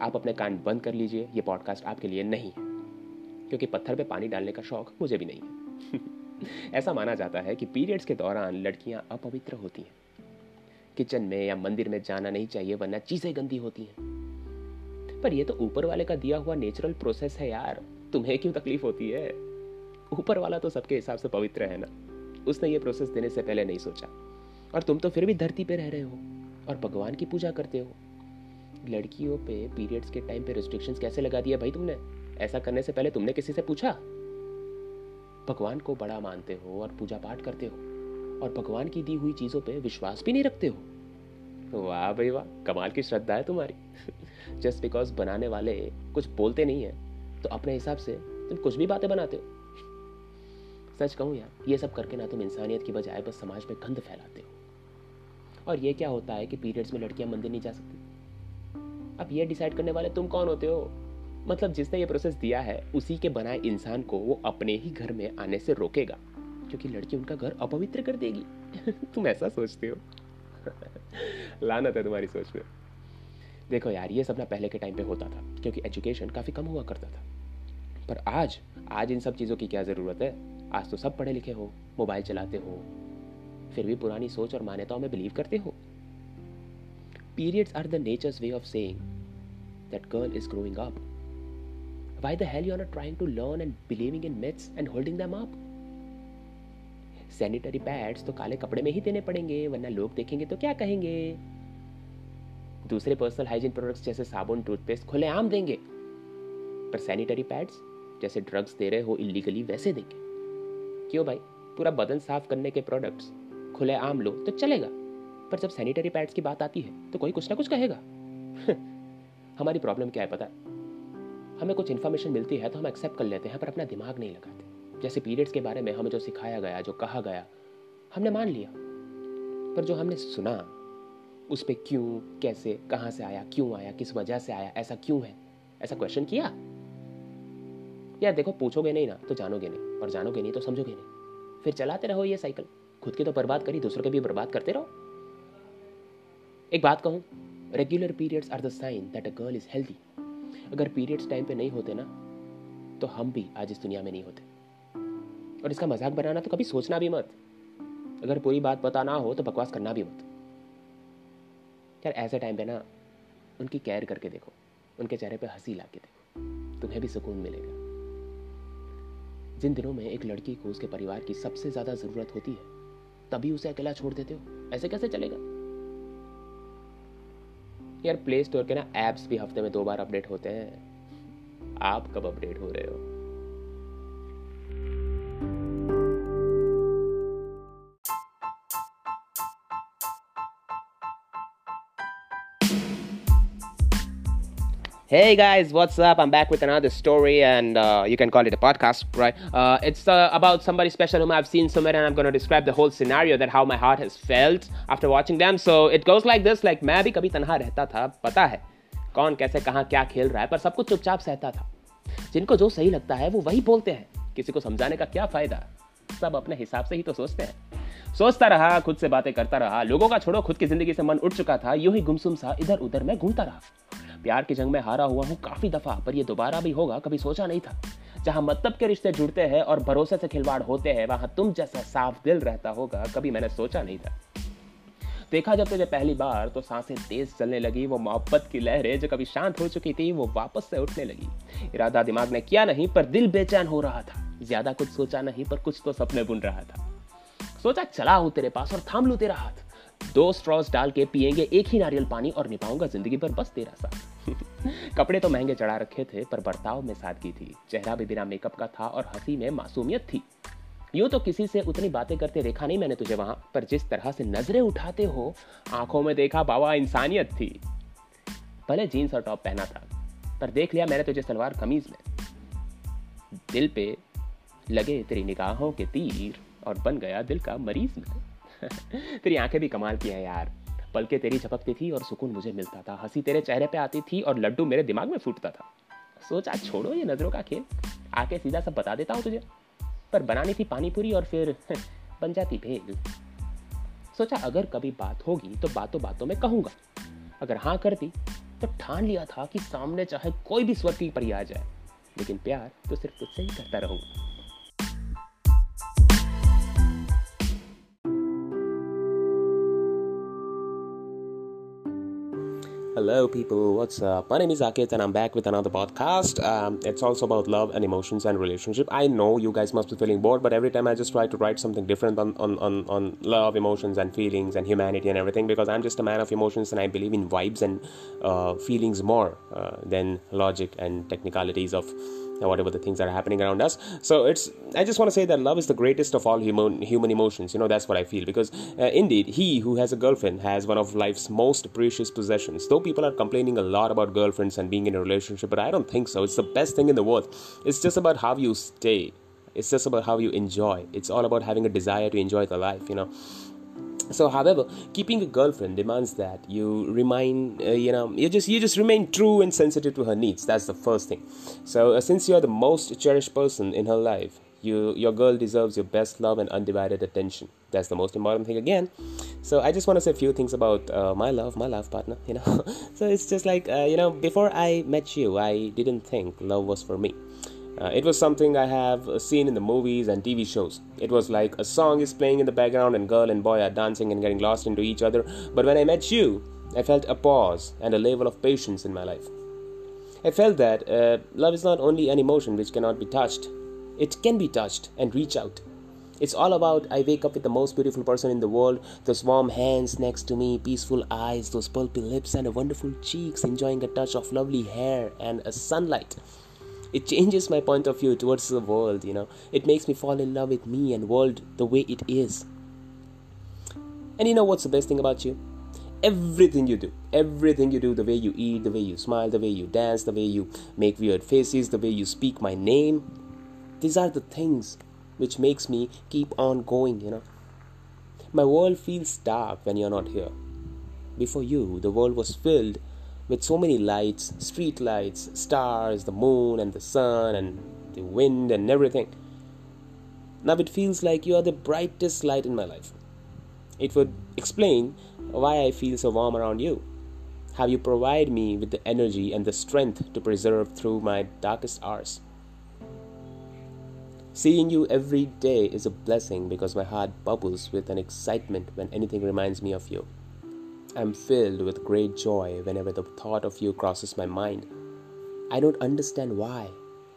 आप अपने कान बंद कर लीजिए। ये पॉडकास्ट आपके लिए नहीं है, क्योंकि पत्थर पे पानी डालने का शौक मुझे भी नहीं है। ऐसा माना जाता है कि पीरियड्स के दौरान लड़कियाँ अपवित्र होती हैं। किचन में या मंदिर में जाना नहीं चाहिए, वरना चीज़ें गंदी होती हैं। पर यह तो ऊपर वाले का दिया हुआ नेचुरल प्रोसेस है यार। तुम्हें क्यों तकलीफ़ होती है? ऊपर वाला तो सबके हिसाब से पवित्र है ना। उसने ये प्रोसेस देने से पहले नहीं सोचा। और तुम तो फिर भी धरती पे रह रहे हो और भगवान की पूजा करते हो। लड़कियों पे पीरियड्स के टाइम पे रिस्ट्रिक्शंस कैसे लगा दिया भाई तुमने? ऐसा करने से पहले तुमने किसी से पूछा? भगवान को बड़ा मानते हो और पूजा पाठ करते हो और भगवान की दी हुई चीज़ों पे विश्वास भी नहीं रखते हो। वाह भाई वाह, कमाल की श्रद्धा है तुम्हारी। जस्ट बिकॉज़ बनाने वाले कुछ बोलते नहीं है तो अपने हिसाब से तुम कुछ भी बातें बनाते हो। सच कहूँ यार, ये सब करके ना तुम इंसानियत की बजाय बस समाज में गंद फैलाते हो। और ये क्या होता है कि पीरियड्स में लड़कियाँ मंदिर नहीं जा सकती? अब ये डिसाइड करने वाले तुम कौन होते हो? मतलब जिसने ये प्रोसेस दिया है, उसी के बनाए इंसान को वो अपने ही घर में आने से रोकेगा, क्योंकि लड़की उनका घर अपवित्र कर देगी। तुम ऐसा सोचते हो? लानत है तुम्हारी सोच में। देखो यार, ये सब ना पहले के टाइम पे होता था, क्योंकि एजुकेशन काफ़ी कम हुआ करता था। पर आज आज इन सब चीज़ों की क्या ज़रूरत है? आज तो सब पढ़े लिखे हो, मोबाइल चलाते हो, फिर भी पुरानी सोच और मान्यताओं में बिलीव करते हो। Periods are the nature's way of saying that girl is growing up Why the hell you are not trying to learn and believing in myths and holding them up? Sanitary pads तो काले कपड़े में ही देने पड़ेंगे, वरना लोग देखेंगे तो क्या कहेंगे? दूसरे पर्सनल हाइजीन प्रोडक्ट्स जैसे साबुन टूथपेस्ट खुले आम देंगे। पर सैनिटरी पैड्स जैसे ड्रग्स दे रहे हो इलीगली वैसे देंगे। क्यों भाई? पूरा बदन साफ़ करने के प्रोडक्ट्स खुले आम लो तो चलेगा। पर जब सैनिटरी पैड्स की बात आती है तो कोई कुछ ना कुछ कहेगा। हमारी प्रॉब्लम क्या है पता? है हमें कुछ इन्फॉर्मेशन मिलती है तो हम एक्सेप्ट कर लेते हैं, पर अपना दिमाग नहीं लगाते। जैसे पीरियड्स के बारे में हमें जो सिखाया गया, जो कहा गया, हमने मान लिया। पर जो हमने सुना, उस पर क्यों, कैसे, कहाँ से आया, क्यों आया, किस वजह से आया, ऐसा क्यों है? ऐसा क्वेश्चन किया? यार देखो, पूछोगे नहीं ना तो जानोगे नहीं, और जानोगे नहीं तो समझोगे नहीं। फिर चलाते रहो ये साइकिल खुद की तो बर्बाद करी, दूसरों के भी बर्बाद करते रहो। एक बात कहूँ regular periods are the sign that a girl is healthy अगर पीरियड्स टाइम पे नहीं होते ना तो हम भी आज इस दुनिया में नहीं होते। और इसका मज़ाक बनाना तो कभी सोचना भी मत। अगर पूरी बात पता ना हो तो बकवास करना भी मत। यार ऐसे टाइम पे ना, उनकी केयर करके देखो, उनके चेहरे पे हँसी ला के देखो, तुम्हें भी सुकून मिलेगा। जिन दिनों में एक लड़की को उसके परिवार की सबसे ज़्यादा ज़रूरत होती है, तभी उसे अकेला छोड़ देते हो। ऐसे कैसे चलेगा? यार प्ले स्टोर के ना एप्स भी हफ़्ते में दो बार अपडेट होते हैं। आप कब अपडेट हो रहे हो? Hey guys, what's up? I'm back with another story, and uh, you can call it a podcast, right? Uh, it's uh, about somebody special whom I've seen somewhere, and I'm going to describe the whole scenario that how my heart has felt after watching them. So it goes like this: like मैं भी कभी तनहा रहता था, पता है कौन कैसे कहाँ क्या खेल रहा है, पर सब कुछ चुपचाप सहता था. जिनको जो सही लगता है वो वही बोलते हैं. किसी को समझाने का क्या फायदा? सब अपने हिसाब से ही तो सोचते हैं. सोचता रहा, खुद से बातें करता रहा। लोगों का छोड़ो, खुद की ज़िंदगी से मन उठ चुका था। यूँ ही गुमसुम सा इधर उधर मैं घूमता रहा। प्यार की जंग में हारा हुआ हूँ काफ़ी दफ़ा, पर यह दोबारा भी होगा, कभी सोचा नहीं था। जहाँ मतलब के रिश्ते जुड़ते हैं और भरोसे से खिलवाड़ होते हैं, वहाँ तुम जैसा साफ़ दिल रहता होगा, कभी मैंने सोचा नहीं था। देखा जब तुझे पहली बार तो साँसें तेज चलने लगी, वो मोहब्बत की लहरें जो कभी शांत हो चुकी थी, वो वापस से उठने लगी। इरादा दिमाग ने किया नहीं, पर दिल बेचैन हो रहा था। ज़्यादा कुछ सोचा नहीं, पर कुछ तो सपने बुन रहा था। सोचा, चला हूँ तेरे पास और थाम लू तेरा हाथ। दो स्ट्रॉस डाल के पिएँगे एक ही नारियल पानी और निभाऊँगा ज़िंदगी पर बस तेरा साथ कपड़े तो महँगे चढ़ा रखे थे, पर बर्ताव में सादगी थी। चेहरा भी बिना मेकअप का था और हँसी में मासूमियत थी। यूँ तो किसी से उतनी बातें करते देखा नहीं मैंने तुझे वहाँ, पर जिस तरह से नज़रें उठाते हो, आँखों में देखा बाबा इंसानियत थी। भले जीन्स और टॉप पहना था, पर देख लिया मैंने तुझे सलवार कमीज में। दिल पे लगे तेरी निगाहों के तीर। और बन गया दिल का मरीज़ में। तेरी आँखें भी कमाल की हैं यार। पलके तेरी झपकती थी और सुकून मुझे मिलता था। हँसी तेरे चेहरे पे आती थी और लड्डू मेरे दिमाग में फूटता था। सोचा छोड़ो ये नज़रों का खेल। आके सीधा सब बता देता हूँ तुझे। पर बनानी थी पानी पूरी और फिर बन जाती भेल। सोचा, अगर कभी बात होगी तो बातों बातों में कहूँगा। अगर हाँ करती तो ठान लिया था कि सामने चाहे कोई भी स्वर्ग की परी आ जाए। लेकिन प्यार तो सिर्फ़ तुझसे ही करता रहूँगा। Hello, people. What's up? My name is Akit, and I'm back with another podcast. Um, it's also about love and emotions and relationship. I know you guys must be feeling bored, but every time I just try to write something different on, on, on, on love, emotions, and feelings, and humanity, and everything, because I'm just a man of emotions, and I believe in vibes and uh, feelings more uh, than logic and technicalities of whatever the things that are happening around us. So it's i just want to say that love is the greatest of all human human emotions you know that's what i feel. Because uh, indeed he who has a girlfriend has one of life's most precious possessions. Though people are complaining a lot about girlfriends and being in a relationship but i don't think so. It's the best thing in the world. It's just about how you stay. It's just about how you enjoy. It's all about having a desire to enjoy the life you know so however keeping a girlfriend demands that you remain uh, you know you just you just remain true and sensitive to her needs. That's the first thing. So uh, since you're the most cherished person in her life you your girl deserves your best love and undivided attention. That's the most important thing again. So i just want to say a few things about uh, my love my love partner you know. So it's just like uh, you know before i met you i didn't think love was for me uh, it was something I have seen in the movies and TV shows. It was like a song is playing in the background and girl and boy are dancing and getting lost into each other. But when I met you, I felt a pause and a level of patience in my life. I felt that uh, love is not only an emotion which cannot be touched, it can be touched and reach out. It's all about I wake up with the most beautiful person in the world, those warm hands next to me, peaceful eyes, those pulpy lips, and wonderful cheeks, enjoying a touch of lovely hair and a sunlight it changes my point of view towards the world you know. It makes me fall in love with me and world the way it is. And you know what's the best thing about you? Everything you do. Everything you do the way you eat the way you smile the way you dance the way you make weird faces the way you speak my name. These are the things which makes me keep on going you know. My world feels dark when you're not here. Before you the world was filled with so many lights street lights, stars, the moon, and the sun, and the wind, and everything. Now it feels like you are the brightest light in my life. It would explain why I feel so warm around you. How you provide me with the energy and the strength to preserve through my darkest hours. Seeing you every day is a blessing because my heart bubbles with an excitement when anything reminds me of you. I'm filled with great joy whenever the thought of you crosses my mind. I don't understand why,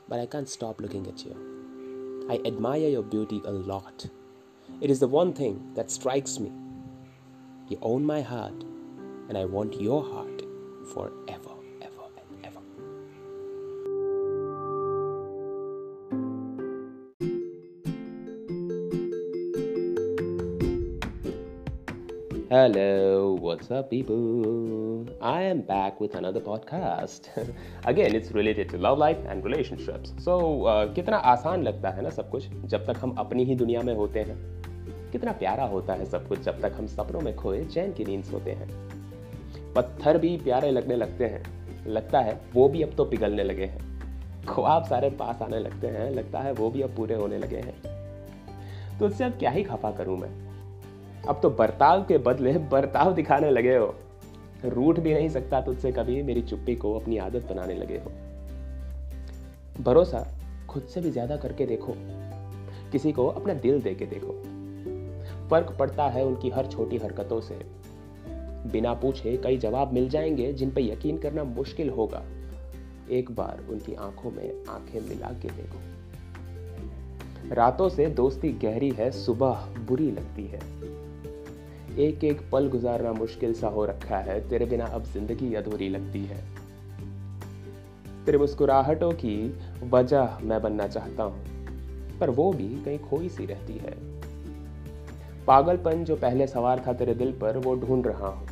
but I can't stop looking at you. I admire your beauty a lot. It is the one thing that strikes me. You own my heart, and I want your heart forever. Hello, what's up, people? I am back with another podcast. Again, it's related to love life and relationships. So, uh, कितना आसान लगता है ना सब कुछ जब तक हम अपनी ही दुनिया में होते हैं कितना प्यारा होता है सब कुछ जब तक हम सपनों में खोए चैन की नींद सोते हैं पत्थर भी प्यारे लगने लगते हैं लगता है वो भी अब तो पिघलने लगे हैं ख्वाब सारे पास आने लगते हैं लगता है वो भी अब पूरे होने लगे हैं तो उससे अब क्या ही खफा करूँ मैं अब तो बर्ताव के बदले बर्ताव दिखाने लगे हो। रूठ भी नहीं सकता तुझसे कभी मेरी चुप्पी को अपनी आदत बनाने लगे हो। भरोसा खुद से भी ज़्यादा करके देखो। किसी को अपना दिल दे के देखो। फ़र्क पड़ता है उनकी हर छोटी हरकतों से। बिना पूछे कई जवाब मिल जाएँगे जिन पर यकीन करना मुश्किल होगा। एक बार उनकी आँखों में आँखें मिला के देखो। रातों से दोस्ती गहरी है, सुबह बुरी लगती है। एक एक पल गुजारना मुश्किल सा हो रखा है। तेरे बिना अब ज़िंदगी अधूरी लगती है। तेरे मुस्कुराहटों की वजह मैं बनना चाहता हूँ, पर वो भी कहीं खोई सी रहती है। पागलपन जो पहले सवार था तेरे दिल पर, वो ढूंढ रहा हूँ।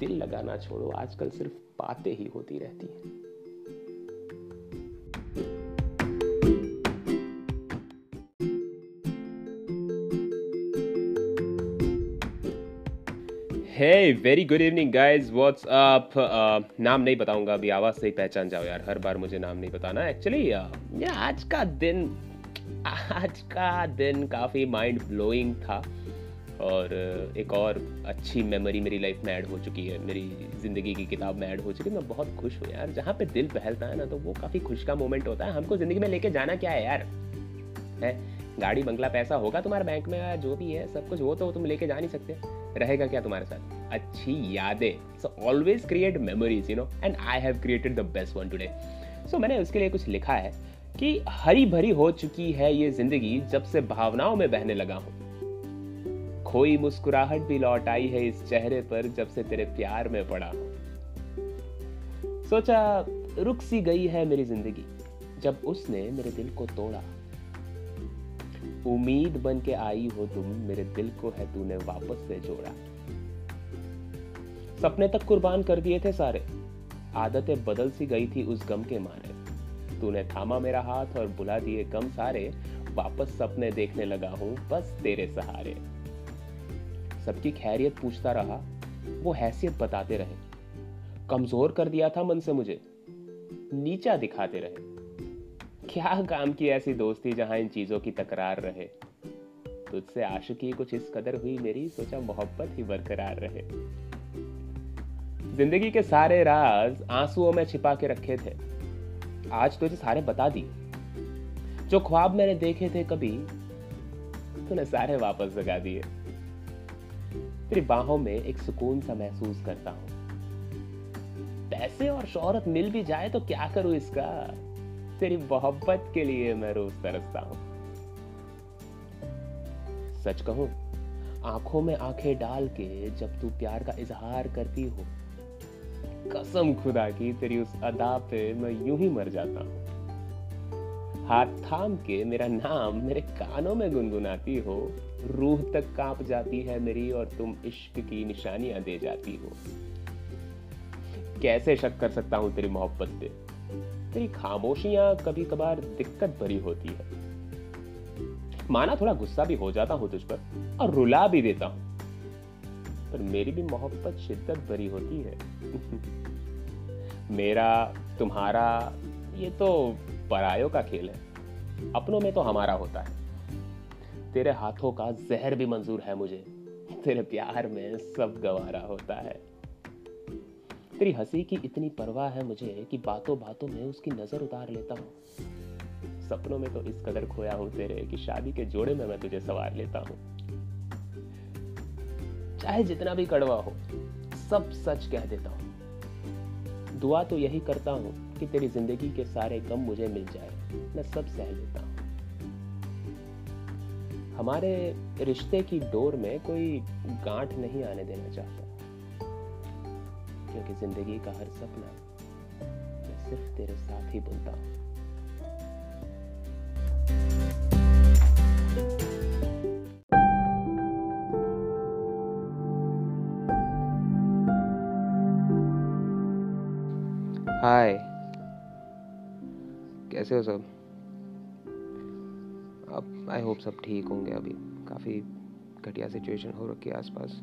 दिल लगाना छोड़ो, आजकल सिर्फ़ बातें ही होती रहती हैं। Hey very good evening guys what's up नाम नहीं बताऊँगा अभी आवाज़ से ही पहचान जाओ यार हर बार मुझे नाम नहीं बताना। एक्चुअली uh, आज का दिन आज का दिन काफ़ी माइंड ब्लोइंग था। और uh, एक और अच्छी मेमोरी मेरी लाइफ में ऐड हो चुकी है। मेरी ज़िंदगी की किताब में ऐड हो चुकी है। मैं बहुत खुश हूँ यार। जहाँ पे दिल बहलता है ना तो वो काफ़ी खुश का मोमेंट होता है। हमको ज़िंदगी में लेके जाना क्या है यार? है? गाड़ी बंगला पैसा होगा तुम्हारे बैंक में जो भी है सब कुछ वो तो तुम लेके जा नहीं सकते। रहेगा क्या तुम्हारे साथ? अच्छी यादें। So always create memories you know and I have created the best one today so मैंने उसके लिए कुछ लिखा है कि हरी भरी हो चुकी है ये ज़िंदगी जब से भावनाओं में बहने लगा हूँ। खोई मुस्कुराहट भी लौट आई है इस चेहरे पर जब से तेरे प्यार में पड़ा हूँ। सोचा रुक सी गई है मेरी ज़िंदगी, जब उसने मेरे दिल को तोड़ा। उम्मीद बन के आई हो तुम, मेरे दिल को है तूने वापस से जोड़ा। सपने तक कुर्बान कर दिए थे सारे। आदतें बदल सी गई थी उस गम के मारे। तूने थामा मेरा हाथ और बुला दिए गम सारे। वापस सपने देखने लगा हूँ, बस तेरे सहारे। सबकी खैरियत पूछता रहा, वो हैसियत बताते रहे। कमज़ोर कर दिया था मन से मुझे। नीचा दिखाते रहे। क्या काम की ऐसी दोस्ती जहाँ इन चीज़ों की तकरार रहे? तुझसे आशिकी कुछ इस कदर हुई मेरी, सोचा मोहब्बत ही बरकरार रहे। ज़िंदगी के सारे राज आंसुओं में छिपा के रखे थे। आज तुझे सारे बता दिए जो ख्वाब मैंने देखे थे कभी, तूने सारे वापस जगा दिए। तेरी बाहों में एक सुकून सा महसूस करता हूँ। पैसे और शोहरत मिल भी जाए तो क्या करूँ इसका? तेरी मोहब्बत के लिए मैं रोज तरसता हूँ। सच कहूँ, आँखों में आँखें डाल के जब तू प्यार का इजहार करती हो, कसम खुदा की तेरी उस अदा पे मैं यूँ ही मर जाता हूँ। हाथ थाम के मेरा नाम मेरे कानों में गुनगुनाती हो, रूह तक काँप जाती है मेरी और तुम इश्क की निशानियाँ दे जाती हो। कैसे शक कर सकता हूँ तेरी मोहब्बत पे? तेरी खामोशियाँ कभी कभार दिक्कत भरी होती है। माना थोड़ा गुस्सा भी हो जाता हूँ तुझ पर और रुला भी देता हूँ। पर मेरी भी मोहब्बत शिद्दत भरी होती है। मेरा, तुम्हारा, ये तो परायों का खेल है। अपनों में तो हमारा होता है। तेरे हाथों का जहर भी मंजूर है मुझे। तेरे प्यार में सब गवारा होता है। तेरी हँसी की इतनी परवाह है मुझे कि बातों बातों में उसकी नज़र उतार लेता हूँ। सपनों में तो इस कदर खोया हूँ तेरे कि शादी के जोड़े में मैं तुझे सवार लेता हूँ। चाहे जितना भी कड़वा हो, सब सच कह देता हूँ। दुआ तो यही करता हूँ कि तेरी ज़िंदगी के सारे गम मुझे मिल जाए। मैं सब सह लेता हूँ। हमारे रिश्ते की डोर में कोई गांठ नहीं आने देना चाहता। क्योंकि ज़िंदगी का हर सपना मैं सिर्फ़ तेरे साथ ही बुनता हूँ। हाय कैसे हो सब? अब आई होप सब ठीक होंगे अभी। काफ़ी घटिया सिचुएशन हो रखी है आसपास।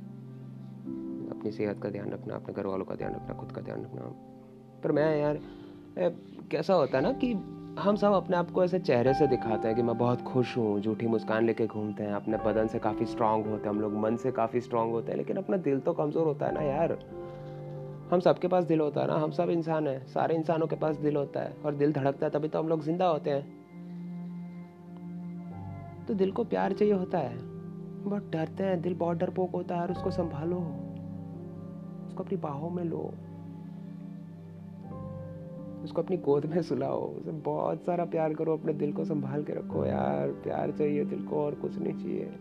अपनी सेहत का ध्यान रखना, अपने घर वालों का ध्यान रखना, खुद का ध्यान रखना। पर मैं यार कैसा होता है ना कि हम सब अपने आप को ऐसे चेहरे से दिखाते हैं कि मैं बहुत खुश हूँ, झूठी मुस्कान लेके घूमते हैं, अपने बदन से काफ़ी स्ट्रांग होते हैं, हम लोग मन से काफ़ी स्ट्रांग होते हैं, लेकिन अपना दिल तो कमज़ोर होता है ना यार। हम सबके पास दिल होता है ना, हम सब इंसान हैं, सारे इंसानों के पास दिल होता है, और दिल धड़कता है तभी तो हम लोग ज़िंदा होते हैं। तो दिल को प्यार चाहिए होता है, बहुत डरते हैं, दिल बहुत डरपोक होता है, और उसको संभालो। उसको अपनी बाहों में लो। उसको अपनी गोद में सुलाओ। उसे बहुत सारा प्यार करो, अपने दिल को संभाल के रखो यार। प्यार चाहिए दिल को और कुछ नहीं चाहिए।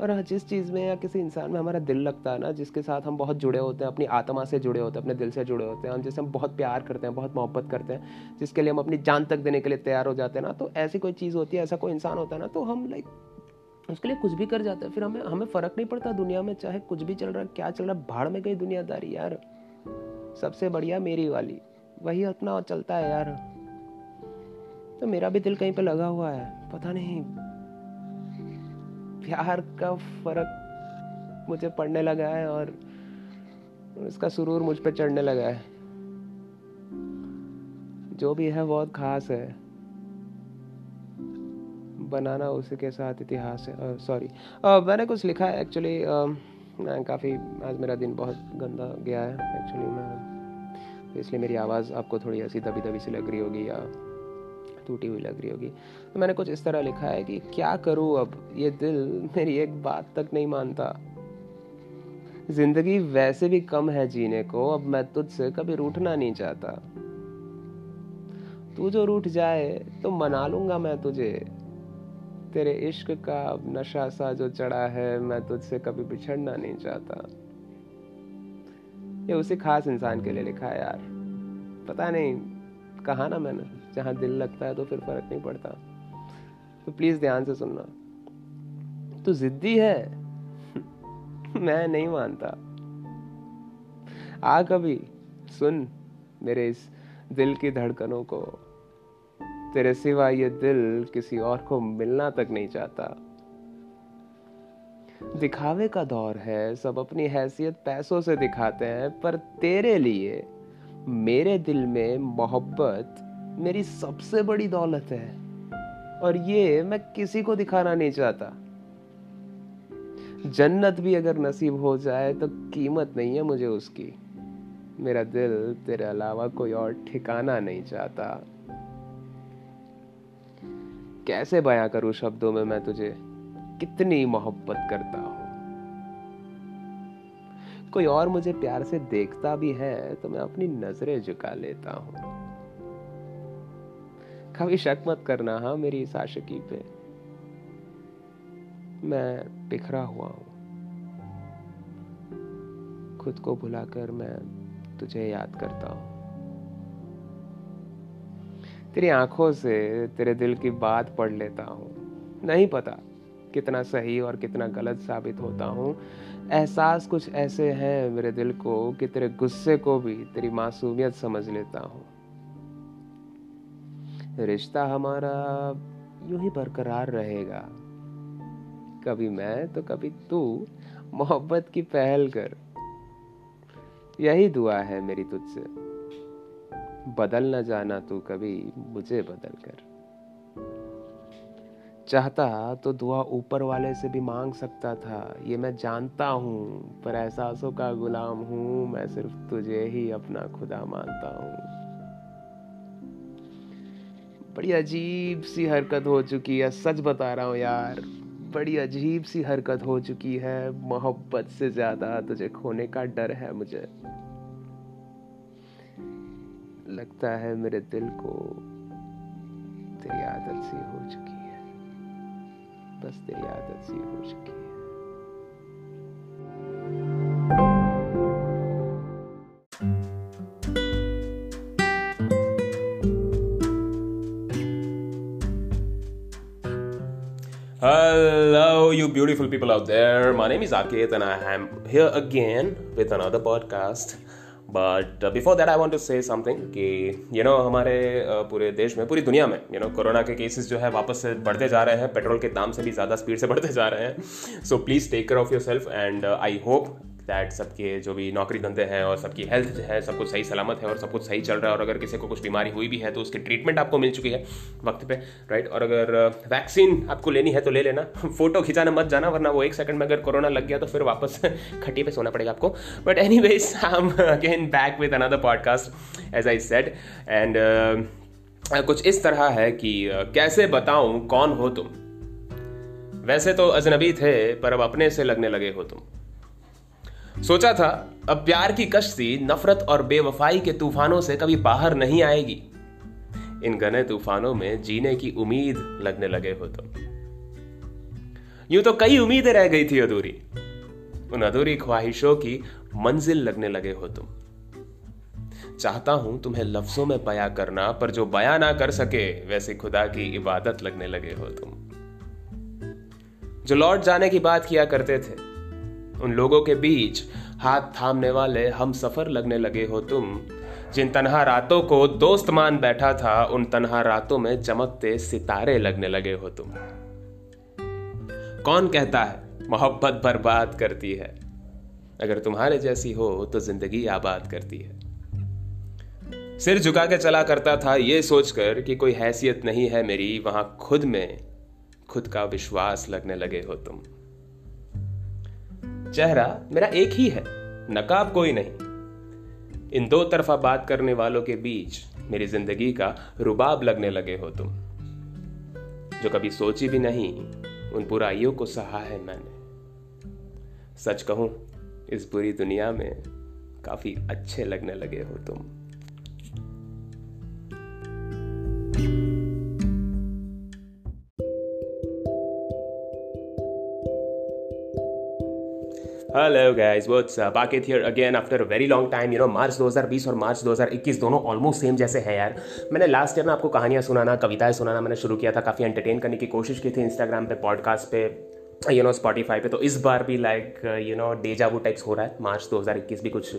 और हाँ जिस चीज़ में या किसी इंसान में हमारा दिल लगता है ना, जिसके साथ हम बहुत जुड़े होते हैं, अपनी आत्मा से जुड़े होते हैं, अपने दिल से जुड़े होते हैं, हम जिसे हम बहुत प्यार करते हैं, बहुत मोहब्बत करते हैं, जिसके लिए हम अपनी जान तक देने के लिए तैयार हो जाते हैं ना तो ऐसी कोई चीज़ होती है, ऐसा कोई इंसान होता है ना तो हम लाइक उसके लिए कुछ भी कर जाते हैं। फिर हमें हमें फ़र्क नहीं पड़ता दुनिया में चाहे कुछ भी चल रहा है, क्या चल रहा है, भाड़ में गई दुनियादारी यार। सबसे बढ़िया मेरी वाली। वही अपना चलता है यार। तो मेरा भी दिल कहीं पे लगा हुआ है, पता नहीं। प्यार का फ़र्क मुझे पड़ने लगा है और इसका सुरूर मुझ पर चढ़ने लगा है। जो भी है बहुत खास है। बनाना उसी के साथ इतिहास है सॉरी मैंने कुछ लिखा है एक्चुअली काफ़ी, आज मेरा दिन बहुत गंदा गया है एक्चुअली मैं तो इसलिए मेरी आवाज़ आपको थोड़ी ऐसी दबी दबी सी लग रही होगी या टूटी हुई लग रही होगी. तो मैंने कुछ इस तरह लिखा है कि क्या करूँ अब? ये दिल मेरी एक बात तक नहीं मानता. ज़िंदगी वैसे भी कम है जीने को, अब मैं तुझसे कभी रूठना नहीं चाहता. तू जो रूठ जाए तो मना लूँगा मैं तुझे. तेरे इश्क का नशा सा जो चढ़ा है, मैं तुझसे कभी बिछड़ना नहीं चाहता। ये उसी खास इंसान के लिए लिखा है यार। पता नहीं, कहा ना मैंने, जहाँ दिल लगता है तो फिर फ़र्क नहीं पड़ता। तो प्लीज़ ध्यान से सुनना। तू जिद्दी है? मैं नहीं मानता। आ कभी, सुन मेरे इस दिल की धड़कनों को। तेरे सिवा ये दिल किसी और को मिलना तक नहीं चाहता। दिखावे का दौर है, सब अपनी हैसियत पैसों से दिखाते हैं, पर तेरे लिए, मेरे दिल में मोहब्बत मेरी सबसे बड़ी दौलत है, और ये मैं किसी को दिखाना नहीं चाहता। जन्नत भी अगर नसीब हो जाए तो कीमत नहीं है मुझे उसकी। मेरा दिल तेरे अलावा कोई और ठिकाना नहीं चाहता। कैसे बयां करूँ शब्दों में मैं तुझे? कितनी मोहब्बत करता हूँ। कोई और मुझे प्यार से देखता भी है तो मैं अपनी नज़रें झुका लेता हूँ। कभी शक मत करना हाँ मेरी इस आशिकी पे। मैं बिखरा हुआ हूँ। खुद को भुलाकर मैं तुझे याद करता हूँ। तेरी आँखों से तेरे दिल की बात पढ़ लेता हूँ। नहीं पता कितना सही और कितना गलत साबित होता हूँ। एहसास कुछ ऐसे हैं मेरे दिल को कि तेरे गुस्से को भी तेरी मासूमियत समझ लेता हूँ। रिश्ता हमारा यूँ ही बरकरार रहेगा। कभी मैं तो कभी तू मोहब्बत की पहल कर। यही दुआ है मेरी तुझसे। बदल न जाना तू कभी मुझे बदल कर। चाहता तो दुआ ऊपर वाले से भी मांग सकता था, ये मैं जानता हूँ, पर एहसासों का गुलाम हूँ, मैं सिर्फ़ तुझे ही अपना खुदा मानता हूँ। बड़ी अजीब सी हरकत हो चुकी है, सच बता रहा हूँ यार। बड़ी अजीब सी हरकत हो चुकी है, मोहब्बत से ज़्यादा तुझे खोने का डर है मुझे। लगता है मेरे दिल को तेरी आदत सी हो चुकी है बस तेरी आदत सी हो चुकी है Hello, you beautiful people out there. My name is Aket, and I am here again with another podcast. But before that I want to say something कि यू नो हमारे uh, पूरे देश में पूरी दुनिया में यू नो कोरोना के cases जो है वापस से बढ़ते जा रहे हैं पेट्रोल के दाम से भी ज़्यादा स्पीड से बढ़ते जा रहे हैं। So please take care of yourself and I hope that सबके जो भी नौकरी धंधे हैं और सबकी हेल्थ है सब कुछ सही सलामत है और सब कुछ सही चल रहा है और अगर किसी को कुछ बीमारी हुई भी है तो उसकी ट्रीटमेंट आपको मिल चुकी है वक्त पे राइट और अगर वैक्सीन आपको लेनी है तो ले लेना फ़ोटो खिंचाना मत जाना वरना वो एक सेकंड में अगर कोरोना लग गया तो फिर वापस खट्टी पे सोना पड़ेगा आपको। But anyways I am again back with another podcast as I said and कुछ इस तरह है कि uh, कैसे बताऊँ कौन हो तुम? वैसे तो अजनबी थे पर अब अपने से लगने लगे हो तुम। सोचा था, अब प्यार की कश्ती नफरत और बेवफाई के तूफानों से कभी बाहर नहीं आएगी। इन घने तूफानों में जीने की उम्मीद लगने लगे हो तो यूँ तो कई उम्मीदें रह गई थी अधूरी। उन अधूरी ख्वाहिशों की मंजिल लगने लगे हो तुम। चाहता हूँ तुम्हें लफ्जों में बया करना, पर जो बया ना कर सके, वैसे खुदा की इबादत लगने लगे हो तुम। जो लौट जाने की बात किया करते थे उन लोगों के बीच हाथ थामने वाले हम सफ़र लगने लगे हो तुम। जिन तनहा रातों को दोस्त मान बैठा था, उन तनहा रातों में चमकते सितारे लगने लगे हो तुम। कौन कहता है, मोहब्बत बर्बाद करती है? अगर तुम्हारे जैसी हो तो ज़िंदगी आबाद करती है। सिर झुका के चला करता था, ये सोचकर कि कोई हैसियत नहीं है मेरी, वहाँ खुद में खुद का विश्वास लगने लगे हो तुम। चेहरा मेरा एक ही है, नकाब कोई नहीं। इन दो तरफा बात करने वालों के बीच मेरी ज़िंदगी का रुबाब लगने लगे हो तुम। जो कभी सोची भी नहीं, उन बुराइयों को सहा है मैंने। सच कहूँ, इस बुरी दुनिया में काफ़ी अच्छे लगने लगे हो तुम। Hello guys what's up bucket here again after very long time you know March 2020 और मार्च 2021 दोनों ऑलमोस्ट सेम जैसे हैं यार। मैंने लास्ट ईयर में आपको कहानियाँ सुनाना, कविताएँ सुनाना मैंने शुरू किया था। काफ़ी एंटरटेन करने की कोशिश की थी इंस्टाग्राम पे पॉडकास्ट पे। यू नो स्पॉटीफाई पे तो इस बार भी like you know deja vu types हो रहा है। मार्च 2021 भी कुछ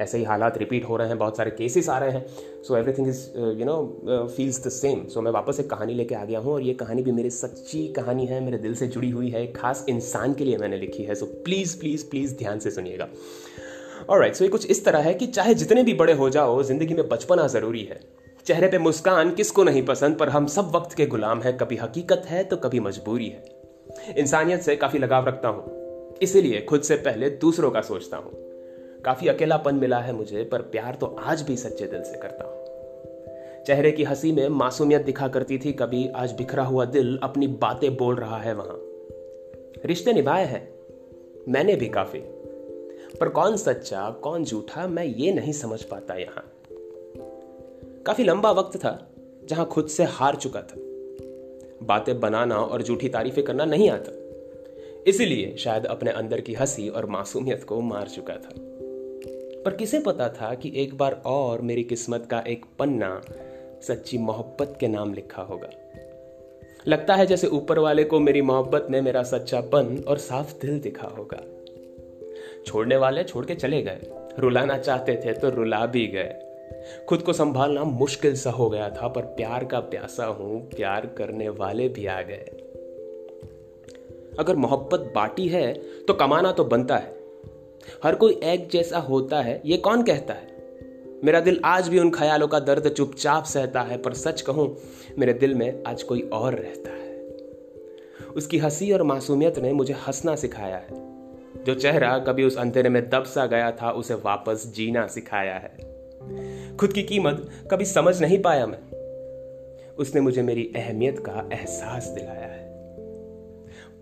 ऐसे ही हालात रिपीट हो रहे हैं, बहुत सारे केसेस आ रहे हैं। So everything is you know feels the same so मैं वापस एक कहानी लेके आ गया हूँ और ये कहानी भी मेरी सच्ची कहानी है, मेरे दिल से जुड़ी हुई है, एक खास इंसान के लिए मैंने लिखी है। सो प्लीज़ प्लीज़ प्लीज़ ध्यान से सुनिएगा। और राइट सो ये कुछ इस तरह है कि चाहे जितने भी बड़े हो जाओ, ज़िंदगी में बचपना ज़रूरी है। चेहरे पे मुस्कान किसको नहीं पसंद, पर हम सब वक्त के गुलाम हैं। कभी हकीकत है तो कभी मजबूरी है। इंसानियत से काफ़ी लगाव रखता हूँ। इसीलिए खुद से पहले दूसरों का सोचता हूँ। काफ़ी अकेलापन मिला है मुझे, पर प्यार तो आज भी सच्चे दिल से करता हूँ। चेहरे की हँसी में मासूमियत दिखा करती थी, कभी आज बिखरा हुआ दिल अपनी बातें बोल रहा है वहाँ। रिश्ते निभाए हैं, मैंने भी काफ़ी। पर कौन सच्चा, कौन झूठा, मैं ये नहीं समझ पाता यहाँ। काफ़ी लंबा वक्त था, जहाँ खुद से हार चुका था। बातें बनाना और झूठी तारीफें करना नहीं आता। इसीलिए शायद अपने अंदर की हँसी और मासूमियत को मार चुका था। पर किसे पता था कि एक बार और मेरी किस्मत का एक पन्ना सच्ची मोहब्बत के नाम लिखा होगा। लगता है जैसे ऊपर वाले को मेरी मोहब्बत ने मेरा सच्चापन और साफ़ दिल दिखा होगा। छोड़ने वाले छोड़ के चले गए। रुलाना चाहते थे तो रुला भी गए। खुद को संभालना मुश्किल सा हो गया था, पर प्यार का प्यासा हूँ, प्यार करने वाले भी आ गए। अगर मोहब्बत बाटी है तो कमाना तो बनता है। हर कोई एक जैसा होता है, ये कौन कहता है? मेरा दिल आज भी उन ख्यालों का दर्द चुपचाप सहता है, पर सच कहूँ, मेरे दिल में आज कोई और रहता है। उसकी हँसी और मासूमियत ने मुझे हंसना सिखाया है। जो चेहरा कभी उस अंधेरे में दब सा गया था, उसे वापस जीना सिखाया है। खुद की कीमत कभी समझ नहीं पाया मैं। उसने मुझे मेरी अहमियत का एहसास दिलाया है।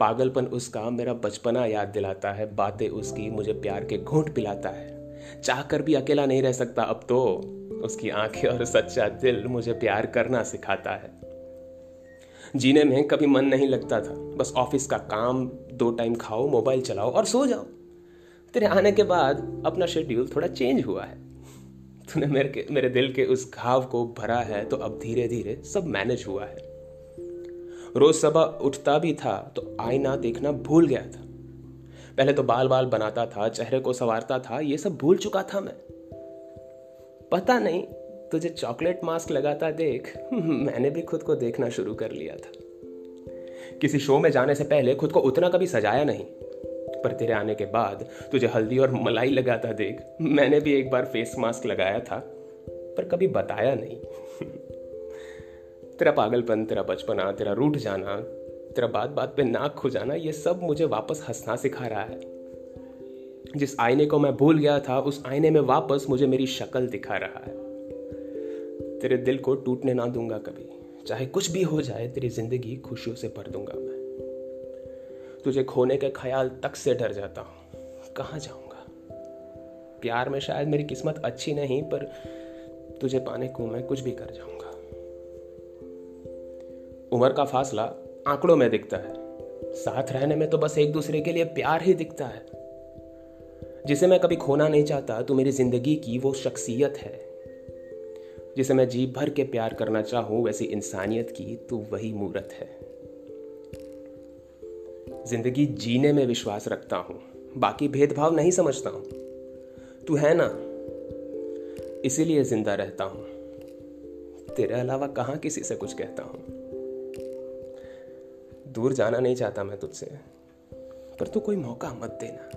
पागलपन उसका मेरा बचपना याद दिलाता है। बातें उसकी मुझे प्यार के घूंट पिलाता है। चाह कर भी अकेला नहीं रह सकता। अब तो उसकी आँखें और सच्चा दिल मुझे प्यार करना सिखाता है। जीने में कभी मन नहीं लगता था। बस ऑफ़िस का काम, दो टाइम खाओ, मोबाइल चलाओ और सो जाओ। तेरे आने के बाद अपना शेड्यूल थोड़ा चेंज हुआ है। तूने मेरे के, मेरे दिल के उस घाव को भरा है तो अब धीरे धीरे सब मैनेज हुआ है। रोज सुबह उठता भी था तो आईना देखना भूल गया था। पहले तो बाल बाल बनाता था, चेहरे को संवारता था, ये सब भूल चुका था मैं। पता नहीं, तुझे चॉकलेट मास्क लगाता देख, मैंने भी खुद को देखना शुरू कर लिया था। किसी शो में जाने से पहले खुद को उतना कभी सजाया नहीं। पर तेरे आने के बाद तुझे हल्दी और मलाई लगाता देख। मैंने भी एक बार फेस मास्क लगाया था, पर कभी बताया नहीं। तेरा पागलपन, तेरा बचपना, तेरा रूठ जाना, तेरा बात बात पे नाक खो जाना ये सब मुझे वापस हंसना सिखा रहा है। जिस आईने को मैं भूल गया था, उस आईने में वापस मुझे मेरी शक्ल दिखा रहा है। तेरे दिल को टूटने ना दूँगा कभी। चाहे कुछ भी हो जाए, तेरी ज़िंदगी खुशियों से भर दूँगा मैं। तुझे खोने के ख्याल तक से डर जाता हूँ। कहाँ जाऊँगा? प्यार में शायद मेरी किस्मत अच्छी नहीं, पर तुझे पाने को मैं कुछ भी कर जाऊँगा। उम्र का फासला आंकड़ों में दिखता है। साथ रहने में तो बस एक दूसरे के लिए प्यार ही दिखता है। जिसे मैं कभी खोना नहीं चाहता तो मेरी ज़िंदगी की वो शख्सियत है। जिसे मैं जी भर के प्यार करना चाहूँ, वैसी इंसानियत की तो वही मूर्त है। ज़िंदगी जीने में विश्वास रखता हूँ। बाकी भेदभाव नहीं समझता हूँ। तू है ना? इसीलिए ज़िंदा रहता हूँ। तेरे अलावा कहाँ किसी से कुछ कहता हूँ? दूर जाना नहीं चाहता मैं तुझसे, पर तू कोई मौका मत देना।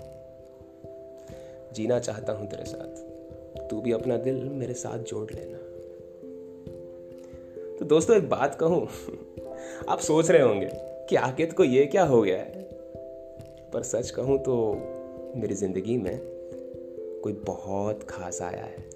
जीना चाहता हूँ तेरे साथ। तू भी अपना दिल मेरे साथ जोड़ लेना। तो दोस्तों, एक बात कहूँ, आप सोच रहे होंगे कि आकित को ये क्या हो गया है? पर सच कहूँ तो मेरी ज़िंदगी में कोई बहुत खास आया है।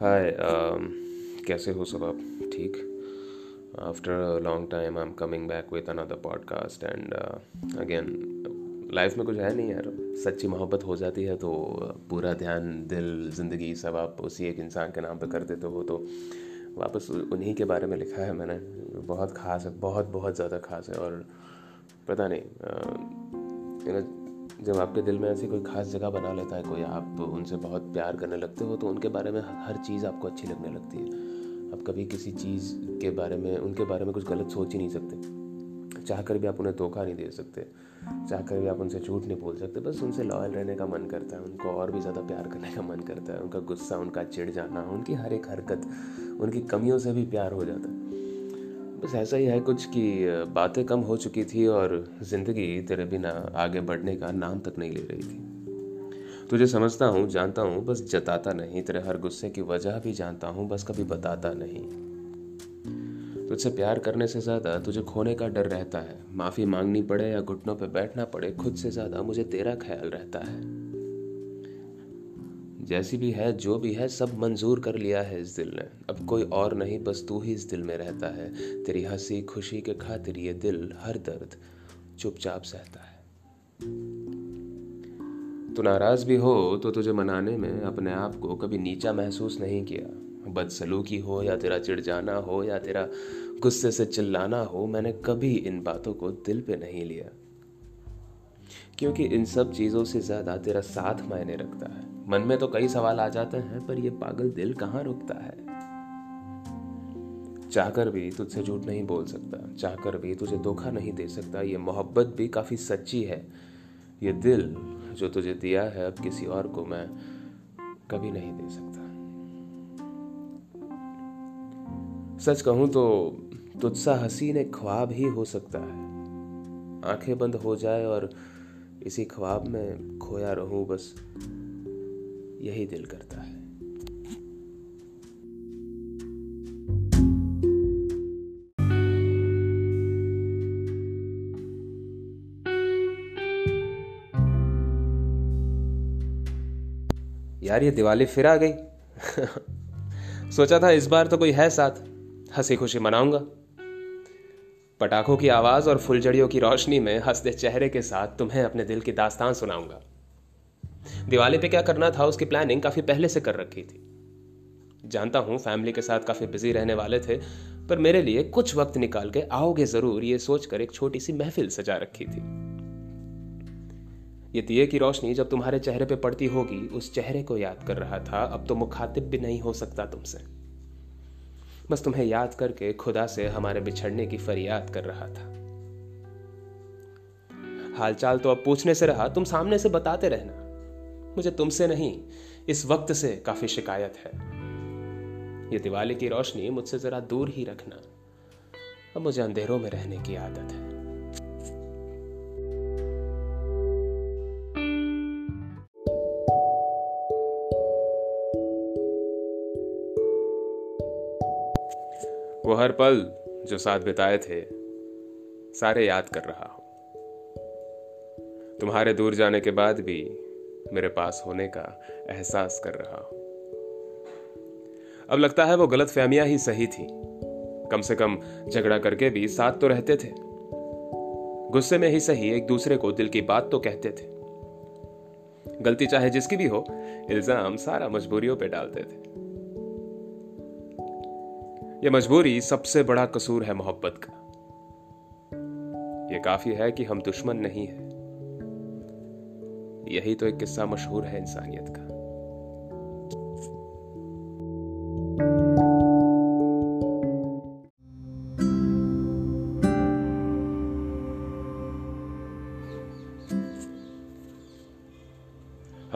हाय um, कैसे हो सब आप? ठीक? After long time I am coming back with another podcast and again life में कुछ है नहीं यार। सच्ची मोहब्बत हो जाती है तो पूरा ध्यान, दिल, ज़िंदगी सब आप उसी एक इंसान के नाम पे कर देते हो तो वापस उन्हीं के बारे में लिखा है मैंने। बहुत ख़ास है, बहुत बहुत ज़्यादा ख़ास है और पता नहीं यू जब आपके दिल में ऐसी कोई खास जगह बना लेता है, कोई आप उनसे बहुत प्यार करने लगते हो तो उनके बारे में हर चीज़ आपको अच्छी लगने लगती है। आप कभी किसी चीज़ के बारे में, उनके बारे में कुछ गलत सोच ही नहीं सकते। चाह कर भी आप उन्हें धोखा नहीं दे सकते। चाह कर भी आप उनसे झूठ नहीं बोल सकते, बस उनसे लॉयल रहने का मन करता है, उनको और भी ज़्यादा प्यार करने का मन करता है, उनका गुस्सा, उनका चिड़ जाना, उनकी हर एक हरकत, उनकी कमियों से भी प्यार हो जाता है। बस ऐसा ही है कुछ कि बातें कम हो चुकी थी और ज़िंदगी तेरे बिना आगे बढ़ने का नाम तक नहीं ले रही थी। तुझे समझता हूँ, जानता हूँ, बस जताता नहीं, तेरे हर गुस्से की वजह भी जानता हूँ, बस कभी बताता नहीं। तुझसे प्यार करने से ज़्यादा तुझे खोने का डर रहता है। माफ़ी मांगनी पड़े या घुटनों पर बैठना पड़े, खुद से ज़्यादा मुझे तेरा ख्याल रहता है। जैसी भी है, जो भी है, सब मंजूर कर लिया है इस दिल ने। अब कोई और नहीं, बस तू ही इस दिल में रहता है। तेरी हँसी, खुशी के खातिर ये दिल हर दर्द चुपचाप सहता है। तू नाराज़ भी हो तो तुझे मनाने में अपने आप को कभी नीचा महसूस नहीं किया। बदसलूकी हो या तेरा चिढ़ जाना हो या तेरा गुस्से से चिल्लाना हो, मैंने कभी इन बातों को दिल पे नहीं लिया। क्योंकि इन सब चीज़ों से ज़्यादा तेरा साथ मायने रखता है। मन में तो कई सवाल आ जाते हैं, पर यह पागल दिल कहाँ रुकता है? चाहकर भी तुझसे झूठ नहीं बोल सकता, चाहकर भी तुझे धोखा नहीं दे सकता। ये मोहब्बत भी काफ़ी सच्ची है। ये दिल जो तुझे दिया है, अब किसी और को मैं कभी नहीं दे सकता। सच कहूँ तो तुझसा हसीन एक ख्वाब ही हो सकता है। आँखें बंद हो जाए और इसी ख्वाब में खोया रहूँ, बस यही दिल करता है। यार, ये दिवाली फिर आ गई। सोचा था इस बार तो कोई है साथ। हँसी खुशी मनाऊँगा। पटाखों की आवाज़ और फुलझड़ियों की रोशनी में हँसते चेहरे के साथ तुम्हें अपने दिल की दास्तान सुनाऊँगा। दिवाली पे क्या करना था, उसकी प्लानिंग काफ़ी पहले से कर रखी थी। जानता हूँ फैमिली के साथ काफ़ी बिज़ी रहने वाले थे, पर मेरे लिए कुछ वक्त निकाल के आओगे ज़रूर, ये सोचकर एक छोटी सी महफिल सजा रखी थी। ये दिए की रोशनी जब तुम्हारे चेहरे पे पड़ती होगी, उस चेहरे को याद कर रहा था, अब तो मुखातिब भी नहीं हो सकता तुमसे। बस तुम्हें याद करके खुदा से हमारे बिछड़ने की फरियाद कर रहा था। हालचाल तो अब पूछने से रहा, तुम सामने से बताते रहना। मुझे तुमसे नहीं, इस वक्त से काफ़ी शिकायत है। ये दिवाली की रोशनी मुझसे जरा दूर ही रखना। अब मुझे अंधेरों में रहने की आदत है। वो हर पल जो साथ बिताए थे, सारे याद कर रहा हूँ। तुम्हारे दूर जाने के बाद भी मेरे पास होने का एहसास कर रहा हूँ। अब लगता है वो गलत फहमियाँ ही सही थी। कम से कम झगड़ा करके भी साथ तो रहते थे। गुस्से में ही सही एक दूसरे को दिल की बात तो कहते थे। गलती चाहे जिसकी भी हो, इल्ज़ाम सारा मजबूरियों पे डालते थे। ये मजबूरी सबसे बड़ा कसूर है मोहब्बत का। ये काफ़ी है कि हम दुश्मन नहीं है। यही तो एक किस्सा मशहूर है इंसानियत का।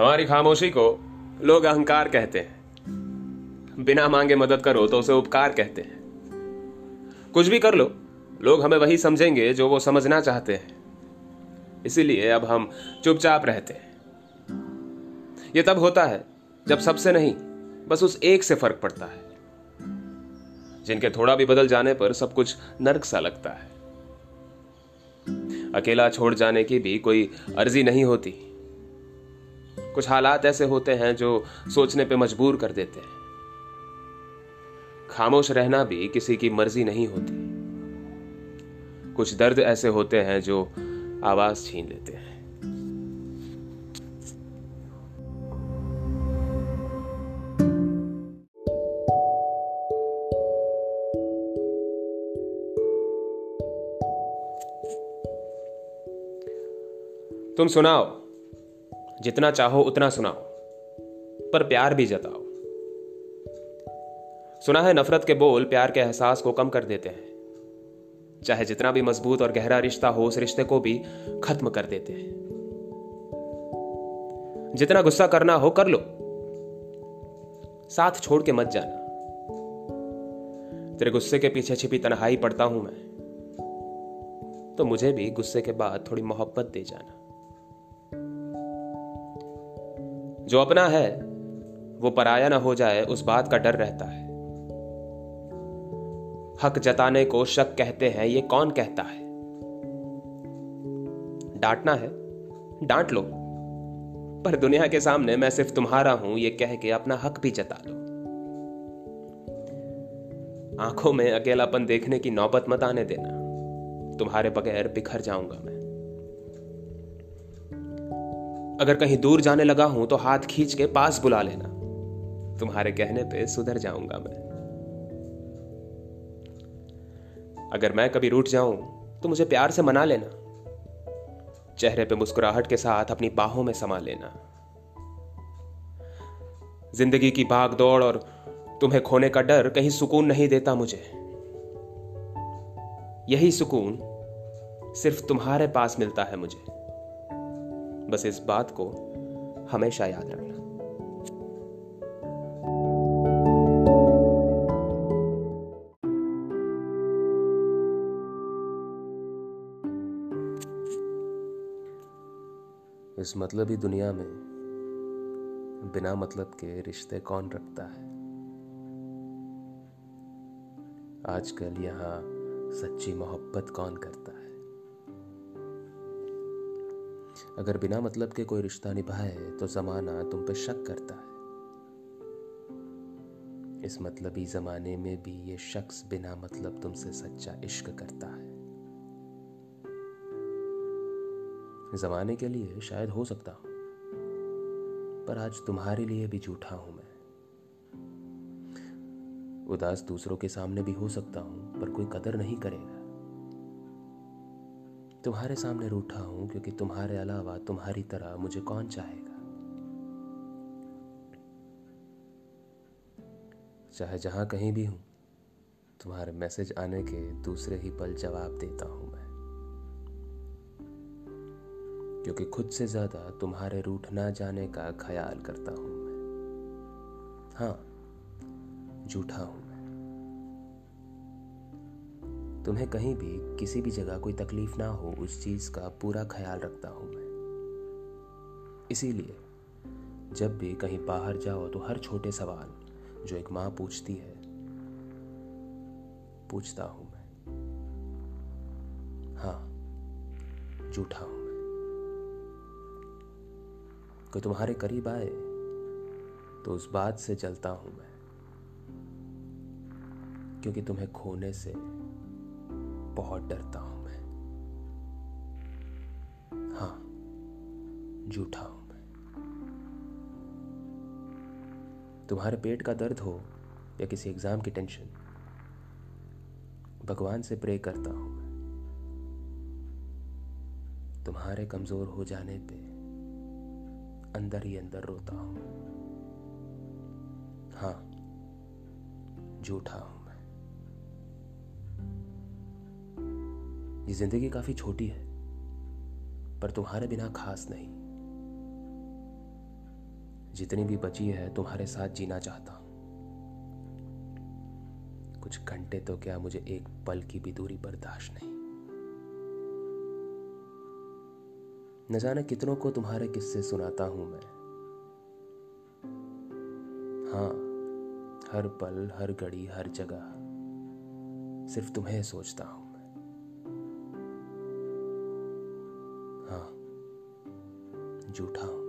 हमारी खामोशी को लोग अहंकार कहते हैं। बिना मांगे मदद करो तो उसे उपकार कहते हैं। कुछ भी कर लो, लोग हमें वही समझेंगे जो वो समझना चाहते हैं। इसीलिए अब हम चुपचाप रहते हैं। ये तब होता है जब सबसे नहीं, बस उस एक से फ़र्क पड़ता है। जिनके थोड़ा भी बदल जाने पर सब कुछ नर्क सा लगता है। अकेला छोड़ जाने की भी कोई अर्जी नहीं होती। कुछ हालात ऐसे होते हैं जो सोचने पे मजबूर कर देते हैं। खामोश रहना भी किसी की मर्ज़ी नहीं होती। कुछ दर्द ऐसे होते हैं जो आवाज़ छीन लेते हैं। तुम सुनाओ। जितना चाहो उतना सुनाओ। पर प्यार भी जताओ। सुना है नफरत के बोल प्यार के एहसास को कम कर देते हैं। चाहे जितना भी मज़बूत और गहरा रिश्ता हो, उस रिश्ते को भी खत्म कर देते हैं। जितना गुस्सा करना हो, कर लो। साथ छोड़ के मत जाना। तेरे गुस्से के पीछे छिपी तनहाई पड़ता हूँ मैं। तो मुझे भी गुस्से के बाद थोड़ी मोहब्बत दे जाना। जो अपना है, वो पराया ना हो जाए, उस बात का डर रहता है। हक जताने को शक कहते हैं, ये कौन कहता है? डांटना है, डांट लो। पर दुनिया के सामने मैं सिर्फ़ तुम्हारा हूँ, ये कह के अपना हक भी जता लो। आँखों में अकेलापन देखने की नौबत मत आने देना। तुम्हारे बगैर बिखर जाऊँगा मैं। अगर कहीं दूर जाने लगा हूँ तो हाथ खींच के पास बुला लेना। तुम्हारे कहने पे सुधर जाऊँगा मैं। अगर मैं कभी रूठ जाऊँ तो मुझे प्यार से मना लेना। चेहरे पे मुस्कुराहट के साथ अपनी बाहों में समा लेना। ज़िंदगी की भाग दौड़ और तुम्हें खोने का डर कहीं सुकून नहीं देता मुझे। यही सुकून सिर्फ़ तुम्हारे पास मिलता है मुझे। बस इस बात को हमेशा याद रखना। इस मतलबी दुनिया में बिना मतलब के रिश्ते कौन रखता है? आजकल यहाँ सच्ची मोहब्बत कौन करता है? अगर बिना मतलब के कोई रिश्ता निभाए तो जमाना तुम पे शक करता है। इस मतलबी जमाने में भी ये शख्स बिना मतलब तुमसे सच्चा इश्क करता है। जमाने के लिए शायद हो सकता हूँ। पर आज तुम्हारे लिए भी झूठा हूँ मैं। उदास दूसरों के सामने भी हो सकता हूँ, पर कोई कदर नहीं करेगा। तुम्हारे सामने रूठा हूँ, क्योंकि तुम्हारे अलावा तुम्हारी तरह मुझे कौन चाहेगा? चाहे जहाँ कहीं भी हूँ, तुम्हारे मैसेज आने के दूसरे ही पल जवाब देता हूँ मैं। क्योंकि खुद से ज़्यादा तुम्हारे रूठ ना जाने का ख्याल करता हूँ मैं। हाँ झूठा हूँ तुम्हें कहीं भी किसी भी जगह कोई तकलीफ़ ना हो, उस चीज़ का पूरा ख्याल रखता हूँ मैं। इसीलिए, जब भी कहीं बाहर जाओ तो हर छोटे सवाल जो एक माँ पूछती है, पूछता हूँ मैं। हाँ झूठा हूँ। मैं कोई तुम्हारे करीब आए तो उस बात से चलता हूँ मैं। क्योंकि तुम्हें खोने से बहुत डरता हूँ मैं। हाँ झूठा हूँ मैं। तुम्हारे पेट का दर्द हो या किसी एग्ज़ाम की टेंशन, भगवान से प्रे करता हूँ मैं। तुम्हारे कमज़ोर हो जाने पे अंदर ही अंदर रोता हूँ। हाँ झूठा हूँ मैं। ये ज़िंदगी काफ़ी छोटी है, पर तुम्हारे बिना खास नहीं। जितनी भी बची है, तुम्हारे साथ जीना चाहता हूँ। कुछ घंटे तो क्या मुझे एक पल की भी दूरी बर्दाश्त नहीं। न जाने कितनों को तुम्हारे किस्से सुनाता हूँ मैं। हाँ हर पल, हर घड़ी, हर जगह सिर्फ़ तुम्हें सोचता हूँ मैं। हाँ झूठा हूँ।